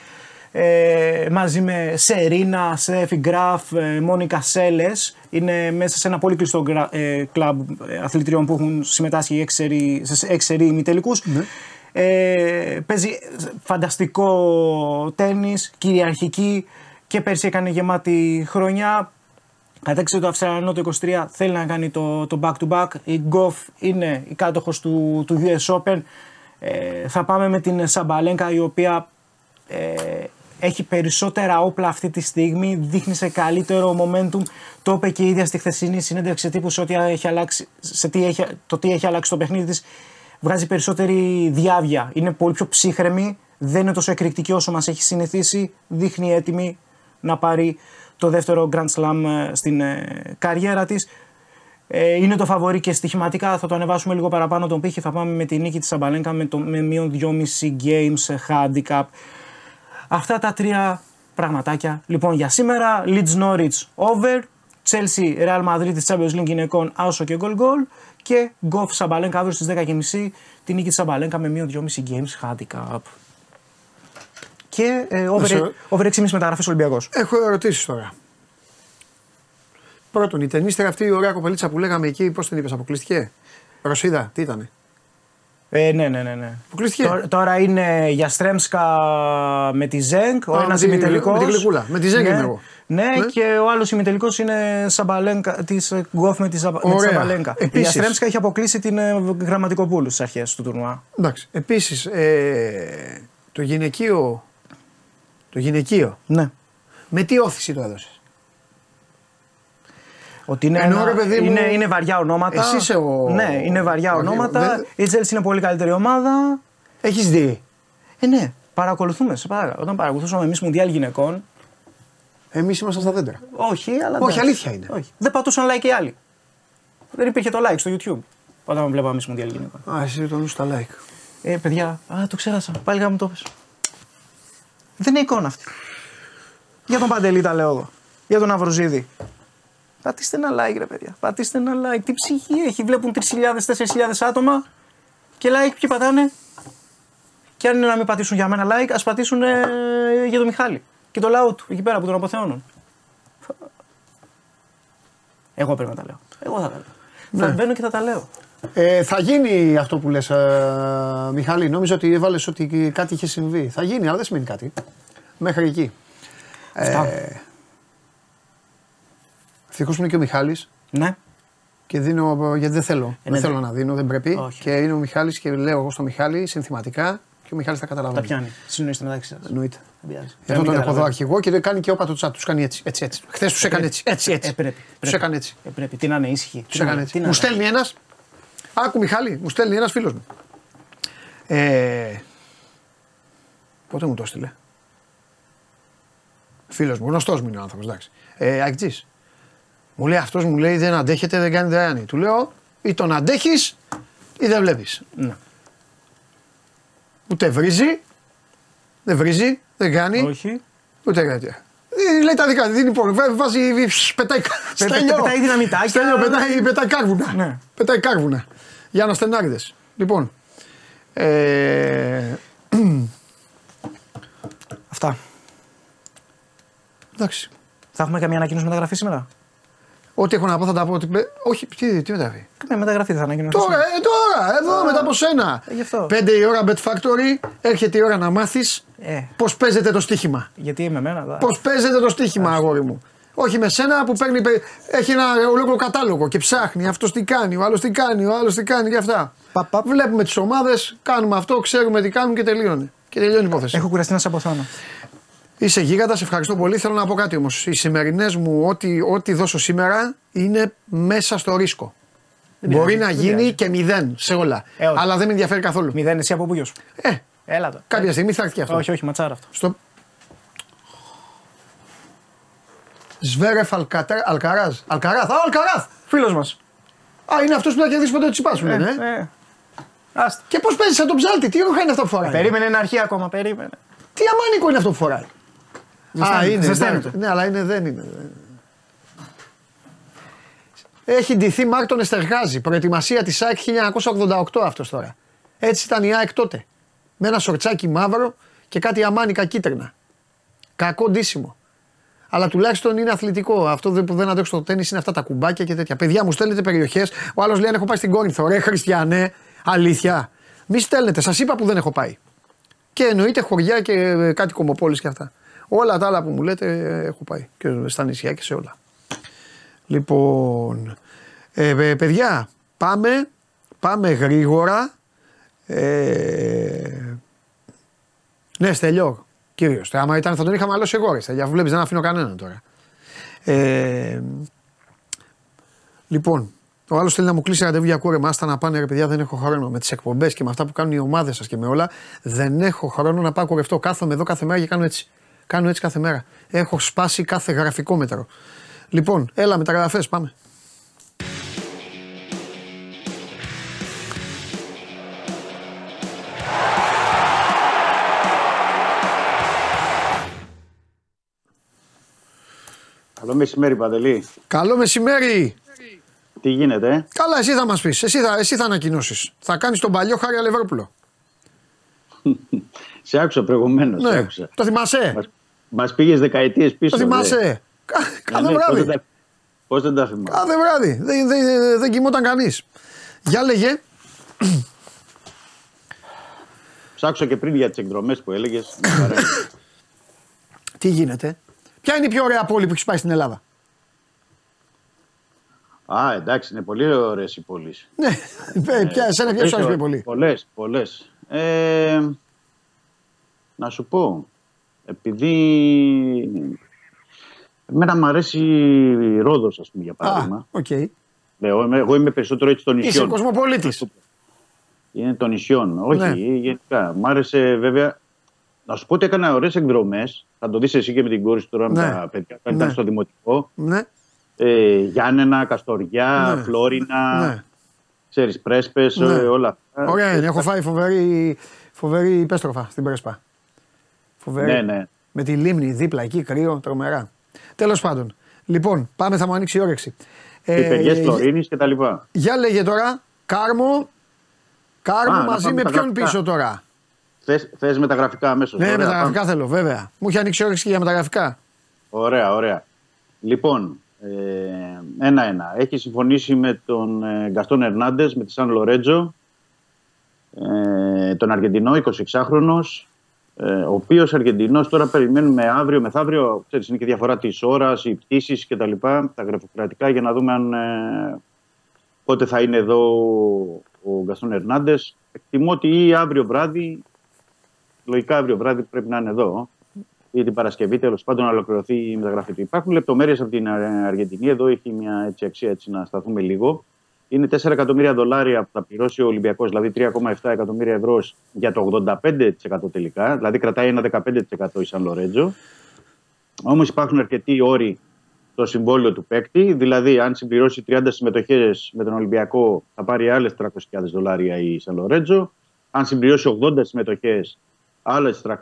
ε, μαζί με Σερίνα, Σέφι Γκράφ, ε, Μόνικα Σέλες. Είναι μέσα σε ένα πολύ κλειστό γκρα- ε, κλαμπ ε, αθλητριών που έχουν συμμετάσχει έξι σερί- σε έξι σερί ημιτελικούς. Ε, παίζει φανταστικό τέννις, κυριαρχική και πέρσι έκανε γεμάτη χρονιά. Κατέξε το Αυστραλιανό το 23, θέλει να κάνει το, το back to back. Η Γκοφ είναι η κάτοχος του, του US Open. Ε, θα πάμε με την Σαμπαλένκα η οποία ε, έχει περισσότερα όπλα αυτή τη στιγμή, δείχνει σε καλύτερο momentum. Το είπε και η ίδια στη χθεσινή συνέντευξη τύπου σε ό,τι έχει αλλάξει, σε τι έχει, το τι έχει αλλάξει το παιχνίδι της. Βγάζει περισσότερη διάβια, είναι πολύ πιο ψύχρεμη, δεν είναι τόσο εκρηκτική όσο μας έχει συνηθίσει, δείχνει έτοιμη να πάρει το δεύτερο Grand Slam ε, στην ε, καριέρα της. Ε, είναι το φαβορή και στοιχηματικά θα το ανεβάσουμε λίγο παραπάνω τον πύχη. Θα πάμε με τη νίκη της Σαμπαλένκα με, το, με μείον 2,5 games ε, handicap. Αυτά τα τρία πραγματάκια. Λοιπόν, για σήμερα, Leeds Norwich over, Chelsea Real Madrid της Champions League γυναικών άσο και goal goal και Goff Σαμπαλένκα αύριο στις 10.30 τη νίκη της Σαμπαλένκα με μείον 2,5 games handicap. Και ε, over, σε- over 6,5 μεταγραφές Ολυμπιακός. Έχω ερωτήσεις τώρα. Πρώτον, η ταινίστρια αυτή η ωραία κοπελίτσα που λέγαμε εκεί, πώς την είπες, αποκλειστική. Ρωσίδα, τι ήταν. Ε, ναι, ναι, ναι. ναι. Αποκλειστική. Τώρα, τώρα είναι για Στρέμσκα με τη Ζέγκ, ο Α, ένας με τη- ημιτελικός. με τη γλυκούλα. Με τη Ζέγκ ναι, είμαι εγώ. Ναι, Ναι. και ο άλλος ημιτελικός είναι Σαμπαλένκα, της ε, Γκοφ με τη, Ζαμπα- με τη Ωραία. Σαμπαλένκα. Επίσης. Η Αστρέμσκα έχει αποκλείσει την ε, Γραμματικοπούλους στις αρχές του τουρνουά. Εντάξει. Επίσης, ε, το γυναικείο. Το γυναικείο. Ναι. Με τι όθηση το έδωσες; Ότι είναι, Εννοώ, ένα- ρε παιδί μου, είναι, είναι βαριά ονόματα. εσύ είσαι ο- Ναι, είναι βαριά ο- ονόματα. δεν- Η Chelsea είναι πολύ καλύτερη ομάδα. Έχεις δει; Ε, ναι, παρακολουθούμε. Σε παρακαλώ. Όταν παρακολουθούσαμε εμείς Μουντιάλ γυναικών, Εμείς ήμασταν στα δέντρα. όχι, αλλά. Όχι, εντάξει. αλήθεια είναι. Όχι. Δεν πατούσαν like οι άλλοι. Δεν υπήρχε το like στο YouTube. Όταν βλέπαμε εμείς Μουντιάλ γυναικών. Α, εσύ το νου στα like. Ε, παιδιά, α, το ξέχασα. Πάλι γάμο το πες. Δεν είναι εικόνα αυτή. Για τον Παντελή τα λέω εγώ. Για τον Αυροζίδη. Πατήστε ένα like, ρε παιδιά. Πατήστε ένα like. Τι ψυχή έχει. Βλέπουν 3.000-4.000 άτομα. Και like ποιοι πατάνε. Και αν είναι να μην πατήσουν για μένα like, ας πατήσουν ε, για τον Μιχάλη. Και το λαό του εκεί πέρα που τον αποθεώνουν. Εγώ πρέπει να τα λέω. Εγώ θα τα λέω. Θα μπαίνω και θα τα λέω. Ε, θα γίνει αυτό που λες ε, Μιχάλη. Νόμιζα ότι έβαλες ότι κάτι είχε συμβεί. Θα γίνει, αλλά δεν σημαίνει κάτι. Μέχρι εκεί. Αυτά. Ε, Ευτυχώ που είναι και ο Μιχάλης Ναι. και δίνω γιατί δεν θέλω. δεν ναι, θέλω ναι. να δίνω, δεν πρέπει. Όχι. Και είναι ο Μιχάλης και λέω εγώ στο Μιχάλη συνθηματικά και ο Μιχάλης τα Τα καταλαβαίνει. πιάνει. Συνοείστε μεταξύ σας. Εννοείται. Δεν πειράζει. Γι' αυτό Ε, μην τον έχω εδώ καταλαβαίνω. αρχηγό και δεν κάνει και όπα το τσάτ. Τους κάνει έτσι. έτσι, έτσι. Χθες τους έκανε έτσι. Έτσι, έτσι. Ε, πρέπει. Τους πρέπει. έκανε έτσι. Ε, πρέπει. Τι να είναι ήσυχη. Τους έκανε έτσι. Μου στέλνει ένας. Άκου Μιχάλη, μου στέλνει ένας φίλος μου. Ε, πότε μου το έστειλε; Φίλος μου, γνωστός μου είναι ο άνθρωπος, εντάξει. Ε, Αγκτζής. Μου λέει αυτός μου λέει δεν αντέχεται, δεν κάνει δράνη. Του λέω ή τον αντέχεις ή δεν βλέπεις. Ναι. Ούτε βρίζει, δεν βρίζει, δεν κάνει. Όχι. Ούτε κάτι. Ε, Λέει τα δικά του, δίνει πόνο. Βά- Βάζει, ψ, πετάει, στέλιο. πετάει δυναμητάκια. Στέλιο, πετάει, πετάει κάρβουνα. Ναι. Πετάει κάρβουνα. Για αναστενάριδες. Λοιπόν, ε, <clears throat> Αυτά. εντάξει. Θα έχουμε καμία ανακοίνωση μεταγραφή σήμερα; Ό,τι έχω να πω θα τα πω. ότι πλε- Όχι, τι, τι μεταγραφή; Καμία μεταγραφή δεν θα ανακοινώσει. Τώρα, ε, τώρα, εδώ μετά από σένα. Ε, γι' αυτό. Πέντε η ώρα Bet Factory, έρχεται η ώρα να μάθεις Ε, πώς παίζεται το στοίχημα. γιατί με μένα. δα- Πώς παίζεται το στοίχημα, αγόρι μου. Όχι με σένα που παίρνει, παι- έχει ένα ολόκληρο κατάλογο και ψάχνει αυτός τι κάνει, ο άλλος τι κάνει, ο άλλος τι κάνει και αυτά. Παπ, παπ. Βλέπουμε τις ομάδες, κάνουμε αυτό, ξέρουμε τι κάνουν και τελείωνε. Και τελειώνει η υπόθεση. Έχω κουραστεί να σε αποθάνω. Είσαι γίγαντα, ευχαριστώ πολύ. Θέλω να πω κάτι όμως. Οι σημερινές μου, ό,τι, ό,τι δώσω σήμερα είναι μέσα στο ρίσκο. Μπορεί πειράζει, να δεν γίνει πειράζει. και μηδέν σε όλα. Ε, όχι. αλλά δεν με ενδιαφέρει καθόλου. Μηδέν εσύ από πού σου. Ε, Έλα το. κάποια στιγμή θα έρθει και αυτό. Όχι, όχι, ματσάρα αυτό. Στο... Σβέρεφ Αλκατρά- Αλκαράζ. Αλκαράθ. Α, Αλκαράθ. Φίλος μας. Α, είναι αυτός που θα κερδίσει ποτέ το τσιπάς σου λένε. ε. Ε, Άστα. Και πώς παίζεις σαν τον ψάλτη, τι ρούχα είναι αυτό που φοράει; Περίμενε είναι αρχή ακόμα, περίμενε. Τι αμάνικο είναι αυτό που φοράει; Α, Ζεσταίνεται, είναι. ζεσταίνεται. εντάξει. Ναι, αλλά είναι, δεν είναι. δεν είναι. Έχει ντυθεί Μάρτον Εστεργάζη. Προετοιμασία της ΑΕΚ 1988 αυτός τώρα. Έτσι ήταν η ΑΕΚ τότε. Με ένα σορτσάκι μαύρο και κάτι αμάνικα κίτρινα. Κακό ντύσιμο. Αλλά τουλάχιστον είναι αθλητικό. Αυτό δεν- που δεν αντέχω στο τέννη είναι αυτά τα κουμπάκια και τέτοια. Παιδιά μου στέλνετε περιοχές. Ο άλλος λέει αν έχω πάει στην Κόρινθο. Ρε Χριστιανέ, αλήθεια. Μη στέλνετε, σας είπα που δεν έχω πάει. Και εννοείται χωριά και ε, κάτι κομμοπόλεις και αυτά. Όλα τα άλλα που μου λέτε ε, έχω πάει. Και στα νησιά και σε όλα. Λοιπόν, ε, ε, παιδιά, πάμε, πάμε γρήγορα. Ε, ναι, Στελιό, κύριος. Άμα ήταν θα τον είχαμε αλώσει εγώ, ρε Στέλιο, αφού βλέπεις δεν αφήνω κανέναν τώρα. Ε, λοιπόν, ο άλλος θέλει να μου κλείσει ραντεβού για κούρεμα. Άστα να πάνε, ρε παιδιά, δεν έχω χρόνο. Με τις εκπομπές και με αυτά που κάνουν οι ομάδες σας και με όλα, δεν έχω χρόνο να πάω κουρευτώ. Κάθομαι εδώ κάθε μέρα και κάνω έτσι. Κάνω έτσι κάθε μέρα. Έχω σπάσει κάθε γραφικό μέτρο. Λοιπόν, έλα μεταγραφέ, πάμε. Καλό μεσημέρι, Παντελή. Καλό μεσημέρι. Τι γίνεται, ε; Καλά, εσύ θα μας πεις. Εσύ θα, εσύ θα ανακοινώσεις. Θα κάνεις τον παλιό Χάρη Αλεβέρπουλο. <laughs> Σε άκουσα προηγουμένως. Σε Ναι. άκουσα. Το θυμάσαι; Μας, μας πήγες δεκαετίες πίσω. Το θυμάσαι; Κα- <laughs> Κάθε βράδυ. Πώς δεν τα θυμάμαι. Κάθε βράδυ. Δεν, δεν, δεν κοιμόταν κανείς. Για λέγε. Ψάξω και πριν για τις εκδρομές που έλεγες. Μια χαρά. <coughs> Τι γίνεται; Ποια είναι η πιο ωραία πόλη που έχεις πάει στην Ελλάδα; Α, εντάξει, είναι πολύ ωραίες οι πόλεις. Ναι, ε, ποια, εσένα ποια σου αρέσει πιο πολύ. Πολλές, πολλές. Ε, να σου πω, επειδή εμένα μου αρέσει η Ρόδος, ας πούμε, για Α, παράδειγμα. οκ. Λέω, είμαι- εγώ είμαι περισσότερο έτσι των Είσαι νησιών. κοσμοπολίτης. Είναι των νησιών. Όχι, Ναι. γενικά. Μ' άρεσε βέβαια. Να σου πω ότι έκανα ωραίες εκδρομές. Θα το δεις εσύ και με την κόρη σου τώρα Ναι. με τα παιδιά. που Ναι. Ήταν στο δημοτικό. Ναι, Ε, Γιάννενα, Καστοριά, Ναι. Φλόρινα. ναι. Ξέρεις, Πρέσπες, Ναι. ε, όλα αυτά. Ωραία είναι. Έχω φάει φοβερή, φοβερή υπέστροφα στην Πρέσπα. Φοβερή. Ναι, ναι. Με τη λίμνη δίπλα εκεί, κρύο, τρομερά. Τέλος πάντων. Λοιπόν, πάμε, θα μου ανοίξει η όρεξη. Οι παιδιές Ε, Φλωρίνης και τα λοιπά. για λέγε τώρα, Κάρμο, Κάρμο Α, να μαζί πάμε με τα ποιον γραφικά. πίσω τώρα; Θες, θες μεταγραφικά αμέσως. Ναι, Ωραία, μεταγραφικά πάμε. θέλω, βέβαια. Μου έχει ανοίξει όρεξη και για μεταγραφικά. Ωραία, ωραία. Λοιπόν, ε, ένα-ένα. Έχει συμφωνήσει με τον ε, Γκαστόν Ερνάντες, με τη Σαν Λορέτζο, ε, τον Αργεντινό, 26χρονος, ε, ο οποίος Αργεντινός τώρα περιμένουμε αύριο μεθαύριο, ξέρεις, είναι και διαφορά της ώρας, οι πτήσεις και τα λοιπά, τα γραφειοκρατικά, για να δούμε αν ε, πότε θα είναι εδώ ο Γκαστόν Ερνάντες. Εκτιμώ ότι ή αύριο βράδυ, λογικά αύριο βράδυ πρέπει να είναι εδώ, ή την Παρασκευή τέλος πάντων να ολοκληρωθεί η μεταγραφή του. Υπάρχουν λεπτομέρειες από την ε, Αργεντινή. Εδώ έχει μια έτσι, αξία έτσι, να σταθούμε λίγο. Είναι 4 εκατομμύρια δολάρια που θα πληρώσει ο Ολυμπιακός, δηλαδή 3,7 εκατομμύρια ευρώς για το 85% τελικά. Δηλαδή κρατάει ένα 15% η Σαν Λορέτζο. Όμως υπάρχουν αρκετοί όροι στο συμβόλαιο του παίκτη. Δηλαδή, αν συμπληρώσει 30 συμμετοχές με τον Ολυμπιακό, θα πάρει άλλες 300.000 δολάρια η Σαν Λορέτζο. Αν συμπληρώσει 80 συμμετοχές, άλλε 300.000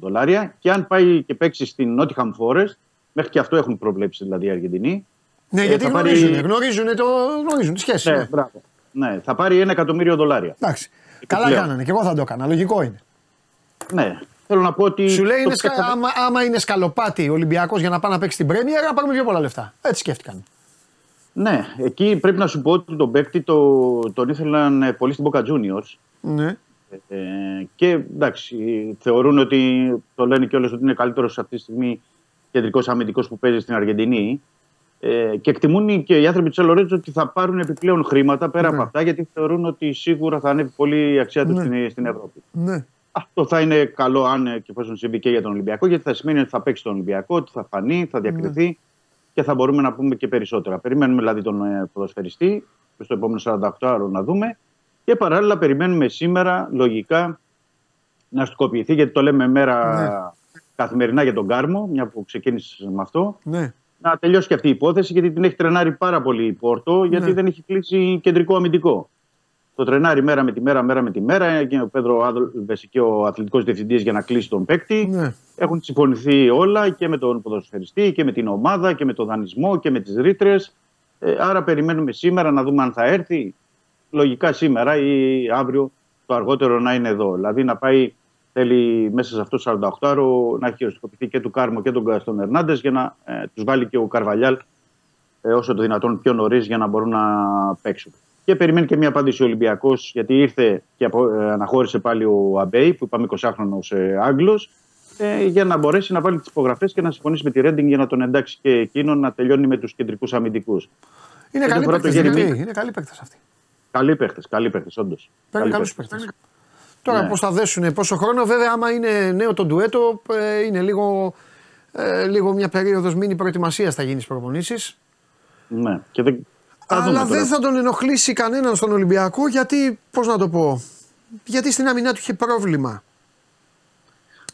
δολάρια. Και αν πάει και παίξει στην Nottingham Forest, μέχρι και αυτό έχουν προβλέψει δηλαδή οι Αργεντινοί. Ναι, Ε, γιατί θα πάρει- γνωρίζουν, γνωρίζουν, το, γνωρίζουν τη σχέση. Ναι, Ναι. μπράβο. Ναι, θα πάρει ένα εκατομμύριο δολάρια. Εντάξει. Καλά Επιπλέον. κάνανε και εγώ θα το έκανα. Λογικό είναι. Ναι. Θέλω να πω ότι. Σου λέει το είναι σκα... πέθανε- άμα, άμα είναι σκαλοπάτι ο Ολυμπιακός για να πάει να παίξει την Πρέμιερ, να πάρουμε πιο πολλά λεφτά. Έτσι σκέφτηκαν. Ναι, εκεί πρέπει να σου πω ότι τον παίκτη το, τον ήθελαν ε, πολύ στην Boca Juniors. Ναι. Ε, και εντάξει, θεωρούν ότι το λένε και ότι είναι καλύτερος αυτή τη στιγμή κεντρικός αμυντικός που παίζει στην Αργεντινή. Ε, και εκτιμούν και οι άνθρωποι της Ελορέτζο ότι θα πάρουν επιπλέον χρήματα πέρα Ναι. από αυτά γιατί θεωρούν ότι σίγουρα θα ανέβει πολύ η αξία τους Ναι. στην, στην Ευρώπη. ναι. Αυτό θα είναι καλό αν ε, και εφόσον συμβεί και για τον Ολυμπιακό, γιατί θα σημαίνει ότι θα παίξει τον Ολυμπιακό, ότι θα φανεί, θα διακριθεί Ναι. και θα μπορούμε να πούμε και περισσότερα. Περιμένουμε δηλαδή τον ε, ποδοσφαιριστή στο επόμενο 48 ώρο να δούμε και παράλληλα περιμένουμε σήμερα λογικά να στοκοποιηθεί, γιατί το λέμε μέρα Ναι. καθημερινά για τον Κάρμο, μια που ξεκίνησε με αυτό. ναι. Να τελειώσει και αυτή η υπόθεση, γιατί την έχει τρενάρει πάρα πολύ η Πόρτο, γιατί Ναι. δεν έχει κλείσει κεντρικό αμυντικό. Το τρενάρει μέρα με τη μέρα, μέρα με τη μέρα. Και ο Πέδρο Άδολβε και ο αθλητικός διευθυντής για να κλείσει τον παίκτη. Ναι. Έχουν συμφωνηθεί όλα και με τον ποδοσφαιριστή και με την ομάδα και με τον δανεισμό και με τις ρήτρες. Ε, άρα περιμένουμε σήμερα να δούμε αν θα έρθει. Λογικά σήμερα ή αύριο το αργότερο να είναι εδώ. Δηλαδή να πάει, θέλει μέσα σε αυτό το 48ωρο να έχει οριστικοποιηθεί και του Κάρμο και τον Γκαστόν Ερνάντες για να ε, τους βάλει και ο Καρβαλιάλ ε, όσο το δυνατόν πιο νωρίς για να μπορούν να παίξουν. Και περιμένει και μια απάντηση ο Ολυμπιακός, γιατί ήρθε και απο, ε, αναχώρησε πάλι ο Αμπέι, που είπαμε 20χρονο ε, Άγγλος, ε, για να μπορέσει να βάλει τις υπογραφές και να συμφωνήσει με τη Ρέντινγκ για να τον εντάξει και εκείνον να τελειώνει με τους κεντρικούς αμυντικούς. Είναι Και καλή το πρώτο παίκτες. Γερεμί. Είναι καλή παίκτες αυτή. Καλοί παίχτες, καλοί παίχτες, όντως. Παίρνει καλούς παίκτε. Τώρα Ναι. πώς θα δέσουν πόσο χρόνο, βέβαια, άμα είναι νέο το ντουέτο, ε, είναι λίγο, ε, λίγο μια περίοδος μήνυ προετοιμασίας θα γίνεις στι προπονήσεις. Ναι. Και δεν... θα δούμε Αλλά τώρα. δεν θα τον ενοχλήσει κανέναν στον Ολυμπιακό γιατί, πώς να το πω, γιατί στην άμυνά του είχε πρόβλημα.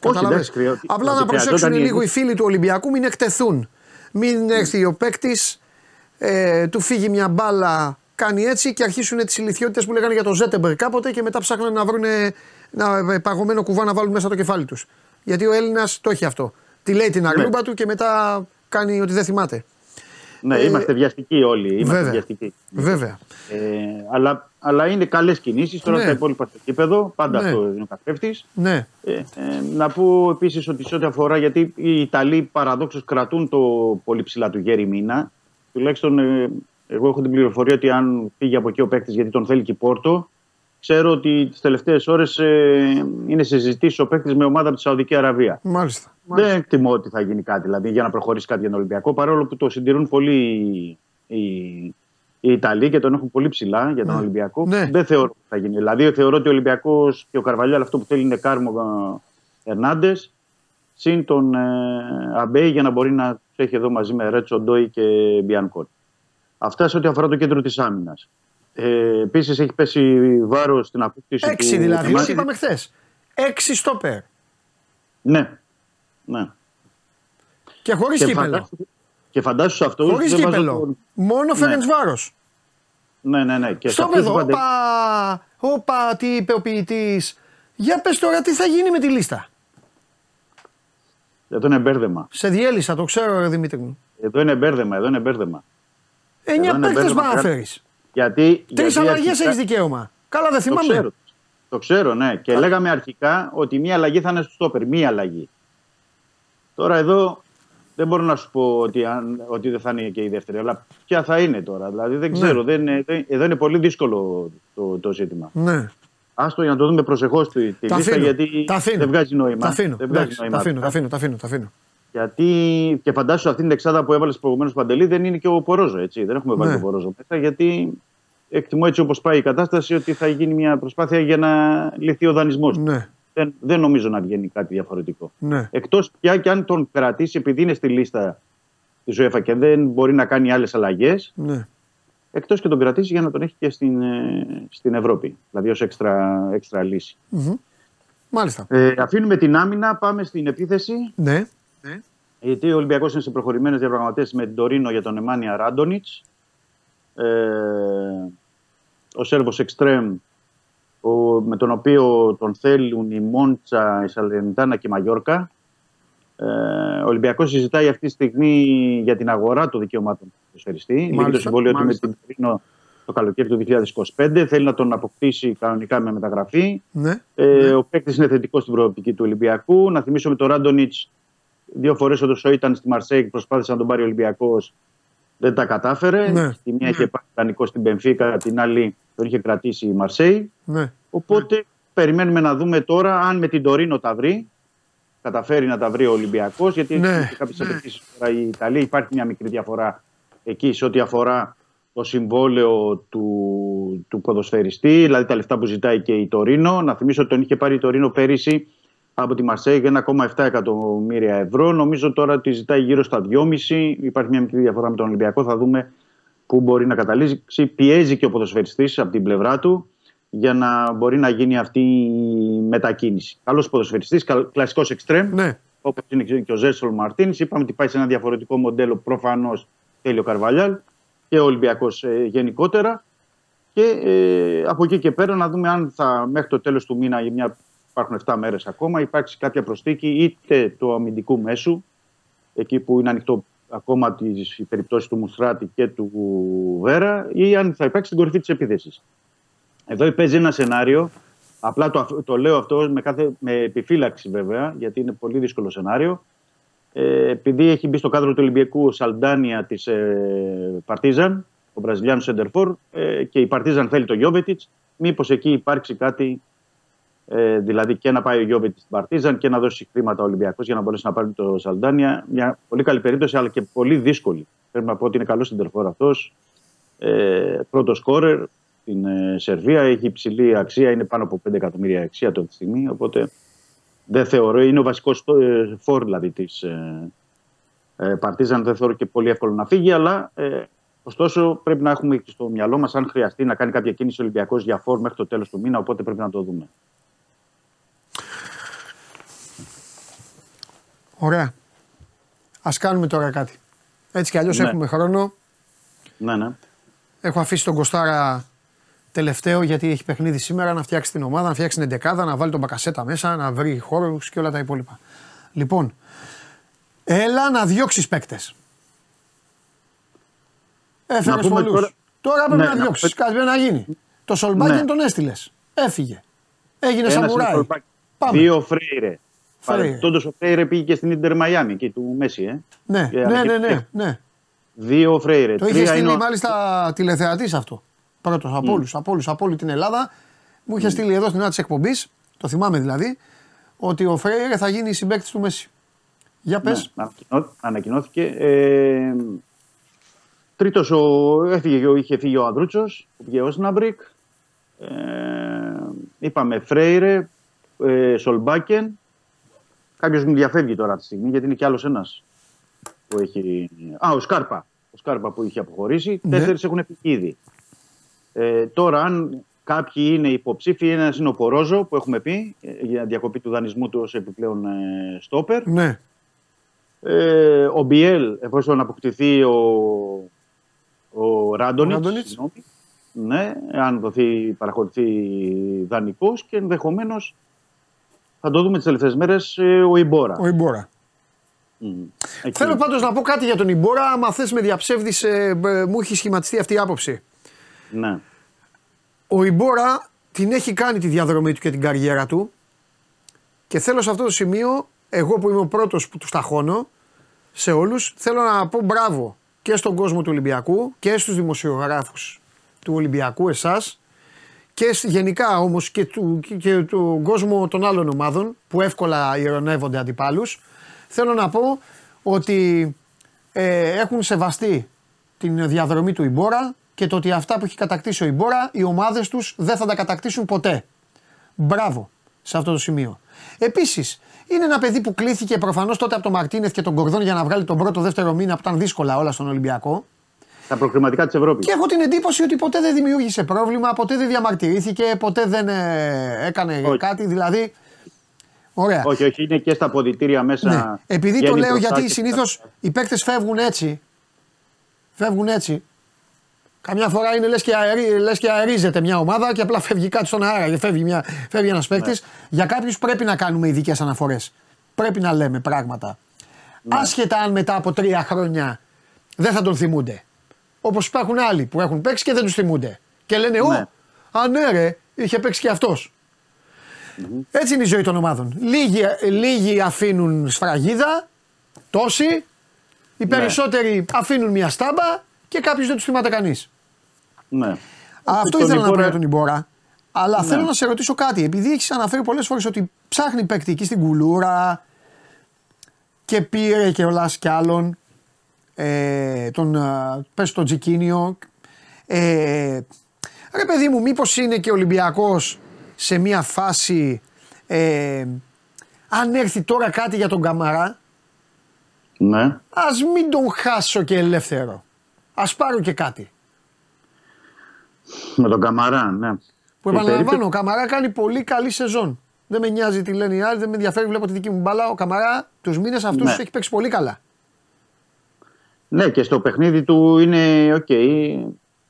Καταλαβες. εντάξει, χρειάζεται- Απλά ότι να προσέξουν χρειαζόταν η- λίγο οι φίλοι του Ολυμπιακού, μην εκτεθούν. Μην έρθει ο παίκτης, ε, του φύγει μια μπάλα, κάνει έτσι και αρχίσουν τις ηλικιότητες που λέγανε για τον Ζέτεμπερ κάποτε και μετά ψάχνουν να βρουν ένα ε, παγωμένο κουβά να βάλουν μέσα το κεφάλι τους. Γιατί ο Έλληνας το έχει αυτό. Τη λέει την αγλούμπα του και μετά κάνει ότι δεν θυμάται. Ναι, Ε, είμαστε βιαστικοί όλοι. Είμαστε βέβαια. βιαστικοί. Βέβαια. Ε, αλλά, αλλά είναι καλές κινήσεις. Τώρα Ναι. τα υπόλοιπα στο κήπεδο, πάντα Ναι. αυτό είναι ο καθρέφτης. Ναι. Ε, ε, να πω επίσης ότι σε ό,τι αφορά, γιατί οι Ιταλοί παραδόξως κρατούν το πολύ ψηλά του Γέρι Μίνα. Τουλάχιστον ε, εγώ έχω την πληροφορία ότι αν φύγει από εκεί ο παίκτης, γιατί τον θέλει και η Πόρτο, ξέρω ότι τις τελευταίες ώρες ε, είναι σε συζητήσεις ο παίκτης με ομάδα από τη Σαουδική Αραβία. Μάλιστα. Δεν εκτιμώ ότι θα γίνει κάτι δηλαδή για να προχωρήσει κάτι για τον Ολυμπιακό, παρόλο που το συντηρούν πολύ οι, οι Ιταλοί και τον έχουν πολύ ψηλά για τον Ναι. Ολυμπιακό. Ναι. Δεν θεωρώ ότι θα γίνει. Δηλαδή θεωρώ ότι ο Ολυμπιακός και ο Καρβαλιάλ αυτό που θέλει είναι Κάρμο Ερνάντες συν τον ε, Αμπέι για να μπορεί να τους έχει εδώ μαζί με Ρέτσο Ντόι και Μπιανκόν. Αυτά σε ό,τι αφορά το κέντρο της άμυνας. Ε, Επίσης έχει πέσει βάρος στην απόκτηση Έξι του. δηλαδή, του- ό,τι είπαμε χθες. Έξι στόπερ. Ναι. ναι. Και χωρίς Και κύπελο. φαντάσου, και φαντάσου σε αυτούς Χωρίς δεν βάζω κύπελο. τον- Μόνο Φέρεντ Βάρος. Ναι, ναι, ναι. Και σε Στο αυτούς παιδό. φαντα- Όπα, όπα, τι είπε ο ποιητής. Για πες τώρα τι θα γίνει με τη λίστα; Εδώ είναι μπέρδεμα. Σε διέλυσα, το ξέρω, ρε Δημήτρη μου. Εδώ είναι μπέρδεμα, εδώ είναι μπέρδεμα. Εννιά είναι παίκτες μπέρδεμα, να κάτι. φέρει. Γιατί. Τρεις γιατί αλλαγές αρχικά- έχεις δικαίωμα. Καλά, δεν Το θυμάμαι. ξέρω. Το ξέρω, ναι. Και λέγαμε αρχικά ότι μία αλλαγή θα είναι στο στόπερ. Μία αλλαγή. Τώρα εδώ δεν μπορώ να σου πω ότι, αν, ότι δεν θα είναι και η δεύτερη. Αλλά ποια θα είναι τώρα. Δηλαδή δεν ξέρω. Δεν, είναι- δεν- εδώ είναι πολύ δύσκολο το, το ζήτημα. Ναι. Άστο για να το δούμε προσεχώς τη, τη Τα λίστα αφήνω. γιατί τα αφήνω. δεν βγάζει νόημα. Τα αφήνω. Δεν βγάζει Εντάξει, νόημα. τα αφήνω, τα αφήνω, τα αφήνω, τα αφήνω, τα αφήνω. Γιατί και φαντάσου αυτήν την εξάδα που έβαλες προηγουμένως Παντελή δεν είναι και ο Πορόζο. Έτσι. Δεν έχουμε βάλει Ναι. τον Πορόζο μέσα γιατί εκτιμώ έτσι όπως πάει η κατάσταση ότι θα γίνει μια προσπάθεια για να λυθεί ο δανεισμός. Ναι, Δεν, δεν νομίζω να βγαίνει κάτι διαφορετικό. ναι. Εκτός πια και αν τον κρατήσει επειδή είναι στη λίστα της UEFA και δεν μπορεί να κάνει άλλες αλλαγές, ναι. εκτός και τον κρατήσει για να τον έχει και στην, ε, στην Ευρώπη. Δηλαδή ως έξτρα, έξτρα λύση. Μάλιστα. Ε, αφήνουμε την άμυνα, πάμε στην επίθεση. Ναι. Γιατί ο Ολυμπιακός είναι σε προχωρημένες διαπραγματεύσεις με την Τωρίνο για τον Εμάνια Ράντονιτς. Ε, ο Σέρβος Εξτρέμ, ο, με τον οποίο τον θέλουν η Μόντσα, η Σαλενιτάνα και η Μαγιόρκα. Ε, ο Ολυμπιακός συζητάει αυτή τη στιγμή για την αγορά των δικαιωμάτων του ποδοσφαιριστή. Λύγει το Μάλιστα, συμβόλαιο του με μάλιστα. την Τωρίνο το καλοκαίρι του 2025. Θέλει να τον αποκτήσει κανονικά με μεταγραφή. Ναι. Ε, Ο παίκτης είναι θετικός στην προοπτική του Ολυμπιακού. Να θυμίσω με τον Ράντονιτς, δύο φορές όταν ήταν στη Μαρσέικ, προσπάθησε να τον πάρει ο Ολυμπιακός. Δεν τα κατάφερε. Ναι. Τη μία είχε πάρει δανεικό στην Πενφύκα, την άλλη τον είχε κρατήσει η Μαρσέη. ναι. Οπότε περιμένουμε να δούμε τώρα αν με την Τωρίνο τα βρει. Καταφέρει να τα βρει ο Ολυμπιακός. Γιατί Ναι, έχει κάποιες απαιτήσεις τώρα η Ιταλία. Υπάρχει μια μικρή διαφορά εκεί σε ό,τι αφορά το συμβόλαιο του, του ποδοσφαιριστή, δηλαδή τα λεφτά που ζητάει και η Τωρίνο. Να θυμίσω ότι τον είχε πάρει η Τωρίνο πέρυσι από τη Μαρσέη για 1,7 εκατομμύρια ευρώ. Νομίζω τώρα ότι ζητάει γύρω στα 2,5. Υπάρχει μια μικρή διαφορά με τον Ολυμπιακό. Θα δούμε πού μπορεί να καταλήξει. Πιέζει και ο ποδοσφαιριστής από την πλευρά του για να μπορεί να γίνει αυτή η μετακίνηση. Καλός ποδοσφαιριστής, κλασικός εξτρέμ, Ναι. όπως είναι και ο Ζέσολ Μαρτίν. Είπαμε ότι πάει σε ένα διαφορετικό μοντέλο. Προφανώς θέλει ο Καρβαλιάλ και ο Ολυμπιακός ε, γενικότερα. Και ε, από εκεί και πέρα να δούμε αν θα μέχρι το τέλος του μήνα, για μια, υπάρχουν 7 μέρες ακόμα, υπάρξει κάποια προσθήκη είτε του αμυντικού μέσου, εκεί που είναι ανοιχτό ακόμα τις περιπτώσεις του Μουστράτη και του Βέρα, ή αν θα υπάρξει στην κορυφή της επίθεσης. Εδώ παίζει ένα σενάριο. Απλά το, το λέω αυτό με, κάθε, με επιφύλαξη βέβαια, γιατί είναι πολύ δύσκολο σενάριο. Ε, επειδή έχει μπει στο κάδρο του Ολυμπιακού ο Σαλντάνια της ε, Παρτίζαν, ο Βραζιλιάνο Σεντερφόρ, ε, και η Παρτίζαν θέλει το Γιώβετιτς, μήπως εκεί υπάρξει κάτι. Ε, δηλαδή και να πάει ο Γιώβετιτ στην Παρτίζαν και να δώσει χρήματα ο Ολυμπιακός για να μπορέσει να πάρει το Σαλντάνια. Μια πολύ καλή περίπτωση, αλλά και πολύ δύσκολη. Πρέπει να πω ότι είναι καλός Σεντερφόρ αυτός. Ε, Πρώτο σκόρερ, στην ε, Σερβία. Έχει υψηλή αξία, είναι πάνω από 5 εκατομμύρια αξία αυτή τη στιγμή. Οπότε δεν θεωρώ, είναι ο βασικός φόρ δηλαδή της ε, ε, Παρτίζαν. Δεν θεωρώ και πολύ εύκολο να φύγει, αλλά ε, ωστόσο πρέπει να έχουμε και στο μυαλό μας αν χρειαστεί να κάνει κάποια κίνηση ο Ολυμπιακός για φόρ μέχρι το τέλος του μήνα. Οπότε πρέπει να το δούμε. Ωραία. Α κάνουμε τώρα κάτι. Έτσι κι αλλιώς Ναι. έχουμε χρόνο. Ναι, ναι. Έχω αφήσει τον Κοστάρα τελευταίο γιατί έχει παιχνίδι σήμερα να φτιάξει την ομάδα, να φτιάξει την εντεκάδα, να βάλει τον Μπακασέτα μέσα, να βρει χώρους και όλα τα υπόλοιπα. Λοιπόν, έλα να διώξεις παίκτες. Έφερες Να πούμε πολλούς. τώρα- Τώρα, πρέπει Ναι, να να διώξεις. πούμε- Κάτι πρέπει να γίνει. Το Σολμπάκιν Ναι. τον έστειλες. Έφυγε. Έγινε Ένας σαμουράι. είναι το- Πάμε. Δύο Φρέιρε. Φρέιρε. Παρεμπιπτόντως ο Φρέιρε πήγε και στην Ίντερ Μαϊάμι εκεί του Μέσι. Ε. Ναι, Και ναι, ναι, ανακοίνωσε ναι, ναι. Δύο Φρέιρε. Το είχε Τρία στείλει είναι ο- μάλιστα τηλεθεατής αυτό. Πρώτος από όλους, από όλους, από όλη την Ελλάδα. Μου είχε στείλει εδώ στην ώρα της εκπομπής, το θυμάμαι δηλαδή, ότι ο Φρέιρε θα γίνει συμπαίκτης του Μέσι. Για πες. Ναι, ανακοινώ- ανακοινώθηκε. Ε, τρίτος ο, έφυγε, ο- είχε φύγει ο Ανδρούτσος, που πήγε Όσναμπρικ. Ε, είπαμε Φρέιρε, ε, Σολμπάκεν. Κάποιος μου διαφεύγει τώρα αυτή τη στιγμή, γιατί είναι κι άλλος ένας που έχει... Α, ο Σκάρπα. Ο Σκάρπα που είχε αποχωρήσει. Ναι. Τέσσερις έχουν φύγει ήδη. Ε, τώρα, αν κάποιοι είναι υποψήφοι, ένας είναι ο Πορόζο που έχουμε πει ε, για διακοπή του δανεισμού του ως επιπλέον ε, στόπερ. Ναι. Ε, ο Μπιέλ, εφόσον αποκτηθεί ο, ο Ράντονιτς, Ράντονιτς. συγγνώμη, ναι, αν δοθεί, παραχωρηθεί δανεικό και ενδεχομένως θα το δούμε τις τελευταίες μέρες ο Ιμπόρα. Ο Ιμπόρα. Μμ. Εκεί. Θέλω πάντως να πω κάτι για τον Ιμπόρα. Άμα θες με διαψεύδεις, μου έχει σχηματιστεί αυτή η άποψη. Ναι. Ο Ιμπόρα την έχει κάνει τη διαδρομή του και την καριέρα του και θέλω σε αυτό το σημείο, εγώ που είμαι ο πρώτος που του σταχώνω, σε όλους, θέλω να πω μπράβο και στον κόσμο του Ολυμπιακού και στους δημοσιογράφους του Ολυμπιακού, εσάς, και σ- γενικά όμως και του, και, και του κόσμο των άλλων ομάδων που εύκολα ειρωνεύονται αντιπάλους. Θέλω να πω ότι ε, έχουν σεβαστεί την διαδρομή του Ιμπόρα και το ότι αυτά που έχει κατακτήσει ο Ιμπόρα οι ομάδες τους δεν θα τα κατακτήσουν ποτέ. Μπράβο σε αυτό το σημείο. Επίσης, είναι ένα παιδί που κλήθηκε προφανώς τότε από τον Μαρτίνεθ και τον Κορδόν για να βγάλει τον πρώτο δεύτερο μήνα που ήταν δύσκολα όλα στον Ολυμπιακό. Τα προκριματικά της Ευρώπης. Και έχω την εντύπωση ότι ποτέ δεν δημιούργησε πρόβλημα, ποτέ δεν διαμαρτυρήθηκε, ποτέ δεν ε, έκανε Όχι. κάτι. Δηλαδή. Ωραία. Όχι, όχι, είναι και στα αποδητήρια μέσα. Ναι. Επειδή το βγαίνει λέω μπροστά γιατί και- συνήθως οι παίκτες φεύγουν έτσι. Φεύγουν έτσι. Καμιά φορά είναι λες και, αερί, λες και αερίζεται μια ομάδα και απλά φεύγει κάτι στον αέρα και φεύγει, μια, φεύγει ένας παίκτης. Για κάποιους πρέπει να κάνουμε ειδικές αναφορές. Πρέπει να λέμε πράγματα. Άσχετα αν μετά από τρία χρόνια δεν θα τον θυμούνται. Όπως υπάρχουν άλλοι που έχουν παίξει και δεν τους θυμούνται. Και λένε, Ω, Ναι. α ναι ρε, είχε παίξει και αυτός. Έτσι είναι η ζωή των ομάδων. Λίγοι, λίγοι αφήνουν σφραγίδα, τόσοι. Οι περισσότεροι αφήνουν μια στάμπα και κάποιου δεν τους θυμάται κανείς. Ναι. Αυτό Τον ήθελα να πω Ιμπόρα- για τον Ιμπόρα. Αλλά Ναι. θέλω να σε ρωτήσω κάτι. Επειδή έχεις αναφέρει πολλές φορές ότι ψάχνει παίκτη εκεί στην κουλούρα και πήρε και ο Λάς κι άλλον. Ε, τον, ε, πες τον Τζικίνιο. Ε, ρε παιδί μου, μήπως είναι και ο Ολυμπιακός σε μια φάση ε, αν έρθει τώρα κάτι για τον Καμαρά Ναι. ας μην τον χάσω και ελεύθερο. Ας πάρω και κάτι. Με τον Καμαρά, ναι. Που Η επαναλαμβάνω, περίπτωση- ο Καμαρά κάνει πολύ καλή σεζόν. Δεν με νοιάζει τι λένε οι άλλοι, δεν με ενδιαφέρει. Βλέπω τη δική μου μπάλα. Ο Καμαρά τους μήνες αυτούς Ναι. έχει παίξει πολύ καλά. Ναι, και στο παιχνίδι του είναι οκ.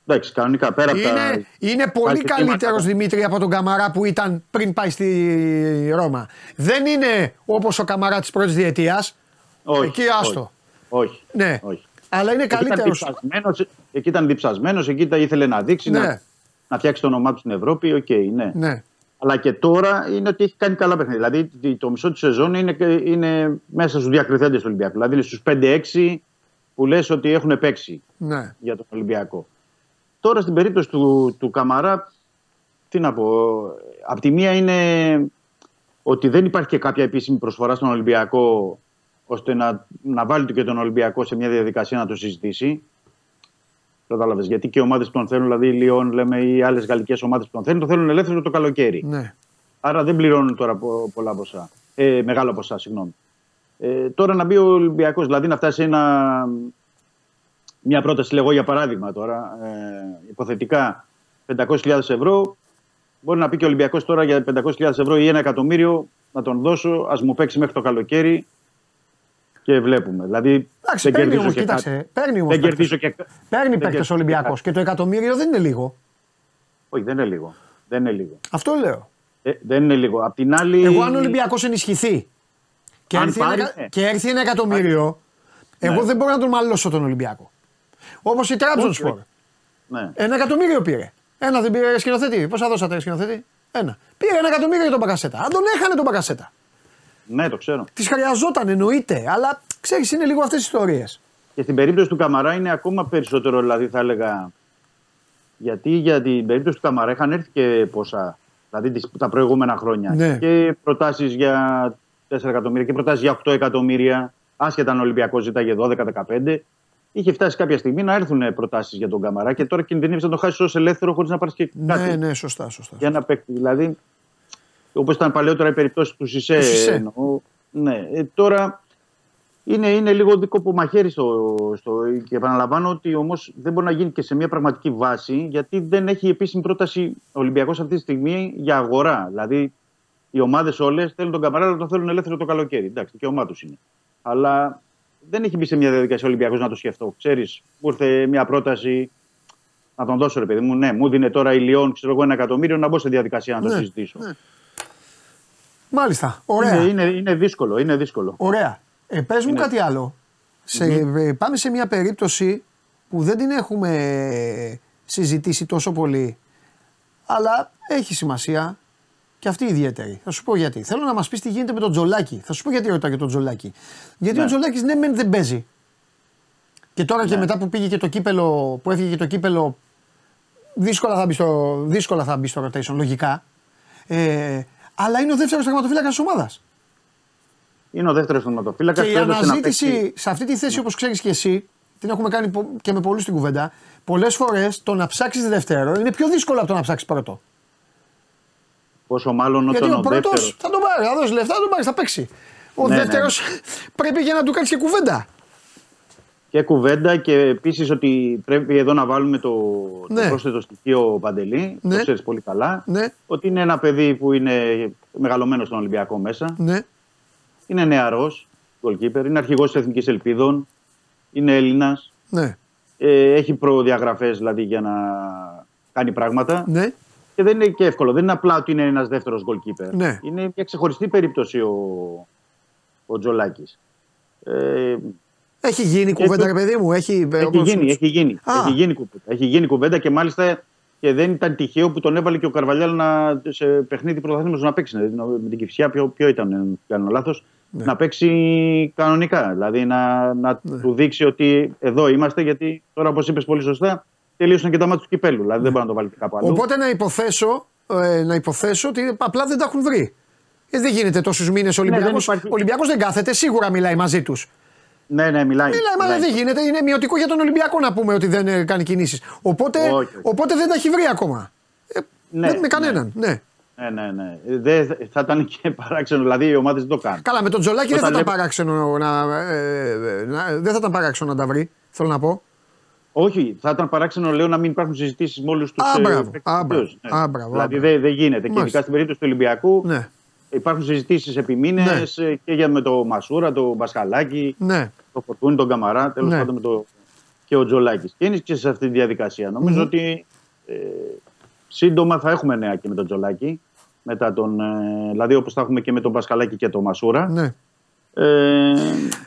Εντάξει, κανονικά πέρα από τα. Είναι, είναι πολύ Πάει και καλύτερος κύματα. Δημήτρη από τον Καμαρά που ήταν πριν πάει στη Ρώμα. Δεν είναι όπως ο Καμαρά της πρώτης διετίας. Όχι, Εκεί άστο. Όχι. Ναι. όχι. Αλλά είναι Εκεί ήταν καλύτερος. διψασμένος, Εκεί ήταν διψασμένος, εκεί τα ήθελε να δείξει, Ναι. να, να φτιάξει το όνομά του στην Ευρώπη. Οκ, ναι. Ναι. Αλλά και τώρα είναι ότι έχει κάνει καλά παιχνίδια. Δηλαδή το μισό τη σεζόν είναι, είναι μέσα στους διακριθέντες του Ολυμπιακού. Δηλαδή είναι στους 5-6 που λες ότι έχουν παίξει ναι. για τον Ολυμπιακό. Τώρα στην περίπτωση του, του Καμαρά, τι να πω. Απ' τη μία είναι ότι δεν υπάρχει και κάποια επίσημη προσφορά στον Ολυμπιακό ώστε να, να βάλει και τον Ολυμπιακό σε μια διαδικασία να το συζητήσει. Κατάλαβες. Γιατί και οι ομάδες που τον θέλουν, δηλαδή η Λιόν, λέμε, ή άλλες γαλλικές ομάδες που τον θέλουν, το θέλουν ελεύθερο το καλοκαίρι. ναι. Άρα δεν πληρώνουν τώρα πο- πολλά ποσά. Ε, μεγάλα ποσά, συγγνώμη. Ε, τώρα να μπει ο Ολυμπιακός, δηλαδή να φτάσει ένα, μια πρόταση, λέγω για παράδειγμα τώρα, ε, υποθετικά 500.000 ευρώ. Μπορεί να πει και ο Ολυμπιακός τώρα για 500.000 ευρώ ή ένα εκατομμύριο να τον δώσω, ας μου παίξει μέχρι το καλοκαίρι και βλέπουμε. Δηλαδή Εντάξει, δεν παίρνει κερδίζω όμως, και κοίταξε. κάτι. Παίρνει όμως. Δεν κερδίζω και. Παίρνει δεν παίκτες κερδίζω Ολυμπιακός και και το εκατομμύριο δεν είναι λίγο. Όχι, δεν είναι λίγο. Δεν είναι λίγο. Αυτό λέω. Ε, δεν είναι λίγο. Απ' την άλλη. Εγώ αν ο Ολυμπιακός ενισχυθεί και Αν έρθει, ένα, πάρεις, εκα- ναι. και έρθει ένα εκατομμύριο, εγώ Ναι. δεν μπορώ να τον μαλώσω τον Ολυμπιακό. Όπως η Τραμπζον Όχι, όχι. Ναι. Ένα εκατομμύριο πήρε. Ένα δεν πήρε σκηνοθέτη. Πόσα δώσατε ρε σκηνοθέτη; Ένα. Πήρε ένα εκατομμύριο για τον Μπακασέτα. Αν τον έχανε τον Μπακασέτα. ναι, το ξέρω. Τη χρειαζόταν εννοείται. Αλλά ξέρεις, είναι λίγο αυτές τι ιστορίες. Και στην περίπτωση του Καμαρά είναι ακόμα περισσότερο, δηλαδή θα έλεγα. Γιατί για την περίπτωση του Καμαρά είχαν έρθει και ποσά. Δηλαδή τις- τα προηγούμενα χρόνια. Ναι. Και προτάσεις για 4 εκατομμύρια και προτάσει για 8 εκατομμύρια. Άσχετα αν ο Ολυμπιακός ζητάγε 12-15. Είχε φτάσει κάποια στιγμή να έρθουν προτάσεις για τον Καμαρά και τώρα κινδυνεύεις να το χάσεις ως ελεύθερο χωρίς να πάρεις και κάτι. Ναι, ναι, σωστά, σωστά. Για να παίξει. Δηλαδή, όπως ήταν παλαιότερα η περίπτωση του Σισε. Του Σισε. εννοώ. Ναι, ε, τώρα είναι, είναι λίγο δίκοπο μαχαίρι στο, στο. Και επαναλαμβάνω ότι όμως δεν μπορεί να γίνει και σε μια πραγματική βάση, γιατί δεν έχει επίσημη πρόταση ο Ολυμπιακός αυτή τη στιγμή για αγορά. Δηλαδή, οι ομάδες όλες θέλουν τον Καμαρά, αλλά τον θέλουν ελεύθερο το καλοκαίρι. Εντάξει, δικαίωμά του είναι. Αλλά δεν έχει μπει σε μια διαδικασία ο Ολυμπιακός να το σκεφτώ. Ξέρεις, μου ήρθε μια πρόταση να τον δώσω, ρε παιδί μου. Ναι, μου δίνει τώρα η Λιόν, ξέρω εγώ, ένα εκατομμύριο να μπω σε διαδικασία να το Ναι, συζητήσω. Μάλιστα. Ωραία. Είναι, είναι, είναι δύσκολο, είναι δύσκολο. Ωραία. Ε, πες μου Είναι- κάτι άλλο. Σε, ε, πάμε σε μια περίπτωση που δεν την έχουμε συζητήσει τόσο πολύ Αλλά έχει σημασία και αυτή η ιδιαίτερη. Θα σου πω γιατί. Θέλω να μας πεις τι γίνεται με τον Τζολάκη. Θα σου πω γιατί ρωτάω για τον Τζολάκη. Γιατί Ναι. ο Τζολάκης ναι, μεν δεν παίζει. Και τώρα και μετά που πήγε και το κύπελο, που έφυγε και το κύπελο, δύσκολα θα μπει στο, δύσκολα θα μπει στο rotation, λογικά. Ε, αλλά είναι ο δεύτερος τερματοφύλακα της ομάδας. Είναι ο δεύτερος θεματοφύλακας. Και η αναζήτηση σε αυτή τη θέση, όπως ξέρεις και εσύ, την έχουμε κάνει πο- και με πολλούς στην κουβέντα, πολλές φορές το να ψάξεις δεύτερο είναι πιο δύσκολο από το να ψάξεις πρώτο. Πόσο μάλλον Γιατί όταν ο ο πρώτος δεύτερο. θα τον πάρει, θα δώσει λεφτά, θα τον πάρει, θα παίξει. Ο Ναι, ναι, δεύτερος <laughs> πρέπει για να του κάνεις και κουβέντα. Και κουβέντα και επίσης ότι πρέπει εδώ να βάλουμε το, Ναι. το πρόσθετο στοιχείο Παντελή. Ναι. Το ξέρεις πολύ καλά. Ναι, Ότι είναι ένα παιδί που είναι μεγαλωμένο στον Ολυμπιακό μέσα. ναι, Είναι νεαρός goalkeeper. Είναι αρχηγός της Εθνικής Ελπίδων. Είναι Έλληνας. ναι, Ε, έχει προδιαγραφές δηλαδή για να κάνει πράγματα. ναι. Και δεν είναι και εύκολο. Δεν είναι απλά ότι είναι ένας δεύτερος goalkeeper. Ναι. Είναι μια ξεχωριστή περίπτωση ο, ο Τζολάκης. Ε, Έχει γίνει κουβέντα, ρε παιδί μου. Έχει, Έχει όπως- γίνει, έχει γίνει. Α. Έχει γίνει, κουβέντα. έχει γίνει κουβέντα και μάλιστα και δεν ήταν τυχαίο που τον έβαλε και ο Καρβαλιάλ να, σε παιχνίδι πρωταθλήματος να παίξει. Δηλαδή, με την Κυφσιά, ποιο, ποιο ήταν, αν δεν κάνω λάθος, Ναι. να παίξει κανονικά. Δηλαδή να, να του δείξει ότι εδώ είμαστε, γιατί τώρα, όπως είπες πολύ σωστά, τελείωσαν και τα μάτια του κυπέλου. Δηλαδή δεν μπορεί να το βάλει κάπου αλλού. Οπότε να υποθέσω, ε, να υποθέσω ότι απλά δεν τα έχουν βρει. Γιατί δεν γίνεται τόσους μήνες ο Ολυμπιακό. Ναι, δεν υπάρχει- Ο Ολυμπιακός δεν κάθεται, σίγουρα μιλάει μαζί τους. Ναι, ναι, μιλάει. Μιλάει, μα δεν γίνεται. Είναι μειωτικό για τον Ολυμπιακό να πούμε ότι δεν ε, κάνει κινήσεις. Οπότε, Όχι, όχι. οπότε δεν τα έχει βρει ακόμα. Ε, Ναι, δεν με ναι. κανέναν. Ναι. Ναι, ναι, ναι. Δεν, θα ήταν και <laughs> παράξενο, δηλαδή οι ομάδες δεν το κάνουν. Καλά, με τον Τζολάκη δεν θα Όταν ήταν λέμε- παράξενο να, ε, ε, να- δεν θα ήταν παράξενο να τα βρει. Θέλω να πω. Όχι, θα ήταν παράξενο λέω να μην υπάρχουν συζητήσεις με όλους τους Α, μπράβο. Α, μπράβο. Α, μπράβο, Δηλαδή α, δεν δεν γίνεται. Και Μάλιστα. ειδικά στην περίπτωση του Ολυμπιακού Ναι, υπάρχουν συζητήσεις επί μήνες Ναι. και για με το Μασούρα, το Μπασχαλάκη, ναι. το Φορτούνι, τον Καμαρά, τέλος Ναι. πάντων με το. και ο Τζολάκης. Και είναι και σε αυτή τη διαδικασία. Νομίζω ότι ε, σύντομα θα έχουμε νέα και με τον Τζολάκη. Μετά τον, ε, δηλαδή όπως θα έχουμε και με τον Μπασχαλάκη και τον Μασούρα. Ναι. Ε,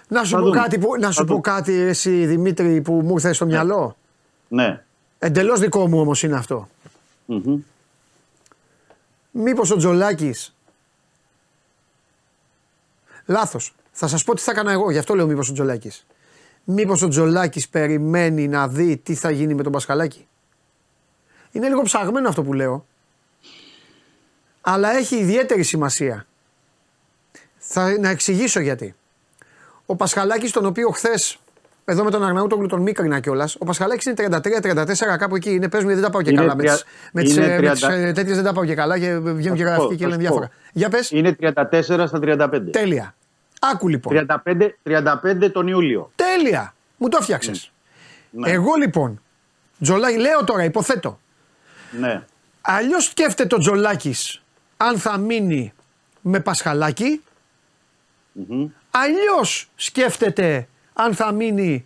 Να σου, θα πω δούμε. κάτι, που, να Θα σου πω δούμε. κάτι εσύ Δημήτρη που μου ήρθε στο μυαλό. Ναι. Εντελώς δικό μου όμως είναι αυτό. Μμμ. Μήπως ο Τζολάκης Λάθος. Θα σας πω τι θα έκανα εγώ, γι' αυτό λέω μήπως ο Τζολάκης. Μήπως ο Τζολάκης περιμένει να δει τι θα γίνει με τον Πασχαλάκη; Είναι λίγο ψαγμένο αυτό που λέω. Αλλά έχει ιδιαίτερη σημασία. Θα, να εξηγήσω γιατί. Ο Πασχαλάκης τον οποίο χθες, εδώ με τον Αρναούτογλου τον μίκρινα κιόλας. Ο Πασχαλάκης είναι 33-34 κάπου εκεί. Είναι πες μου γιατί δεν τα πάω και Είναι καλά. Με τρια- τις, με τις, είναι ε, με τις 30 ε, τέτοιες δεν τα πάω και καλά και βγαίνουν και Θα σου πω, γραφικοί και θα λένε σου πω. διάφορα. Για πες. Είναι 34 στα 35. Τέλεια. Άκου λοιπόν. 35, 35 τον Ιούλιο. Τέλεια. Μου το φτιάξε. Ναι. Εγώ λοιπόν, Τζολάκη, λέω τώρα, υποθέτω. Ναι. Αλλιώς σκέφτεται ο Τζολάκης αν θα μείνει με Πασχαλάκη. Αλλιώς σκέφτεται αν θα μείνει,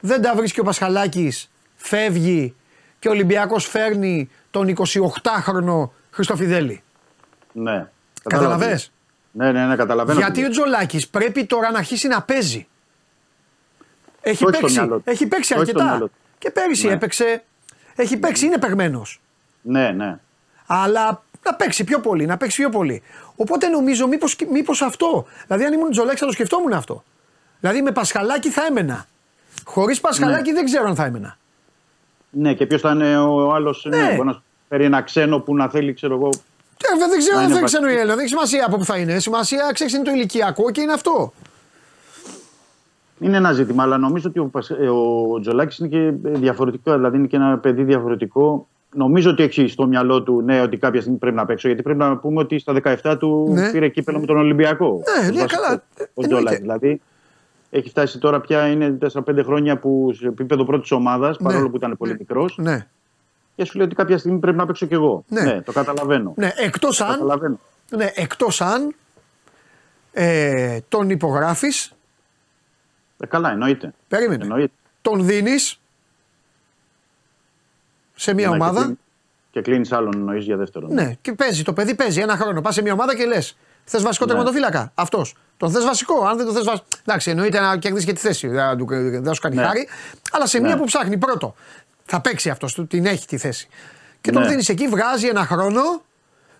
δεν τα βρίσκει ο Πασχαλάκης, φεύγει και ο Ολυμπιακός φέρνει τον 28χρονο Χριστοφιδέλη. ναι. Καταλαβες; Ναι, ναι, ναι, καταλαβαίνω. Γιατί ο Τζολάκης πρέπει τώρα να αρχίσει να παίζει. Έχει Το έχει στο παίξει, μυαλό του. έχει παίξει Το έχει στο αρκετά. μυαλό του. Και πέρυσι Ναι. έπαιξε. Έχει παίξει, είναι παιγμένος. Ναι, ναι. Αλλά να παίξει πιο πολύ, να παίξει πιο πολύ. Οπότε νομίζω μήπως, μήπως αυτό. Δηλαδή αν ήμουν Τζολάκης θα το σκεφτόμουν αυτό. Δηλαδή με Πασχαλάκη θα έμενα. Χωρίς Πασχαλάκη δεν ξέρω αν θα έμενα. Ναι, και ποιος θα είναι ο άλλος. Ναι. Ναι. μπορεί να φέρει ένα ξένο που να θέλει, ξέρω εγώ. Ε, δεν ξέρω Να αν είναι δεν ξέρω η βασική. Έλληνα. Δεν έχει σημασία από πού θα είναι. Σημασία ξέρεις είναι το ηλικιακό και είναι αυτό. Είναι ένα ζήτημα, αλλά νομίζω ότι ο, Πασ- ε, ο Τζολάκης είναι και διαφορετικό. Δηλαδή είναι και ένα παιδί διαφορετικό. Νομίζω ότι έχει στο μυαλό του ναι, ότι κάποια στιγμή πρέπει να παίξω. Γιατί πρέπει να πούμε ότι στα 17 του Ναι. πήρε κύπελο με τον Ολυμπιακό. Ναι, Ως ναι, βασικό. καλά. Ο Εννοείται. Τζολάκη. Δηλαδή έχει φτάσει τώρα πια είναι 4-5 χρόνια που σε επίπεδο πρώτης ομάδας, παρόλο που ήταν πολύ μικρός. Ναι. Και σου λέει ότι κάποια στιγμή πρέπει να παίξω κι εγώ. Ναι. Ναι, το καταλαβαίνω. Ναι, εκτός Το αν, καταλαβαίνω. ναι, εκτός αν ε, τον υπογράφεις, Ε, καλά, εννοείται. περίμενε, εννοείται. τον δίνεις σε μια Ναι, ομάδα, Και κλείνει, και κλείνεις άλλον εννοείς για δεύτερον. ναι, και παίζει, το παιδί παίζει ένα χρόνο, πας σε μια ομάδα και λες, θες βασικό Ναι. τερματοφύλακα, αυτός. Τον θες βασικό, αν δεν το θες βασικό. Εντάξει, εννοείται να κερδίσεις και τη θέση, δεν, του- δεν θα σου κάνει Ναι. χάρη, αλλά σε μια Ναι. που ψάχνει πρώτο, θα παίξει αυτός, του- την έχει τη θέση. Και τον Ναι. δίνεις εκεί, βγάζει ένα χρόνο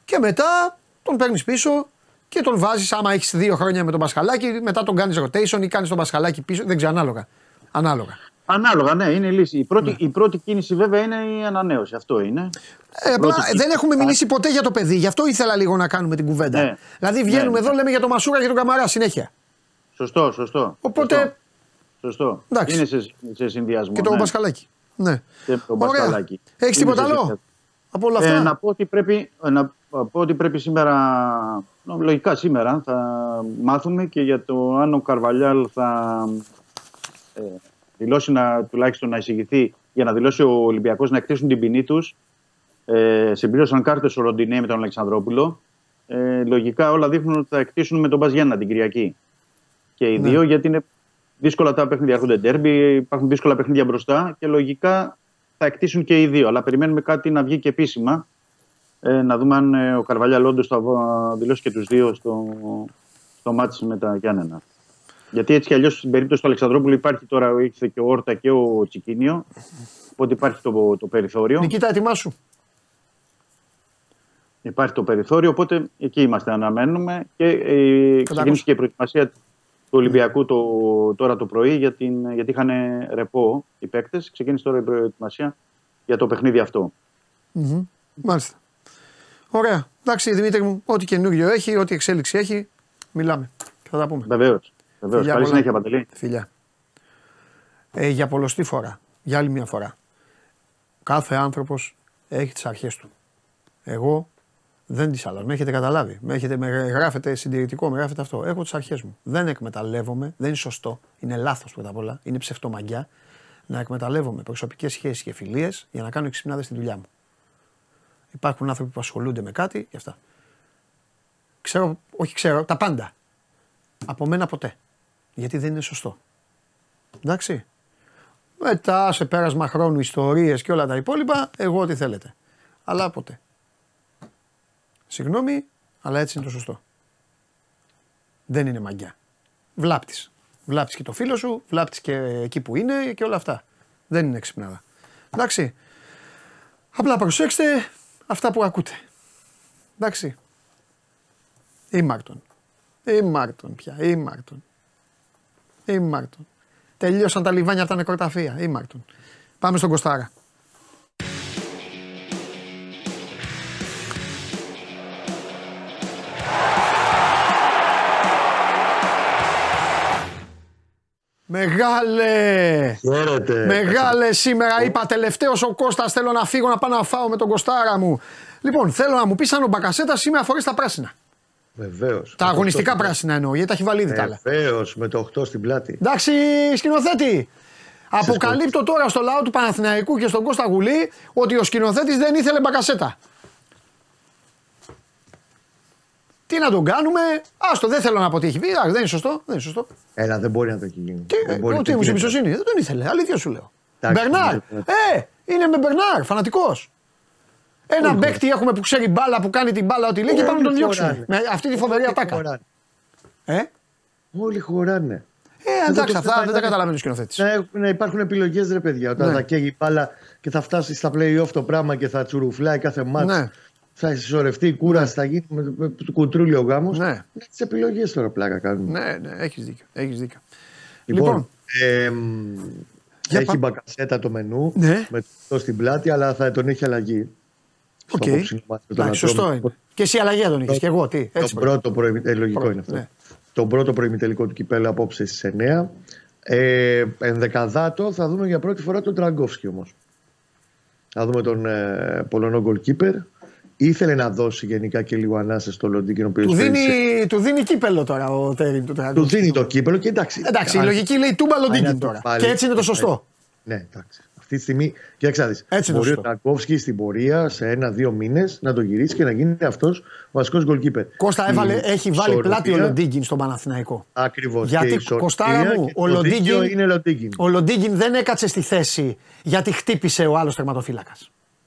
και μετά τον παίρνεις πίσω και τον βάζεις. Άμα έχεις δύο χρόνια με τον Πασχαλάκη, μετά τον κάνεις rotation ή κάνεις τον Πασχαλάκη πίσω. Δεν ξέρω, ανάλογα. Ανάλογα. Ανάλογα, ναι, είναι η λύση. Η πρώτη, Ναι. η πρώτη κίνηση βέβαια είναι η ανανέωση. Αυτό είναι. Ε, απλά Πρώτη δεν έχουμε κίνηση. μιλήσει ποτέ για το παιδί, γι' αυτό ήθελα λίγο να κάνουμε την κουβέντα. Ναι. Δηλαδή βγαίνουμε Ναι. εδώ, λέμε για τον Μασούρα και τον Καμαρά συνέχεια. Σωστό, σωστό. Οπότε Σωστό. σωστό. Εντάξει. Είναι σε, σε συνδυασμό. και τον ναι. Πασχαλάκη. Ναι. Και τον Ωραία. Πασχαλάκη. Έχεις Είναι τίποτα σε άλλο συνδυασμό. από όλα αυτά; Ε, να, πω ότι πρέπει, ε, να πω ότι πρέπει σήμερα, νο, λογικά σήμερα, θα μάθουμε και για το αν ο Καρβαλιάλ θα ε, δηλώσει να, τουλάχιστον να εισηγηθεί για να δηλώσει ο Ολυμπιακός να εκτίσουν την ποινή τους. Ε, συμπλήρωσαν κάρτες ο Ροντινέ με τον Αλεξανδρόπουλο. Ε, λογικά όλα δείχνουν ότι θα εκτίσουν με τον Μπαζιάννα την Κυριακή. Και οι Ναι. δύο γιατί είναι δύσκολα τα παιχνίδια. Έρχονται ντέρμπι, υπάρχουν δύσκολα παιχνίδια μπροστά και λογικά θα εκτίσουν και οι δύο. Αλλά περιμένουμε κάτι να βγει και επίσημα. Ε, να δούμε αν ε, ο Καρβαλιάλ όντω θα βα- δηλώσει και τους δύο στο, στο μάτι με τα Γιάννενα. Γιατί έτσι κι αλλιώς στην περίπτωση του Αλεξανδρόπουλου υπάρχει τώρα ήρθε και ο Όρτα και ο Τσικίνιο. Οπότε υπάρχει το, το περιθώριο. Νικήτα, ετοιμάσου. Υπάρχει το περιθώριο, οπότε εκεί είμαστε, αναμένουμε. Και ε, ξεκίνησε και η προετοιμασία του Ολυμπιακού το, τώρα το πρωί, για την, γιατί είχαν ρεπό οι παίκτες. Ξεκίνησε τώρα η προετοιμασία για το παιχνίδι αυτό. Μμμ. Μάλιστα. Ωραία. Εντάξει, Δημήτρη μου, ό,τι καινούριο έχει, ό,τι εξέλιξη έχει, μιλάμε. Και θα τα πούμε. Βεβαίω. Βεβαίως. Φιλιά Καλή πολλά. συνέχεια, Παντελή. Φιλιά. Ε, για πολλωστή φορά, για άλλη μια φορά. Κάθε άνθρωπος έχει τις αρχές του. Εγώ δεν τις αλλάζω. Με έχετε καταλάβει. Με, έχετε, με γράφετε συντηρητικό, με γράφετε αυτό. Έχω τις αρχές μου. Δεν εκμεταλλεύομαι, δεν είναι σωστό. Είναι λάθος πρώτα απ' όλα. Είναι ψευτομαγκιά να εκμεταλλεύομαι προσωπικές σχέσεις και φιλίες για να κάνω εξυπνάδες στη δουλειά μου. Υπάρχουν άνθρωποι που ασχολούνται με κάτι και αυτά. Ξέρω, όχι ξέρω, τα πάντα. Από μένα ποτέ. Γιατί δεν είναι σωστό. Εντάξει. Μετά σε πέρασμα χρόνου ιστορίες και όλα τα υπόλοιπα, εγώ ό,τι θέλετε. Αλλά ποτέ. Συγγνώμη, αλλά έτσι είναι το σωστό. Δεν είναι μαγιά. Βλάπτης. Βλάπτης και το φίλο σου, βλάπτης και εκεί που είναι και όλα αυτά. Δεν είναι ξυπνάδα. Εντάξει. Απλά προσέξτε αυτά που ακούτε. Εντάξει. Ήμαρτον. Ήμαρτον πια. Ήμαρτον. Ήμαρτον. Τελείωσαν τα λιβάνια από τα νεκροταφεία. Ήμαρτον. Πάμε στον Κοστάρα. Μεγάλε! Χαίρετε. Μεγάλε σήμερα είπα τελευταίος ο Κώστας θέλω να φύγω να πάω να φάω με τον Κοστάρα μου. Λοιπόν, θέλω να μου πεις αν ο Μπακασέτας σήμερα φορείς τα πράσινα. Βεβαίως. Τα αγωνιστικά πράσινα εννοώ, γιατί τα έχει βάλει ήδη τα άλλα. Βεβαίως με το 8 στην πλάτη. Εντάξει, σκηνοθέτη. Αποκαλύπτω τώρα στο λαό του Παναθηναϊκού και στον Κώστα Γουλή ότι ο σκηνοθέτης δεν ήθελε μπακασέτα. Τι να τον κάνουμε, άστο, δεν θέλω να πω τι έχει πει, εντάξει, δεν είναι σωστό, δεν είναι σωστό. Έλα, δεν μπορεί να το έχει γίνει. Τι, δεν ε, μπορεί, τι δεν μου σε γίνεται. εμπιστοσύνη, δεν τον ήθελε, αλήθεια σου λέω. Εντάξει, Μπερνάρ, ναι, ε, είναι με Μπερνάρ, φανατικός. Ένα μπέκτη έχουμε που ξέρει μπάλα, που κάνει την μπάλα, ό,τι λέει και Όλοι πάμε να τον διώξουμε. χωράνε. Με αυτή τη φοβερή Όλοι ατάκα. χωράνε. Ε, Όλοι χωράνε. ε εντάξει, το αυτά θέμα δεν τα είναι- καταλαβαίνει ο σκηνοθέτη. Να, έχουν- να υπάρχουν επιλογές, ρε παιδιά. Όταν Ναι. θα καίγει η μπάλα και θα φτάσει στα play-off το πράγμα και θα τσουρουφλάει κάθε μάτς Ναι. Θα συσσωρευτεί η κούραση, θα γίνει με, με, του Κουτρούλη ο γάμος. Ναι. Τις επιλογές τώρα πλάκα κάνουμε. Ναι, ναι, έχεις δίκιο. Έχεις δίκιο. Λοιπόν, εμ, Για έχει πα- Μπακασέτα το μενού Ναι. με το στην πλάτη, αλλά θα τον έχει αλλαγή. Οκ. Στο αποψινό ματς με τον Εντάξει, Ατρόμητο. σωστό είναι. Και εσύ αλλαγή θα τον είχες. Και εγώ τι. Έτσι. Το πρώτο προημι... ε, λογικό Πρώτο, είναι αυτό. ναι. Το πρώτο προημιτελικό του κυπέλου απόψε στις 9. Ε, ενδεκαδάτο θα δούμε για πρώτη φορά τον Ντραγκόφσκι όμως. Θα δούμε τον ε, Πολωνό goalkeeper. Ήθελε να δώσει γενικά και λίγο ανάσα στο Λοντίγκιν, ο οποίος Του δίνει, του δίνει κύπελο τώρα ο Τερίμ του του Τραγκού. δίνει το κύπελο και εντάξει. Εντάξει, η αν- λογική λέει Τούμπα αν Λοντίγκιν είναι τώρα. πάλι- Και έτσι είναι το σωστό. Ναι, εντάξει. Αυτή τη στιγμή, κοίταξε να δεις, Έτσι είναι μπορεί ο σωστό. Ντραγκόφσκι στην πορεία σε ένα-δύο μήνες να το γυρίσει και να γίνει αυτό ο βασικός goalkeeper. Κώστα έβαλε, Η έχει βάλει ισορροπία- πλάτη ο Λοντίνγκιν στον Παναθηναϊκό. Ακριβώς. Γιατί, Κωστάρα μου, ο Λοντίγκιν, είναι Λοντίνγκιν. ο Λοντίνγκιν δεν έκατσε στη θέση γιατί χτύπησε ο άλλο τερματοφύλακα.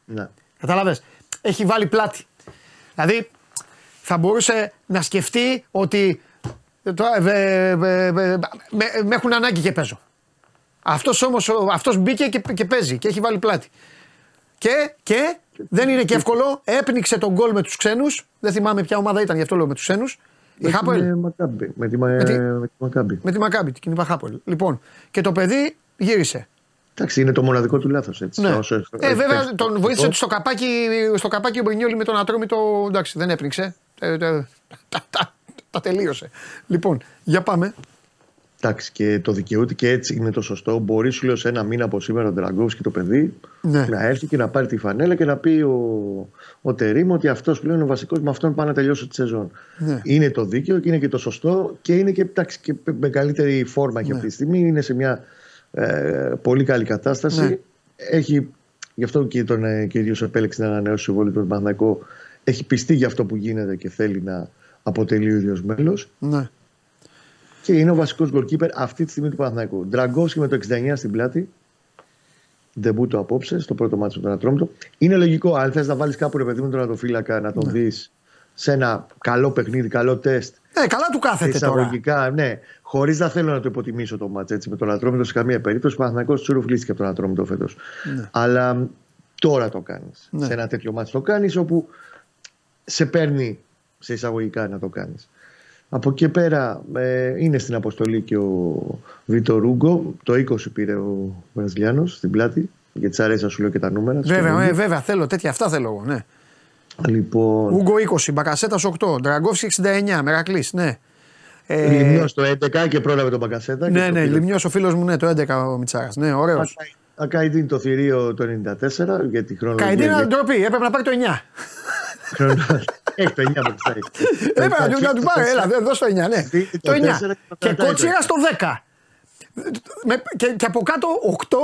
Ναι. Κατάλαβε. Έχει βάλει πλάτη. Δηλαδή θα μπορούσε να σκεφτεί ότι τώρα, ε, ε, ε, ε, με, με έχουν ανάγκη και παίζω. Αυτός όμως ο- αυτός μπήκε και, και παίζει και έχει βάλει πλάτη. Και, και Δεν είναι και εύκολο. Έπνιξε τον γκολ με τους ξένους. Δεν θυμάμαι ποια ομάδα ήταν, γι' αυτό λέω με τους ξένους. Η Με Χάπολ. την Μακάμπη. Με τη, Μα- Με τη- με τη Μακάμπη. Με τη Μακάμπη, την είπα Χάπολ. Λοιπόν, και το παιδί γύρισε. Εντάξει, είναι το μοναδικό του λάθος έτσι. Ναι. Όσο έχει- Ε, έχει βέβαια παίξει τον το βοήθησε αυτό. στο καπάκι, στο καπάκι ο Μπρινιόλη με τον Ατρόμητο. Εντάξει, δεν έπνιξε. Ε, ε, τα, τα- τα τελείωσε. Λοιπόν, για πάμε. Εντάξει, και το δικαιούται και έτσι είναι το σωστό. Μπορεί σου λέω σε ένα μήνα από σήμερα ο Ντραγκόφσκι και το παιδί Ναι. να έρθει και να πάρει τη φανέλα και να πει ο, ο Τερήμ ότι αυτός πλέον είναι ο βασικός, με αυτόν πάει να τελειώσει τη σεζόν. Ναι. Είναι το δίκαιο και είναι και το σωστό και είναι και, εντάξει, και με καλύτερη φόρμα Ναι. και αυτή τη στιγμή. Είναι σε μια ε, πολύ καλή κατάσταση. Ναι. Έχει, γι' αυτό και τον ε, κύριο επέλεξε να ανανεώσει το συμβόλαιο του Παναθηναϊκό. Έχει πιστεί για αυτό που γίνεται και θέλει να αποτελεί ο ίδιος μέλος. Ναι. Και είναι ο βασικός goalkeeper αυτή τη στιγμή του Παναθηναϊκού. Ντραγκόφσκι με το 69 στην πλάτη. Ντεμπούτο απόψε στο πρώτο μάτσο με τον Ατρόμητο. Είναι λογικό, αν θες να βάλεις κάπου ρε παιδί με τον Ατοφύλακα να τον δεις σε ένα καλό παιχνίδι, καλό τεστ. Ε, καλά του κάθεται τώρα. Εισαγωγικά, ναι. Χωρίς να θέλω να το υποτιμήσω το μάτς έτσι με τον Ατρόμητο σε καμία περίπτωση. Ο Παναθηναϊκός τσουρουφλίστηκε από τον Ατρόμητο φέτος. Αλλά μ, τώρα το κάνεις. Ναι. Σε ένα τέτοιο μάτσο το κάνεις όπου σε παίρνει σε εισαγωγικά να το κάνεις. Από εκεί πέρα ε, είναι στην αποστολή και ο Βίτο Ρούγκο. Το 20 πήρε ο Βραζιλιάνος στην πλάτη. Γιατί τη αρέσεις να σου λέω και τα νούμερα. τους Βέβαια, καινούργιους. ε, βέβαια, θέλω τέτοια. Αυτά θέλω εγώ. Ναι. Λοιπόν, Ούγκο 20, Μπακασέτας 8, Ντραγκόφσκι 69, Μερακλής. Ναι. Ε, Λιμνιός το 11 και πρόλαβε τον Μπακασέτα. και ναι, το ναι, πήρε. Λιμνιός ο φίλος μου, ναι, το 11 ο Μιτσάρα. Ναι, ωραίος. Ακαϊ- Ακαϊντίν το θηρίο το 94 γιατί χρονολογία. Καϊντίνα ντροπή, έπρεπε να πάρει το 9. Χρονο- Έχει το 9 που ξέρει. Έπρεπε να του- να του πάρει, έλα, δε- δώσ' το 9, ναι. Δίνει το Το 9. τέσσερα και το Και κρατάει κότσιρα το στο 10. Με- Και, και από κάτω 8,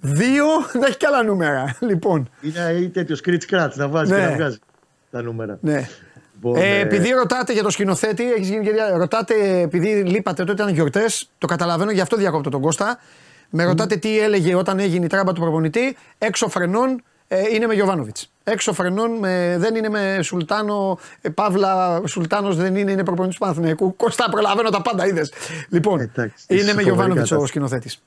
2, δεν έχει και άλλα νούμερα. Λοιπόν, Είναι ή τέτοιο σκριτ κράτ να βάζεις Ναι. και να βγάζεις τα νούμερα. ναι. Λοιπόν, Ε, ε, επειδή ρωτάτε για το σκηνοθέτη, έχεις γίνει και δια- ρωτάτε επειδή λείπατε τότε ήταν γιορτές, το καταλαβαίνω, γι' αυτό διακόπτω τον Κώστα. Με ρωτάτε τι έλεγε όταν έγινε η τράμπα του προπονητή. Έξω φρενών ε, είναι με Γιωβάνοβιτς. Έξω φρενών με, δεν είναι με Σουλτάνο. Ε, Παύλα Σουλτάνος δεν είναι, είναι προπονητής του Παναθηναϊκού. Κώστα, προλαβαίνω τα πάντα, είδες. Λοιπόν, Εντάξει, είναι φοβερή με Γιωβάνοβιτς ο κατάσταση. σκηνοθέτης.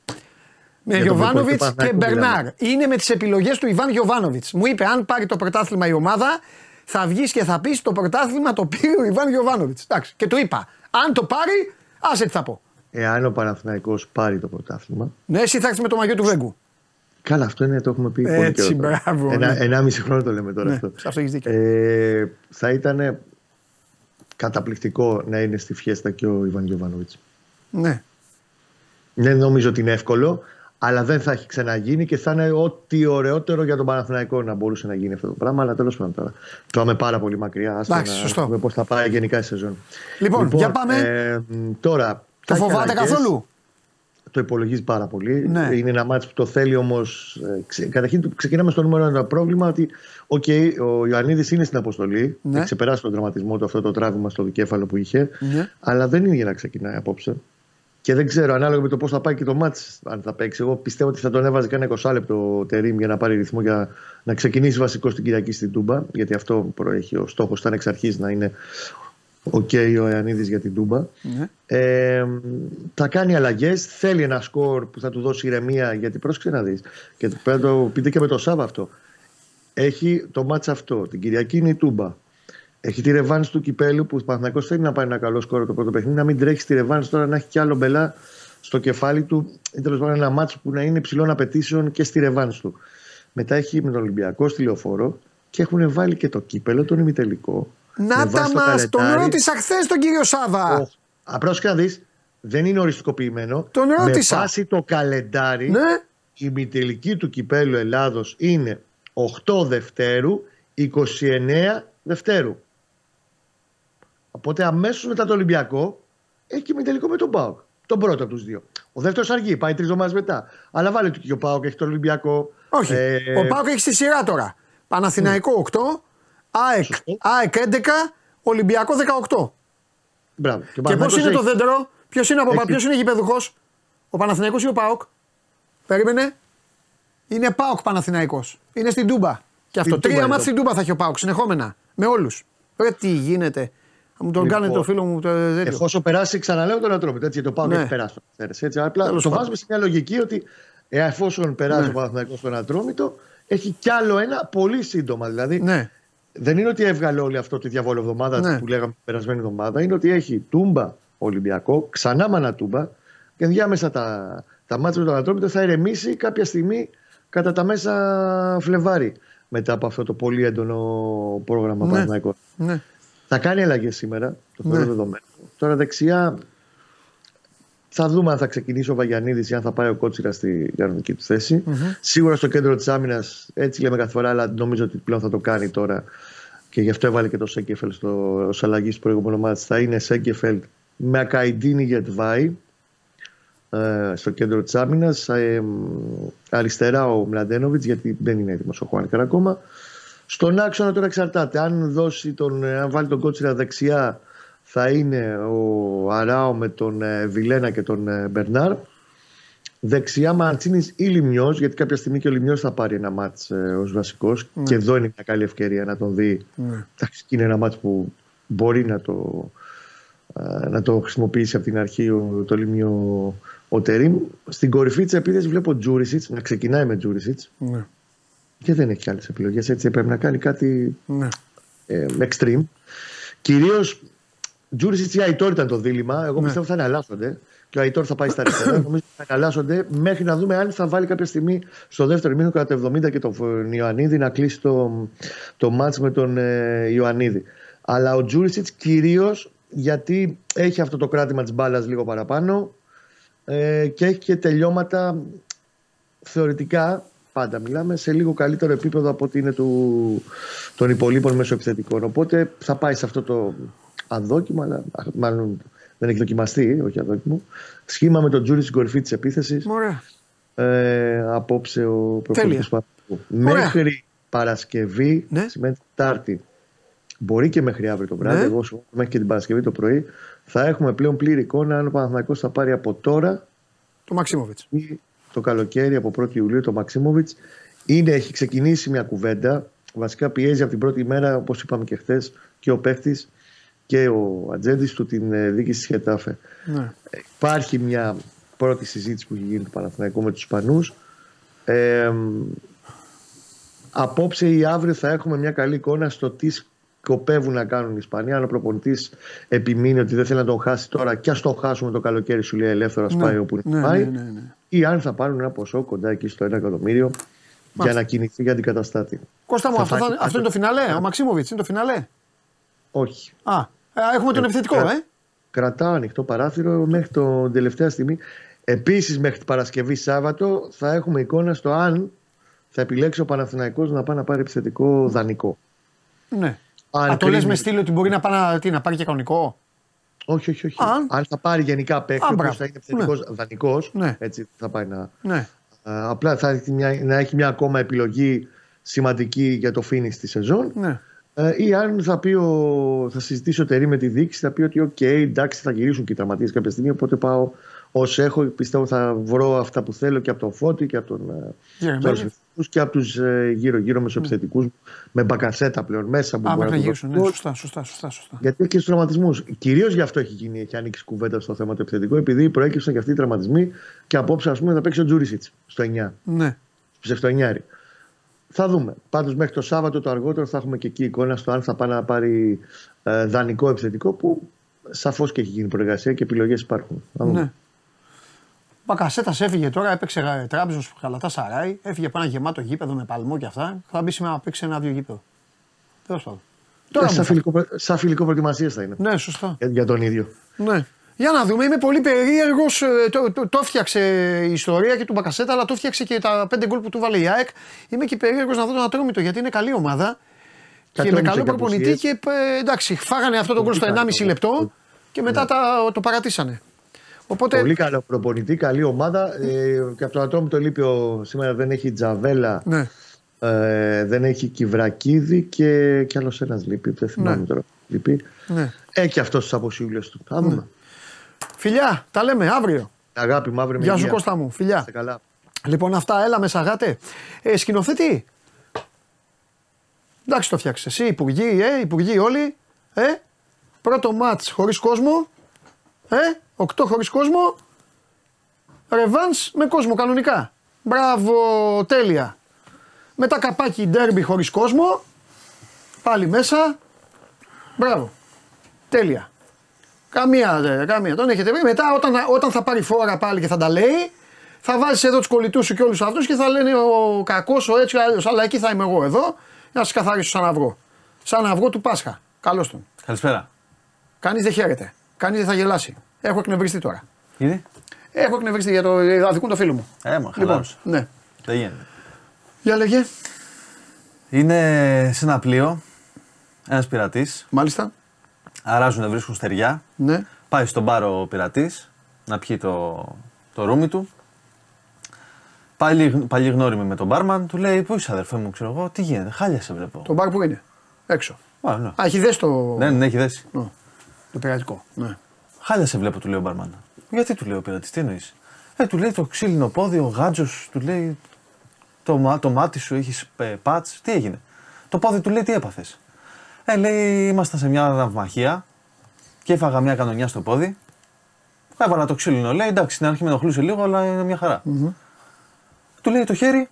Με Για τον Γιωβάνοβιτς προπονητή και Παναθηναϊκού Μπερνάρ. μιλάμε. Είναι με τις επιλογές του Ιβάν Γιωβάνοβιτς. Μου είπε, αν πάρει το πρωτάθλημα η ομάδα, θα βγεις και θα πεις το πρωτάθλημα το πήρε ο Ιβάν Γιωβάνοβιτς. Εντάξει. Και του είπα, αν το πάρει, άσε τι θα πω. Εάν ο Παναθηναϊκός πάρει το πρωτάθλημα. Ναι, εσύ θα έρθεις με το μαγιό του Βέγκου. Καλά, αυτό είναι, το έχουμε πει πολύ Έτσι, καιρό. τώρα. μπράβο, Ένα, ναι. ενάμιση χρόνο το λέμε τώρα Ναι, αυτό. σε αυτό έχεις δίκιο. Ε, θα ήταν καταπληκτικό να είναι στη φιέστα και ο Ιβάν Γιωβάνοβιτς. Ναι. Δεν νομίζω ότι είναι εύκολο, αλλά δεν θα έχει ξαναγίνει και θα είναι ό,τι ωραιότερο για τον Παναθηναϊκό να μπορούσε να γίνει αυτό το πράγμα. Αλλά τέλος πάντων τώρα. Το πάμε πάρα πολύ μακριά. Άστα Εντάξει, να σωστό. δούμε πώς θα πάει γενικά η σεζόν. Λοιπόν, για πάμε. Ε, μ, τώρα. Το θα έχει φοβάται αλλαγές. καθόλου; Το υπολογίζει πάρα πολύ. Ναι. Είναι ένα ματς που το θέλει όμως. Καταρχήν του- ξεκινάμε στο νούμερο ένα πρόβλημα ότι οκ, ο Ιωαννίδης είναι στην αποστολή. Ναι. Έχει ξεπεράσει τον τραυματισμό του αυτό το τραύμα στο δικέφαλο που είχε. Ναι. Αλλά δεν είναι για να ξεκινάει απόψε. Και δεν ξέρω ανάλογα με το πώς θα πάει και το ματς αν θα παίξει. Εγώ πιστεύω ότι θα τον έβαζε κανένα 20 λεπτό ο Τερίμ για να πάρει ρυθμό για να ξεκινήσει βασικός στην Κυριακή στην Τούμπα. Γιατί αυτό προέχει. Ο στόχος ήταν εξ αρχής να είναι οκ ο Ιωαννίδης για την Τούμπα. Ναι. Ε, θα κάνει αλλαγές. Θέλει ένα σκορ που θα του δώσει ηρεμία. Γιατί πρόσεξε να δεις. Και πρέπει να το πείτε και με το Σάββα αυτό. Έχει το ματς αυτό. Την Κυριακή είναι η Τούμπα. Έχει τη ρεβάνς του κυπέλου που ο Παναθηναϊκός θέλει να πάει ένα καλό σκορ το πρώτο παιχνίδι. Να μην τρέχει στη ρεβάνς τώρα να έχει κι άλλο μπελά στο κεφάλι του. Ή τέλος πάντων ένα ματς που να είναι υψηλών απαιτήσεων και στη ρεβάνς του. Μετά έχει με τον Ολυμπιακό στη λεωφόρο και έχουν βάλει και το κύπελο, τον ημιτελικό. Να Με τα βάση το μας, τον καλεντάρι. ρώτησα χθες τον κύριο Σάβα. Απλώς και να δεις, δεν είναι οριστικοποιημένο. Τον ρώτησα. Με βάση το καλεντάρι, Ναι. η ημιτελική του κυπέλου Ελλάδος είναι 8 Δευτέρου, 29 Δευτέρου. Οπότε αμέσως μετά το Ολυμπιακό έχει και ημιτελικό με τον Πάοκ. Τον πρώτο από τους δύο. Ο δεύτερος αργεί, πάει τρεις εβδομάδε μετά. Αλλά βάλε του και ο ΠΑΟΚ, έχει τον Ολυμπιακό. Όχι. Ε, Ο ΠΑΟΚ έχει στη σειρά τώρα. Παναθηναϊκό 8, ΑΕΚ, Σωστό. ΑΕΚ 11, Ολυμπιακό 18. Μπράβο. Και, ο Και πώς Παναθηναϊκός είναι το έχει- δέντρο, ποιος είναι από έχει- ποιος είναι γηπεδούχος, ο Παναθηναϊκός ή ο ΠΑΟΚ. Περίμενε. Είναι ΠΑΟΚ Παναθηναϊκός. Είναι στην Τούμπα. Και αυτό. Στην Τούμπα Τρία είναι ματς το- στην Τούμπα θα έχει ο ΠΑΟΚ συνεχόμενα. Με όλους. Ρε τι γίνεται. Θα μου τον Λοιπόν, κάνετε το φίλο μου το τέτοιο. Εφόσον περάσει, ξαναλέω τον Ατρόμητο. Έτσι, το Πάοκ Ναι. έχει περάσει το Αστέρες, Έτσι, απλά Τέλος το πάντων. βάζουμε σε μια λογική ότι ε, εφόσον περάσει Ναι. ο Παναθηναϊκός στον Ατρόμητο, έχει κι άλλο ένα πολύ σύντομα. Δηλαδή Ναι. Δεν είναι ότι έβγαλε όλη αυτό τη διαβολοβδομάδα Ναι. που λέγαμε την περασμένη εβδομάδα. Είναι ότι έχει τούμπα Ολυμπιακό, ξανά μανατούμπα και ενδιάμεσα τα, τα μάτια με τον Ατρόμητο θα ηρεμήσει κάποια στιγμή κατά τα μέσα Φλεβάρι μετά από αυτό το πολύ έντονο πρόγραμμα Ναι. Παναθηναϊκός. Ναι. Θα κάνει αλλαγές σήμερα, το Ναι. θεωρώ δεδομένο. Τώρα δεξιά θα δούμε αν θα ξεκινήσει ο Βαγιανίδης ή αν θα πάει ο Κότσιρα στη κανονική του θεση Σίγουρα στο κέντρο της άμυνας, έτσι λέμε κάθε φορά, αλλά νομίζω ότι πλέον θα το κάνει τώρα και γι' αυτό έβαλε και το Σέκεφελ στο ως αλλαγή στο προηγούμενο μάτι. Θα είναι Σέκεφελ με Ακαϊντίνη Γετβάη ε, στο κέντρο της άμυνας. Ε, αριστερά ο Μλαντένοβιτς, γιατί δεν είναι έτοιμος ο Χουάνκαρ ακόμα. Στον άξονα τώρα εξαρτάται. Αν, δώσει τον, αν βάλει τον Κότσιρα δεξιά, θα είναι ο Αράο με τον ε, Βιλένα και τον ε, Μπερνάρ. Δεξιά Μαρτσίνη ή Λιμιός, γιατί κάποια στιγμή και ο Λιμιός θα πάρει ένα μάτς ε, ως βασικός. Και εδώ είναι μια καλή ευκαιρία να τον δει. Ναι. Εντάξει, και είναι ένα μάτς που μπορεί να το, ε, να το χρησιμοποιήσει από την αρχή ο, το Λιμιό ο Τερίμ. Στην κορυφή της επίθεσης βλέπω Τζούρισιτς να ξεκινάει με Τζούρισιτς Ναι. και δεν έχει άλλες επιλογές. Έτσι πρέπει να κάνει κάτι Ναι. ε, extreme. Κυρίως Τζούρισιτ ή Αϊτόρ ήταν το δίλημα. Εγώ Ναι. πιστεύω θα εναλλάσσονται. Και ο Αϊτόρ θα πάει στα αριστερά. <coughs> Νομίζω θα εναλλάσσονται μέχρι να δούμε αν θα βάλει κάποια στιγμή στο δεύτερο μήνυμα κατά το 70 και τον Ιωαννίδη να κλείσει το, το μάτς με τον ε, Ιωαννίδη. Αλλά ο Τζούρισιτ κυρίως γιατί έχει αυτό το κράτημα της μπάλας λίγο παραπάνω ε, και έχει και τελειώματα θεωρητικά πάντα μιλάμε σε λίγο καλύτερο επίπεδο από ότι είναι του, των υπολείπων μεσοεπιθετικών. Οπότε θα πάει σε αυτό το αδόκιμο, αλλά α, μάλλον δεν έχει δοκιμαστεί, όχι αδόκιμο. Σχήμα με τον Τζούρι στην κορυφή της επίθεσης. Ωραία. Ε, απόψε ο Τέλεια. προπονητή Ωραία. Μέχρι Παρασκευή, Ναι. σημαίνει Τετάρτη, μπορεί και μέχρι αύριο το βράδυ, Ναι. εγώ σου μέχρι και την Παρασκευή το πρωί, θα έχουμε πλέον πλήρη εικόνα αν ο Παναθηναϊκός θα πάρει από τώρα Το Μαξίμοβιτς. ή το καλοκαίρι από 1η Ιουλίου το Μαξίμοβιτς. Είναι, έχει ξεκινήσει μια κουβέντα. Βασικά πιέζει από την πρώτη μέρα, όπως είπαμε και χθες, και ο παίχτης και ο ατζέντης του την ε, δίκη στη Χετάφε. Ναι. Υπάρχει μια πρώτη συζήτηση που έχει γίνει του Παναθηναϊκού με τους Ισπανούς. Ε, απόψε ή αύριο θα έχουμε μια καλή εικόνα στο τι σκοπεύουν να κάνουν οι Ισπανοί. Αν ο προπονητής επιμείνει ότι δεν θέλει να τον χάσει τώρα και ας τον χάσουμε το καλοκαίρι, σου λέει ελεύθερο, ας πάει όπου ναι, να πάει. ναι, ναι, ναι. Ή αν θα πάρουν ένα ποσό κοντά εκεί στο 1 εκατομμύριο για να κινηθεί για αντικαταστάτη. Κώστα μου, Θα αυτό, θα- φάει- αυτό είναι το φιναλέ; Ο Μαξίμοβιτς είναι το φιναλέ; Όχι. Α, ε, έχουμε τον επιθετικό, ε, ε. Κρατάω ανοιχτό παράθυρο μέχρι την τελευταία στιγμή. Επίσης, μέχρι την Παρασκευή Σάββατο θα έχουμε εικόνα στο αν θα επιλέξει ο Παναθηναϊκός να πάει να πάρει επιθετικό δανεικό. Ναι. Αν Α, το λες κρίνει- με στυλ ότι μπορεί να, πάει να, τι, να πάρει και κανονικό; Όχι, όχι, όχι. Αν- Αν θα πάρει γενικά παίκτη, Α, ο οποίος μπράβο. θα είναι επιθετικός δανεικός, Ναι. έτσι θα πάει να. Ναι. Α, απλά θα έχει μια, να έχει μια ακόμα επιλογή σημαντική για το finish της σεζόν. ναι. Ε, ή αν θα, πει ο, θα συζητήσει ο Τερίμ με τη διοίκηση, θα πει ότι οκ, εντάξει, θα γυρίσουν και οι τραυματίες κάποια στιγμή. Οπότε πάω όσο έχω, πιστεύω θα βρω αυτά που θέλω και από τον Φώτη και από τον ε, Γερεμέγεφ. τους αριθμούς και από τους ε, γύρω-γύρω μεσοεπιθετικού μου, με μπακασέτα πλέον μέσα που Α, μπορεί μέχρι να να του γυρίσουν. δώσουν Ναι, γκολ. σωστά, σωστά, σωστά, σωστά. Γιατί έχει και στους τραυματισμούς. Κυρίως γι' αυτό έχει, γίνει, έχει ανοίξει κουβέντα στο θέμα του επιθετικού, επειδή προέκυψαν και αυτοί οι τραυματισμοί και απόψε, ας πούμε, θα παίξει ο Τζούρισιτς στο 9, Ναι. στο 9. Θα δούμε. Πάντως μέχρι το Σάββατο το αργότερο θα έχουμε και εκεί εικόνα στο αν θα πάει να πάρει ε, δανεικό επιθετικό που σαφώς και έχει γίνει προεργασία και επιλογές υπάρχουν. Θα δούμε. ναι. Μπακασέτα έφυγε τώρα, έπαιξε τράπεζος χαλατά σαράι, έφυγε από ένα γεμάτο γήπεδο με παλμό και αυτά. Θα μπει σήμερα να παίξει ένα-δύο γήπεδο. Τέλος πάντων. Τώρα Ε, μου σαν, φαίνεται. φιλικό, προ- σαν φιλικό προετοιμασίας θα είναι. Ναι, σωστά. Για, για τον ίδιο. Ναι. Για να δούμε, είμαι πολύ περίεργος. Το, το, το έφτιαξε η ιστορία και του Μπακασέτα, αλλά το έφτιαξε και τα πέντε γκολ που του βάλε η ΑΕΚ. Είμαι και περίεργος να δω τον Ατρόμητο γιατί είναι καλή ομάδα. Και με Κατόνισε καλό και προπονητή απουσίες. και ε, εντάξει, φάγανε αυτό το γκολ στο Πολύ 1,5 καλό. λεπτό και μετά τα, το παρατήσανε. Οπότε. Πολύ καλό προπονητή, καλή ομάδα. Ε, και από τον Ατρόμητο λείπει ο, σήμερα δεν έχει Τζαβέλα, Ναι. ε, δεν έχει Κυβρακίδη και, και άλλος ένας λείπει. Δεν θυμάμαι Ναι. τώρα. Λείπει. ναι. Έχει αυτός τι αποσύλε του. Θα δούμε. Φιλιά, τα λέμε αύριο. Αγάπη μου, αύριο με Γεια σου υγεία. Κώστα μου, φιλιά. Είστε καλά. Λοιπόν, αυτά, έλα με σαγάτε. Ε, σκηνοθέτη. Εντάξει το φτιάξες. Εσύ, υπουργοί, ε, υπουργοί όλοι. Ε, πρώτο μάτς χωρίς κόσμο. Ε, οκτώ χωρίς κόσμο. Ρεβάνς με κόσμο κανονικά. Μπράβο, τέλεια. Μετά καπάκι ντέρμπι χωρίς κόσμο. Πάλι μέσα. Μπράβο. Τέλεια. Καμία, δε, καμία. Τον έχετε βρει. Μετά όταν, όταν θα πάρει φόρα πάλι και θα τα λέει, θα βάζεις εδώ τους κολλητούς σου και όλους αυτούς και θα λένε ο κακός, ο έτσι, ο αλλιώ. Αλλά εκεί θα είμαι εγώ εδώ να σα καθαρίσω σαν αυγό. Σαν αυγό του Πάσχα. Καλώς τον. Καλησπέρα. Κανείς δεν χαίρεται. Κανείς δεν θα γελάσει. Έχω εκνευριστεί τώρα. Ήδη. Έχω εκνευριστεί για το. Αδικούν το φίλο μου. Ε, μα χαλάρωσες. ναι. Δεν γίνεται. Για λέγε. Είναι σε ένα πλοίο ένας πειρατής. Μάλιστα. Αράζουν, βρίσκουν στεριά. Ναι. Πάει στον μπάρο ο πειρατής να πιει το, το ρούμι του. Πάλι, πάλι γνώριμη με τον μπάρμαν, του λέει: Πού είσαι, αδερφέ μου, ξέρω εγώ, τι γίνεται, χάλια σε βλέπω. Το μπαρ που είναι. Έξω. Α, ναι. Α, έχει δέσει το. Ναι, ναι, έχει δέσει. Ναι. Το πειρατικό. Ναι. Χάλια σε βλέπω, του λέει ο μπαρμάν. Γιατί του λέει ο πειρατής, τι εννοείς. Ε, του λέει το ξύλινο πόδι, ο γάτζος, του λέει το, μα- το μάτι σου έχεις πατ, τι έγινε. Το πόδι του λέει τι έπαθες. Ε, λέει ήμασταν σε μια ναυμαχία και έφαγα μια κανονιά στο πόδι. Έβαλα το ξύλινο, λέει εντάξει, στην αρχή με ενοχλούσε λίγο, αλλά είναι μια χαρα Του λέει το χέρι.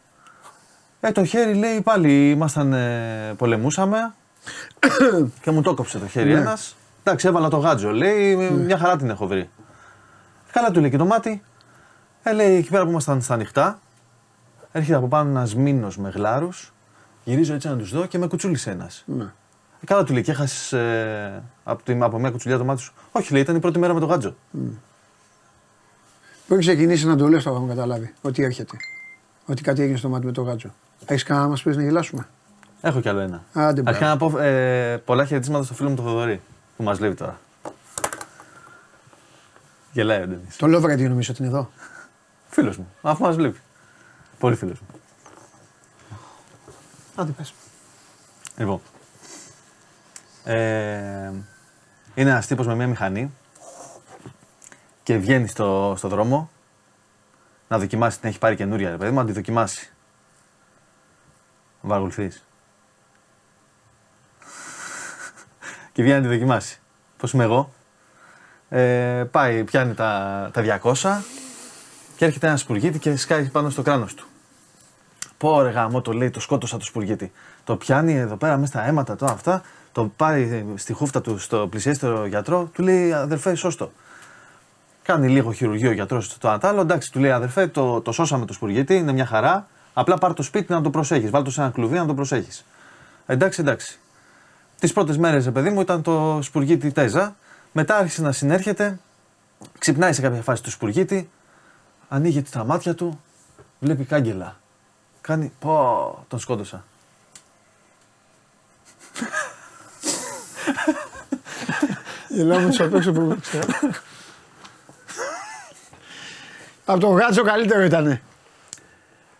Ε, το χέρι λέει πάλι ήμασταν, ε, πολεμούσαμε <coughs> και μου το κόψε το χέρι Ναι. ένας. Εντάξει, έβαλα το γάτζο, λέει, μια χαρά την έχω βρει. Καλά του λέει και το μάτι. Ε, λέει εκεί πέρα που ήμασταν στα ανοιχτά, έρχεται από πάνω ένας μήνος με γλάρους. Γυρίζω έτσι να τους δω και με κουτσούλησε ένας. Ναι. Ε, καλά του λέει και έχασες ε, από, τη- από μια κουτσουλιά το μάτι σου. Όχι, λέει, ήταν η πρώτη μέρα με το γάτζο. Που έχει ξεκινήσει να το λες, το έχουμε καταλάβει. Ότι έρχεται. Ότι κάτι έγινε στο μάτι με το γάτζο. Έχεις κανένα να μας πεις να γελάσουμε; Έχω κι άλλο ένα. Άντε, Αρχικά να πω ε, πολλά χαιρετίσματα στο φίλο μου τον Θοδωρή που μας λέει τώρα. Γελάει ο Ντένις. Το Love Radio νομίζω ότι είναι εδώ. Φίλος μου, αφού μας βλέπει. Πολύ φίλος μου. Άντε πες. Λοιπόν. Ε, είναι ένας τύπος με μια μηχανή και βγαίνει στο, στο δρόμο να δοκιμάσει την έχει πάρει καινούρια, ρε παιδί μου, να τη δοκιμάσει. Βαργουλθείς. <laughs> και βγαίνει να τη δοκιμάσει. Πώς είμαι εγώ. Ε, πάει, πιάνει τα, τα 200 και έρχεται ένας σπουργίτης και σκάει πάνω στο κράνος του. Πω ρε γάμο, το λέει, το σκότωσα το σπουργίτη. Το πιάνει εδώ πέρα μέσα στα αίματα τώρα αυτά, το πάει στη χούφτα του στο πλησιέστερο γιατρό, του λέει αδερφέ, σώστο. Κάνει λίγο χειρουργείο ο γιατρός το ανατάλλο. Εντάξει, του λέει αδερφέ, το, το σώσαμε το σπουργίτη, είναι μια χαρά. Απλά πάρ το σπίτι να το προσέχεις. Βάλ το σε ένα κλουβί να το προσέχεις. Εντάξει, εντάξει. Τις πρώτες μέρες, παιδί μου, ήταν το σπουργίτη τέζα. Μετά άρχισε να συνέρχεται. Ξυπνάει σε κάποια φάση του σπουργίτη. Ανοίγει τα μάτια του. Βλέπει κάγκελα. Κάνει. Πω, τον σκότωσα. Γελάμε τους απ' έξω που ξέρω. Από το γάτζο καλύτερο ήτανε.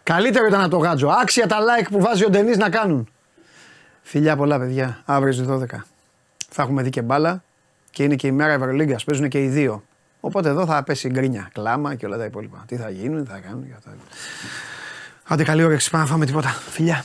Καλύτερο ήταν από το γάτζο. Άξια τα like που βάζει ο Ντενής να κάνουν. Φιλιά πολλά παιδιά. Αύριο στις 12. Θα έχουμε δει και μπάλα και είναι και η μέρα Ευρωλίγκας. Παίζουν και οι δύο. Οπότε εδώ θα πέσει γκρίνια, κλάμα και όλα τα υπόλοιπα. Τι θα γίνουν, τι θα κάνουν και αυτά. Άντε καλή όρεξη, πάμε να φάμε τίποτα. Φιλιά.